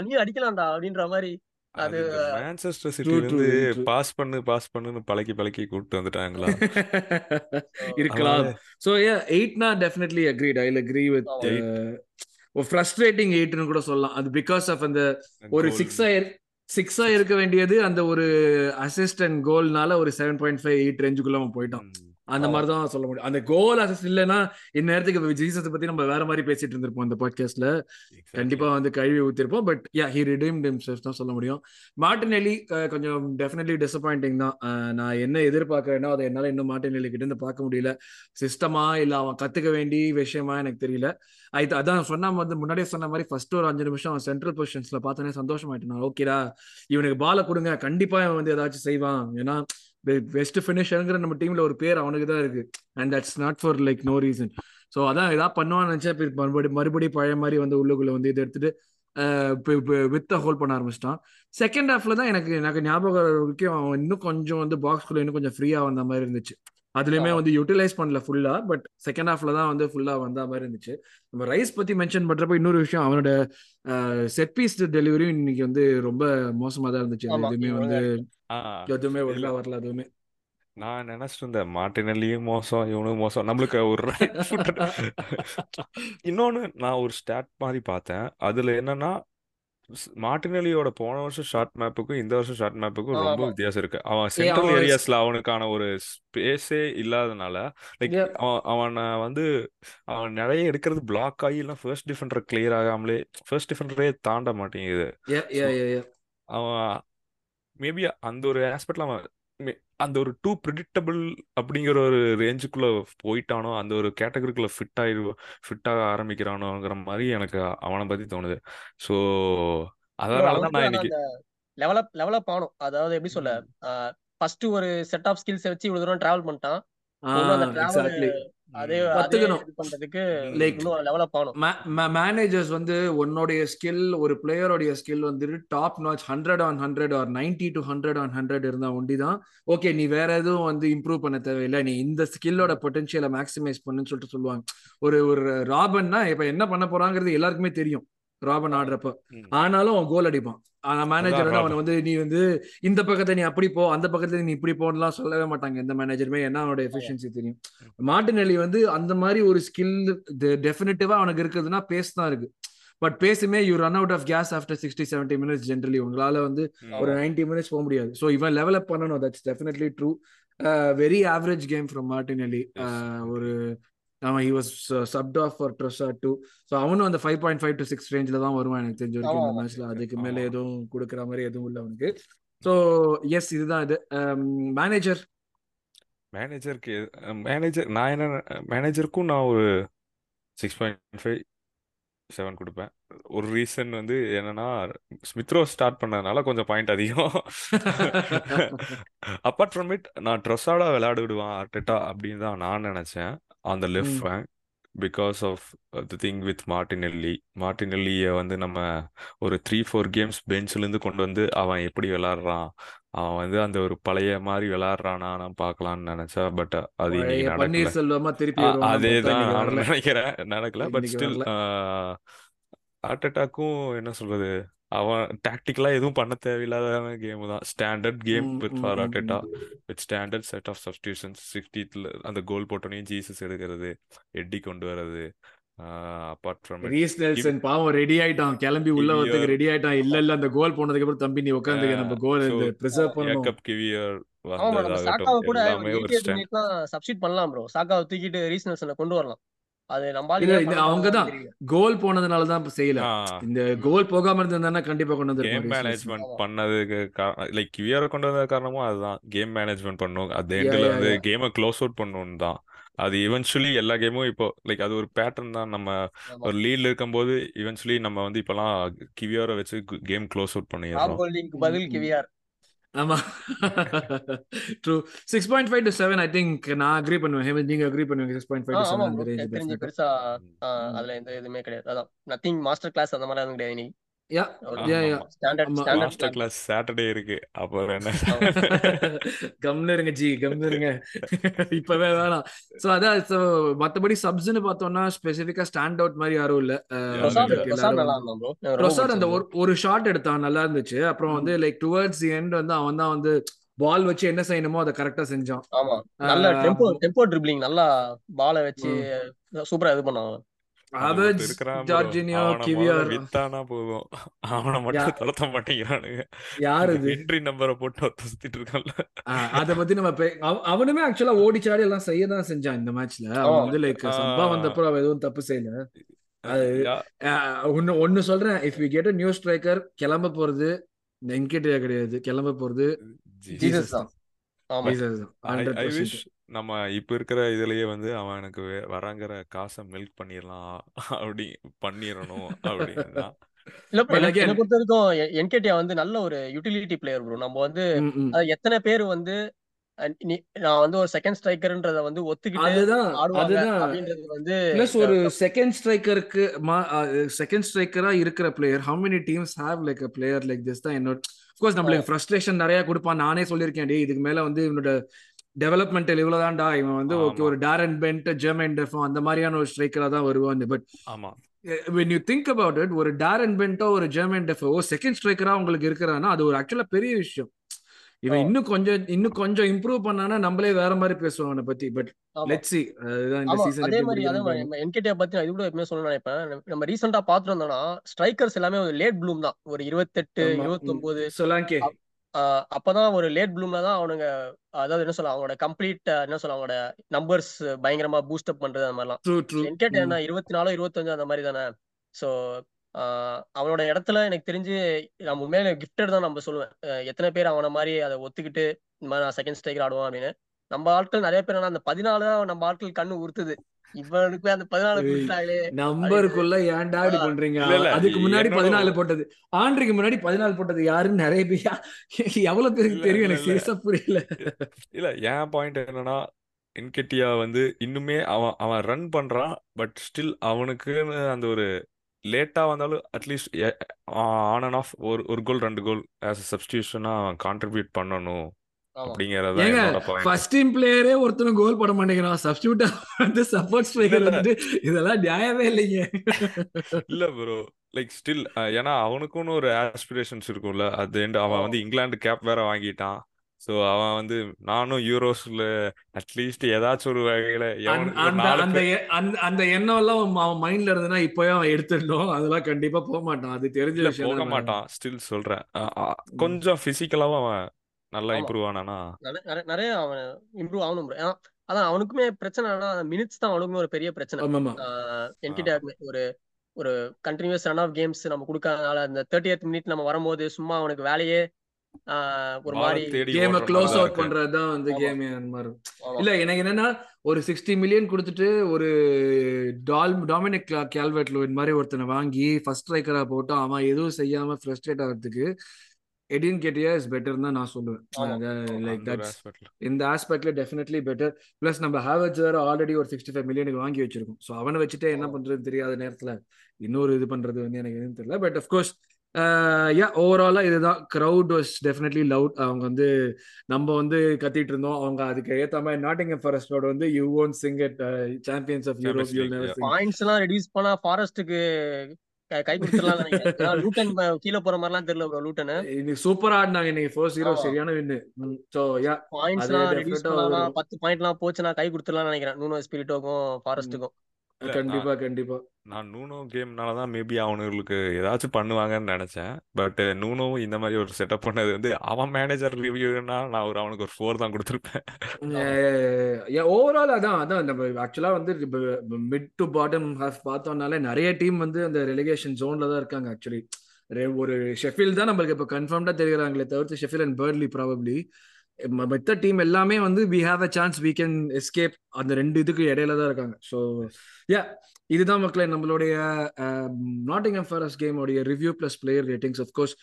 நீ நீ அடிக்கலாம்டா. அப்படின்ற மாதிரி அது மான்செஸ்டர் பாஸ் பண்ணு பாஸ் பண்ணுன்னு பழக்கி பழக்கி கூப்பிட்டு வந்துட்டாங்களா? இருக்கலாம். So a எயிட்னா definitely agreed I agree with ஒரு ஃப்ரஸ்ட்ரேட்டிங் எயிட்னு கூட சொல்லலாம். அது பிகாஸ் ஆஃப் அந்த ஒரு சிக்ஸா சிக்ஸா இருக்க வேண்டியது அந்த ஒரு அசிஸ்ட் அண்ட் கோல்னால ஒரு செவன் பாயிண்ட் ஃபைவ் எயிட் ரேஞ்சுக்குள்ள போயிட்டான். அந்த மாதிரி தான் சொல்ல முடியும். அந்த கோல் அசிஸ்ட் இல்லைன்னா இந்நேரத்துக்கு ஜீசஸை பத்தி நம்ம வேற மாதிரி பேசிட்டு இருந்திருப்போம் இந்த பாட்காஸ்ட்ல கண்டிப்பா வந்து கழுவி ஊத்திருப்போம். But yeah he redeemed himself தான் சொல்ல முடியும். மார்டினெல்லி அஹ், கொஞ்சம் டெஃபினெட்லி டிசப்பாயிண்டிங் தான். நான் என்ன எதிர்பார்க்கறேனோ அதை என்னால இன்னும் மார்டினெல்லி கிட்ட இருந்து பார்க்க முடியல. சிஸ்டமா இல்ல அவன் கத்துக்க வேண்டிய விஷயமா எனக்கு தெரியல. அது அதான் சொன்ன வந்து முன்னாடியே சொன்ன மாதிரி ஃபர்ஸ்ட் ஒரு அஞ்சு நிமிஷம் அவன் சென்ட்ரல் பொசிஷன்ஸ்ல பார்த்தோன்னே சந்தோஷமாயிட்டேன் ஓகேடா இவனுக்கு பாலை கொடுங்க. கண்டிப்பா இவன் வந்து ஏதாச்சும் செய்வான். ஏன்னா பெஸ்ட் ஃபினிஷருங்கிற நம்ம டீம்ல ஒரு பேர் அவனுக்கு தான் இருக்கு. And that's not for like no reason so அதான் ஏதாவது பண்ணுவான்னு நினைச்சா மறுபடியும் மறுபடியும் பழைய மாதிரி வந்து உள்ளுக்குள்ள வந்து இதை எடுத்துட்டு வித்த ஹோல்ட் பண்ண ஆரம்பிச்சிட்டான். செகண்ட் ஹாஃப்ல தான் எனக்கு எனக்கு ஞாபகம் வரைக்கும் அவன் இன்னும் கொஞ்சம் வந்து பாக்ஸ்குள்ள இன்னும் கொஞ்சம் ஃப்ரீயா வந்த மாதிரி இருந்துச்சு. அதுலயுமே வந்து யூட்டிலைஸ் பண்ணல ஃபுல்லா பட் செகண்ட் ஹாஃப்ல தான் வந்து ஃபுல்லா வந்த மாதிரி இருந்துச்சு. நம்ம ரைஸ் பத்தி மென்ஷன் பண்றப்ப இன்னொரு விஷயம் அவனோட செட் பீஸ் டெலிவரியும் இன்னைக்கு வந்து ரொம்ப மோசமா தான் இருந்துச்சு. எதுவுமே வந்து எதுவுமே ஒழுங்கா வரல அதுவுமே. நான் நினைச்சிட்டு இருந்தேன் மார்டினல்லியும் மோசம் இவனும் மோசம். நம்மளுக்கு ஒரு இன்னொன்னு நான் ஒரு ஸ்டாட் மாதிரி பார்த்தேன். அதுல என்னன்னா மார்டினெல்லியோட போன வருஷம் ஷார்ட் மேப்புக்கும் இந்த வருஷம் ஷார்ட் மேப்புக்கும் ரொம்ப வித்தியாசம் இருக்கு அவன் சென்ட்ரல் ஏரியாஸ்ல அவனுக்கான ஒரு ஸ்பேஸே இல்லாதனால லைக். அவன் அவனை வந்து அவன் நிறைய எடுக்கிறது பிளாக் ஆகி இல்லை ஃபர்ஸ்ட் டிஃபெண்டர் கிளியர் ஆகாமலே ஃபர்ஸ்ட் டிஃபெண்டரே தாண்ட மாட்டேங்குது. அவன் மேபி அந்த ஒரு ஆஸ்பெக்ட்ல அவன் அந்த ஒரு டூ ப்ரிடிக்டபிள் அப்படிங்கிற ஒரு ரேஞ்சுக்குள்ள போயிட்டானோ அந்த ஒரு கேட்டகரிக்குள்ள ஃபிட் ஆகி ஃபிட் ஆக ஆரம்பிக்கிறானோங்கிற மாதிரி எனக்கு அவனை பத்தி தோணுது. ஸோ ப்ரோ அதனால தான் அவனுக்கு நான் இன்னைக்கு லெவலப் லெவலப் ஆகணும். அதாவது எப்படி சொல்ல? ஃபர்ஸ்ட் ஒரு செட் ஆஃப் ஸ்கில்ஸ் வச்சு இவ்வளவு தூரம் டிராவல் பண்ணிட்டான். மேனேஜர்ஸ் வந்து உன்னுடைய ஸ்கில் ஒரு பிளேயருடைய ஸ்கில் வந்துட்டு top notch hundred on hundred or ninety to hundred on hundred இருந்தா ஒண்டி தான். ஓகே நீ வேற எதுவும் வந்து இம்ப்ரூவ் பண்ண தேவையில்லை. நீ இந்த ஸ்கில்லோட பொட்டன்ஷியலை மேக்ஸிமைஸ் பண்ணுன்னு சொல்லிட்டு சொல்லுவாங்க. ஒரு ஒரு ராபன்னா இப்ப என்ன பண்ண போறாங்கிறது எல்லாருக்குமே தெரியும். ராபன் ஆடுறப்ப. ஆனாலும் அவன் கோல் அடிப்பான். ஆனா மேனேஜர் அவனை வந்து நீ வந்து இந்த பக்கத்தை நீ அப்படி போ அந்த பக்கத்துல நீ இப்படி போன்னுலாம் சொல்லவே மாட்டாங்க எந்த மேனேஜருமே ஏன்னா அவனோட எஃபிஷியன்சி தெரியும். மார்டினெல்லி வந்து அந்த மாதிரி ஒரு ஸ்கில் டெஃபினட்டிவா அவனுக்கு இருக்குதுன்னா பேஸ் தான் இருக்கு. But பேசுமே you run out of gas after sixty seventy minutes generally உங்களால வந்து ஒரு நைன்டி மினிட்ஸ் போக முடியாது. ஸோ இவன் லெவலப் பண்ணணும். That's definitely true very average game from Martinelli yes ஒரு அவன் he was subbed off for Trossard too so அவனும் அந்த five point five to six ரேஞ்சில் தான் வருவான் எனக்கு தெரிஞ்ச வரைக்கும். இந்த மேட்ச்ல அதுக்கு மேலே எதுவும் கொடுக்குற மாதிரி எதுவும் இல்லை அவனுக்கு. ஸோ எஸ் இதுதான் இது. மேனேஜர் மேனேஜருக்கு மேனேஜர் நான் என்ன மேனேஜருக்கும் நான் ஒரு சிக்ஸ் பாயிண்ட் ஃபைவ் செவன் கொடுப்பேன். ஒரு ரீசன் வந்து என்னன்னா ஸ்மித்ரோ ஸ்டார்ட் பண்ணதுனால கொஞ்சம் பாயிண்ட் அதிகம். அப்பார்ட் ஃப்ரம் இட் நான் ட்ரெஸ்ஸாட விளையாட விடுவான் அப்படின்னு தான் நான் நினைச்சேன். அந்த லெஃப்ட் ம். Flank because of the thing with Martinelli மார்டினெல்லியை வந்து நம்ம ஒரு த்ரீ ஃபோர் கேம்ஸ் பெஞ்சிலேருந்து கொண்டு வந்து அவன் எப்படி விளாட்றான்? அவன் வந்து அந்த ஒரு பழைய மாதிரி விளாட்றானா நான் பார்க்கலான்னு நினைச்சா பட் அது இன்னைக்கு பழைய நடக்கல. பன்னீர் செல்வமா திருப்பி ஆ, வருவான்னு அதே பார்த்தா தான் இன்னைக்கு நானும் வரல நினைக்கிறேன். நடக்கல. பட் இன்னைக்கு ஸ்டில் வரல ஆர்டெட்டாக்கும் என்ன சொல்றது? அவன் டாக்டிக்கலா எதுவும் பண்ண தேவையில்லாத கேம் தான். ஸ்டாண்டர்ட் கேம் வித் ஃபார் ம். With standard set of substitutions சிக்ஸ்டீத்தில் அந்த கோல் போட்டோனையும் ஜீசஸ் எடுக்கிறது. எட்டி கொண்டு வர்றது. அப்பார்ட் ஃப்ரம் ரீஸ் நெல்சன் பாவம் ரெடி ஆயிட்டான். கிளம்பி உள்ள வரதுக்கு ரெடி ஆயிட்டான். இல்ல இல்ல அந்த கோல் போனதுக்கு அப்புறம் தம்பி நீ உட்காந்துக்க நம்ம கோல் இந்த ப்ரிசர்வ் பண்ணணும். ஏக்கப் கிவியர் வந்ததாகட்டும் கூட எல்லாமே ஒரு ஸ்டாண்ட் சப்ஸ்டிட் பண்ணலாம் ப்ரோ சாக்காவை தூக்கிட்டு ரீசனல்ஸ்ல கொண்டு வரலாம். அது நம்ம அவங்க தான் கோல் போனதுனால தான் செய்யல. இந்த. கோல் போகாம இருந்திருந்தானா கண்டிப்பா கொண்டு கேம் வந்திருப்பான் ரீசனல்ஸ் மேனேஜ்மெண்ட் பண்ணதுக்கு லைக் கிவியரை கொண்டு வந்த காரணமும் அதுதான். கேம் மேனேஜ்மெண்ட் பண்ணும். அந்த எண்டில் வந்து கேமை க்ளோஸ் அவுட் பண்ணணும் தான். அது இவென்ச்சுவலி எல்லா கேமும் இப்போ லைக் அது ஒரு பேட்டர்ன் தான். நம்ம ஒரு லீட்ல இருக்கும்போது இவென்ச்சுவலி நம்ம வந்து இப்போலாம் கிவியரை வச்சு கேம் க்ளோஸ் அவுட் பண்ணிடுறோம். பதில் ம். ஆமா. True six point five to seven I think நான் அக்ரி பண்ணுவேன். ஹேமந்த் நீங்க அக்ரி பண்ணுவீங்க six point five to seven அந்த ரேஞ்ச் பெருசா. அதுல எந்த இதுவுமே கிடையாது. அதான். நத்திங் மாஸ்டர் கிளாஸ் அந்த மாதிரி எதுவும் கிடையாது இன்னைக்கு yeah yeah yeah standard class Saturday இருக்கு. அப்புறம் என்ன? கம்னு இருங்க ஜி கம்னு இருங்க. இப்பவே வேணாம். சோ அதான் சோ மத்தபடி சப்ஸ்னு பார்த்தோம்னா ஸ்பெசிஃபிக்கா ஸ்டாண்ட் அவுட் மாதிரி யாரும் இல்ல. ப்ரொசாட் அந்த ஒரு ஷாட் எடுத்தான் நல்லா இருந்துச்சு. அப்புறம். வந்து லைக் டுவர்ட்ஸ் தி எண்ட் வந்து அவன் தான் வந்து பால் வச்சு என்ன செய்யணுமோ அதை கரெக்டா செஞ்சான். ஆமா. நல்ல டெம்போ டெம்போ ட்ரிப்ளிங் நல்லா பாலை வச்சு. சூப்பரா இது பண்ணான் வித்தானா போதும். அவனை யா மட்டும் மாட்டேங்கிறானுங்க. யார் என்ட்ரி நம்பரை போட்டு சுத்திட்டு இருக்கான்ல. அத பத்தி நம்ம அவனுமே ஆக்சுவலா ஓடிச்சாடி எல்லாம் செய்ய தான் செஞ்சான் இந்த மேட்ச்ல அவன் வந்து லைக் சம்பா வந்தப்போ அவன் எதுவும் தப்பு செய்யல. அது யா. ஒன்னு ஒன்னு சொல்றேன். If we get new striker கிளம்ப போறது என்கிட்டயா கிடையாது. கிளம்ப போறது ஜீசஸ் தான். ஐ விஷ் நம்ம இப்ப இருக்கிற இதுலயே வந்து அவனுக்கு வே- வராங்கிற காசை மில்க் பண்ணிடலாம் அப்படி பண்ணிடணும் அப்படின்னு தான். இல்ல bro, பட் எனக்கு அகைன் என்ன பொறுத்த வரைக்கும் என்கேடியா வந்து நல்ல ஒரு யூட்டிலிட்டி பிளேயர் ப்ரோ. நம்ம வந்து அது எத்தனை பேர் வந்து அஹ், நீ நான் வந்து ஒரு செகண்ட் ஸ்ட்ரைக்கர்ன்றத வந்து ஒத்துக்கிட்டு அதுதான் ஆடுவாங்க அதுதான். அப்படின்றது வந்து பிளஸ் ஒரு செகண்ட் ஸ்ட்ரைக்கருக்கு செகண்ட் ஸ்ட்ரைக்கரா இருக்கிற player how many teams have like a player like this தான் என்னோட கோர்ஸ் நம்மளுக்கு ஃப்ரஸ்ட்ரேஷன் நிறைய கொடுப்பான். நானே சொல்லியிருக்கேன் டேய் இதுக்கு மேல வந்து இவனோட டெவலப்மெண்ட் இவ்வளவுதான்டா இவன் வந்து ஓகே ஒரு டாரன் பென்ட் ஜெர்மன் டெஃபோ அந்த மாதிரியான ஒரு ஸ்ட்ரைக்கரா தான் வருவான் பட் ஆமா. when you think about it ஒரு டாரன் பென்ட்டோ ஒரு ஜெர்மன் டெஃபோ செகண்ட் ஸ்ட்ரைக்கரா உங்களுக்கு இருக்கிறான்னா அது ஒரு ஆக்சுவலா பெரிய விஷயம். இவன். இன்னும் கொஞ்சம் இன்னும் கொஞ்சம் இம்ப்ரூவ் பண்ணானா நம்மளே வேற மாதிரி பேசுவோம் அவனை பத்தி. பட் லெட்ஸ் சி அதுதான் இந்த சீசன் அதே மாதிரி அதே மாதிரி நம்ம என்கேடியா பத்தி நான் இது கூட எப்பவுமே சொல்லணும்னு நினைப்பேன். நம்ம- ரீசெண்டா பாத்துட்டு வந்தோம்னா ஸ்ட்ரைக்கர்ஸ் எல்லாமே ஒரு லேட் ப்ளூம் தான். ஒரு இருபத்தெட்டு இருபத்தொன்பது சொலாங்கே அப்பதான் ஒரு லேட் ப்ளூம்ல தான் அவனுங்க அதாவது என்ன சொல்ல அவங்களோட கம்ப்ளீட் என்ன சொல்ல அவங்களோட நம்பர்ஸ் பயங்கரமா பூஸ்ட் அப் பண்றது அந்த மாதிரிலாம். என்கேட் என்ன இருபத்தி நாலோ இருபத்தஞ்சு அந்த மாதிரி தானே. ஸோ அவனோட இடத்துல எனக்கு தெரிஞ்சு நம்ம உண்மையில கிஃப்டட் தான் நம்ம சொல்லுவேன். எத்தனை பேர் அவன மாதிரி அதை ஒத்துக்கிட்டு இந்த மாதிரி நான் செகண்ட் ஸ்ட்ரைக்கர் ஆடுவான் அப்படின்னு. நம்ம ஆட்கள் நிறைய பேர் ஆனா அந்த பதினாலு தான் நம்ம ஆட்கள் கண்ணு உறுத்துது. இவனுக்கு அந்த பதினாலு நம்பருக்குள்ள ஏன்டா இப்படி பண்றீங்க? அதுக்கு முன்னாடி பதினாலு போட்டது. ஆண்ட்ரிக்கு முன்னாடி பதினாலு போட்டது யாருன்னு நிறைய பேர் எவ்வளவு பேருக்கு தெரியும் எனக்கு இல்ல. சீரியஸா புரியல. இல்ல என் பாயிண்ட் என்னன்னா என்கெட்டியா வந்து இன்னுமே அவன் அவன் ரன் பண்றான் பட் ஸ்டில் அவனுக்குன்னு அந்த ஒரு லேட்டா வந்தாலும் அட்லீஸ்ட் ஆன் அண்ட் ஆஃப் ஒரு ஒரு கோல் ரெண்டு கோல் ஆஸ் அ சப்ஸ்டியூஷனா அவன் கான்ட்ரிபியூட் பண்ணணும். ஃபர்ஸ்ட் டீம் பிளேயரே ஒருத்தனும் கோல் போட மாட்டேங்கிறான். சப்ஸ்டியூட்டா வந்து சப்போர்ட் ஸ்ட்ரைக்கர் வந்துட்டு இதெல்லாம் நியாயமே இல்லைங்க. இல்ல ப்ரோ லைக் ஸ்டில் ஏன்னா அவனுக்குன்னு ஒரு ஆஸ்பிரேஷன்ஸ் இருக்கும்ல. அது அவன் வந்து இங்கிலாந்து கேப் வேற வாங்கிட்டான். ஸோ அவன் வந்து நானும் யூரோஸ்ல அட்லீஸ்ட் ஏதாச்சும் ஒரு வகையில அந்த அந்த எண்ணம் எல்லாம் அவன் மைண்ட்ல இருந்ததுன்னா இப்பவே அவன் எடுத்துடணும். அதெல்லாம் கண்டிப்பா போக மாட்டான். அது தெரிஞ்ச போக மாட்டான். ஸ்டில் சொல்றேன். கொஞ்சம் பிசிக்கலாவும் அவன் நல்லா இம்ப்ரூவ் ஆனானா? நிறைய அவன் இம்ப்ரூவ் ஆகணும் அதான் அவனுக்குமே பிரச்சனை என்னன்னா மினிட்ஸ் தான் அவனுக்குமே ஒரு பெரிய பிரச்சனை. என்கிட்ட ஒரு ஒரு கண்டினியூஸ் ரன் ஆஃப் கேம்ஸ் நம்ம கொடுக்கறதுனால அந்த தேர்ட்டி எய்த் மினிட் நம்ம வரும்போது சும்மா அவனுக்கு வேலையே ஒரு மாதிரி கேமை க்ளோஸ் அவுட் பண்றதுதான் வந்து கேமே அந்த மாதிரி. ஆமா. இல்ல எனக்கு என்னன்னா ஒரு சிக்ஸ்டி மில்லியன் கொடுத்துட்டு ஒரு டால் டாமினிக் கேல்வெட் லூயின் மாதிரி ஒருத்தனை வாங்கி ஃபர்ஸ்ட் ஸ்ட்ரைக்கரா போட்டு அவன் எதுவும் செய்யாம ஃப்ரஸ்ட்ரேட் ஆகிறதுக்கு எடின் கெட்டியா இஸ் பெட்டர் தான் நான் சொல்லுவேன். லைக் தட்ஸ் இந்த ஆஸ்பெக்ட்ல டெஃபினெட்லி பெட்டர் பிளஸ் நம்ம ஹேவர்ஸ் வேற ஆல்ரெடி ஒரு சிக்ஸ்டி ஃபைவ் மில்லியனுக்கு வாங்கி வச்சிருக்கோம். ஸோ அவனை வச்சுட்டே என்ன பண்றதுன்னு தெரியாத நேரத்துல இன்னொரு இது பண்றது வந்து எனக்கு எதுவும் தெரியல. பட் அஃப்கோர்ஸ் யா ஓவராலா இதுதான். க்ரௌட் வாஸ் டெஃபினெட்லி லவுட் அவங்க வந்து நம்ம வந்து கத்திட்டு இருந்தோம். அவங்க அதுக்கு ஏத்த மாதிரி நாட்டிங் ஃபாரஸ்டோட வந்து you own sing at champions of Europe points எல்லாம் ரெடியூஸ் பண்ணா ஃபாரஸ்ட்டுக்கு கை கொடுத்துடலாம் லூட்டன் கீழே போற மாதிரிலாம் தெரியல ப்ரோ லூட்டனு. இன்னைக்கு சூப்பரா ஆடினாங்க. இன்னைக்கு ஃபோர் ஜீரோ சரியான வின்னு ஸோ யா பாயிண்ட்ஸ் அது எல்லாம் ரெடியூஸ் டெஃபினட்டா பண்ணாதான் ஒரு பத்து பாயிண்ட் எல்லாம் போச்சுன்னா கை கொடுத்துடலாம் நினைக்கிறேன். நூனோ ஸ்பிரிட்டோக்கும் ஃபாரஸ்ட்டுக்கும் கண்டிப்பா கண்டிப்பா. நான் நூனோ கேம்னால தான் மேபி அவனுங்களுக்கு ஏதாச்சும் பண்ணுவாங்கன்னு நினைச்சேன். பட் நூனோ இந்த மாதிரி ஒரு செட்டப் பண்ணது வந்து அவன் மேனேஜர் ரிவ்யூனா நான் ஒரு அவனுக்கு ஒரு ஃபோர் தான் கொடுத்துருப்பேன். ஓவரால் அதான் அதான் நம்ம ஆக்சுவலா வந்து மிட் டு பாட்டம் ஹாஃப் பார்த்தோம்னாலே நிறைய டீம் வந்து அந்த ரெலிகேஷன் ஜோன்ல தான் இருக்காங்க ஆக்சுவலி ஒரு ஷெஃபில் தான் நம்மளுக்கு இப்போ கன்ஃபார்ம்டா தெரியுறாங்களே தவிர்த்து ஷெஃபில் அண்ட் பேர்லி ப்ராபப்ளி மற்ற டீம் எல்லாமே வந்து we have a chance we can escape அந்த ரெண்டு இதுக்கு இடையில தான் இருக்காங்க. ஸோ யா இதுதான் மக்களே நம்மளுடைய Nottingham Forest கேமோடைய review plus player ratings of course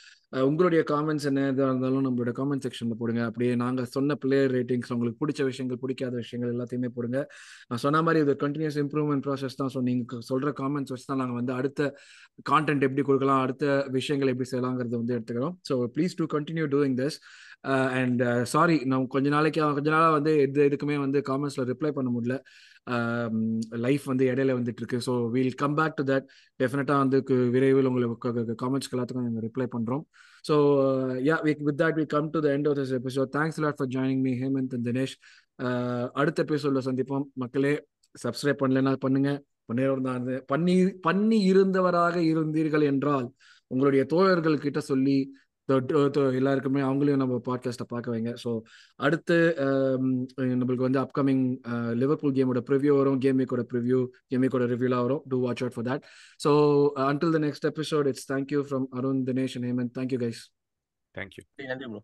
உங்களுடைய காமெண்ட்ஸ் என்ன எதாக இருந்தாலும் நம்மளோட காமெண்ட் செக்ஷனில் போடுங்க. அப்படியே நாங்கள் சொன்ன பிளேயர் ரேட்டிங்ஸ் உங்களுக்கு பிடிச்ச விஷயங்கள் பிடிக்காத விஷயங்கள் எல்லாத்தையுமே போடுங்க. நான் சொன்ன மாதிரி இது கண்டினியூஸ் இம்ப்ரூவ்மெண்ட் ப்ராசஸ் தான். ஸோ நீங்கள் சொல்கிற காமெண்ட்ஸ் வச்சு தான் நாங்கள் வந்து அடுத்த கான்டென்ட் எப்படி கொடுக்கலாம் அடுத்த விஷயங்கள் எப்படி செய்யலாங்கிறது வந்து எடுத்துக்கிறோம். So please to continue doing this and sorry நான் கொஞ்ச நாளைக்கு கொஞ்ச நாளாக வந்து எது எதுக்குமே வந்து காமெண்ட்ஸில் ரிப்ளை பண்ண முடியல. லைஃப் வந்து இடையில வந்துட்டு இருக்கு so we'll come back to that டெஃபினட்டாக வந்து விரைவில் உங்களுக்கு காமெண்ட்ஸ்க்கு எல்லாத்துக்கும் நாங்கள் ரிப்ளை பண்ணுறோம் so yeah with that we come to the end of this episode thanks lot for joining me Hemanth and Dinesh அடுத்த எபிசோடில் சந்திப்போம். மக்களே சப்ஸ்கிரைப் பண்ணலன்னா பண்ணுங்க. பண்ணி பண்ணி இருந்தவராக இருந்தீர்கள் என்றால் உங்களுடைய தோழர்கள் கிட்ட சொல்லி எல்லாருக்குமே அவங்களையும் நம்ம பாட்காஸ்ட்டை பார்க்க வைங்க. ஸோ அடுத்து நம்மளுக்கு வந்து அப்கமிங் லிவர்பூல் கேமோட ப்ரிவியூ வரும். கேம் வீக்கோட ப்ரிவியூ கேம் வீக்கோட ரிவ்யூலாம் வரும். Do watch out for that so until the next episode it's thank you from Arun Dinesh Hemanth thank you guys thank you நன்றி ப்ரோ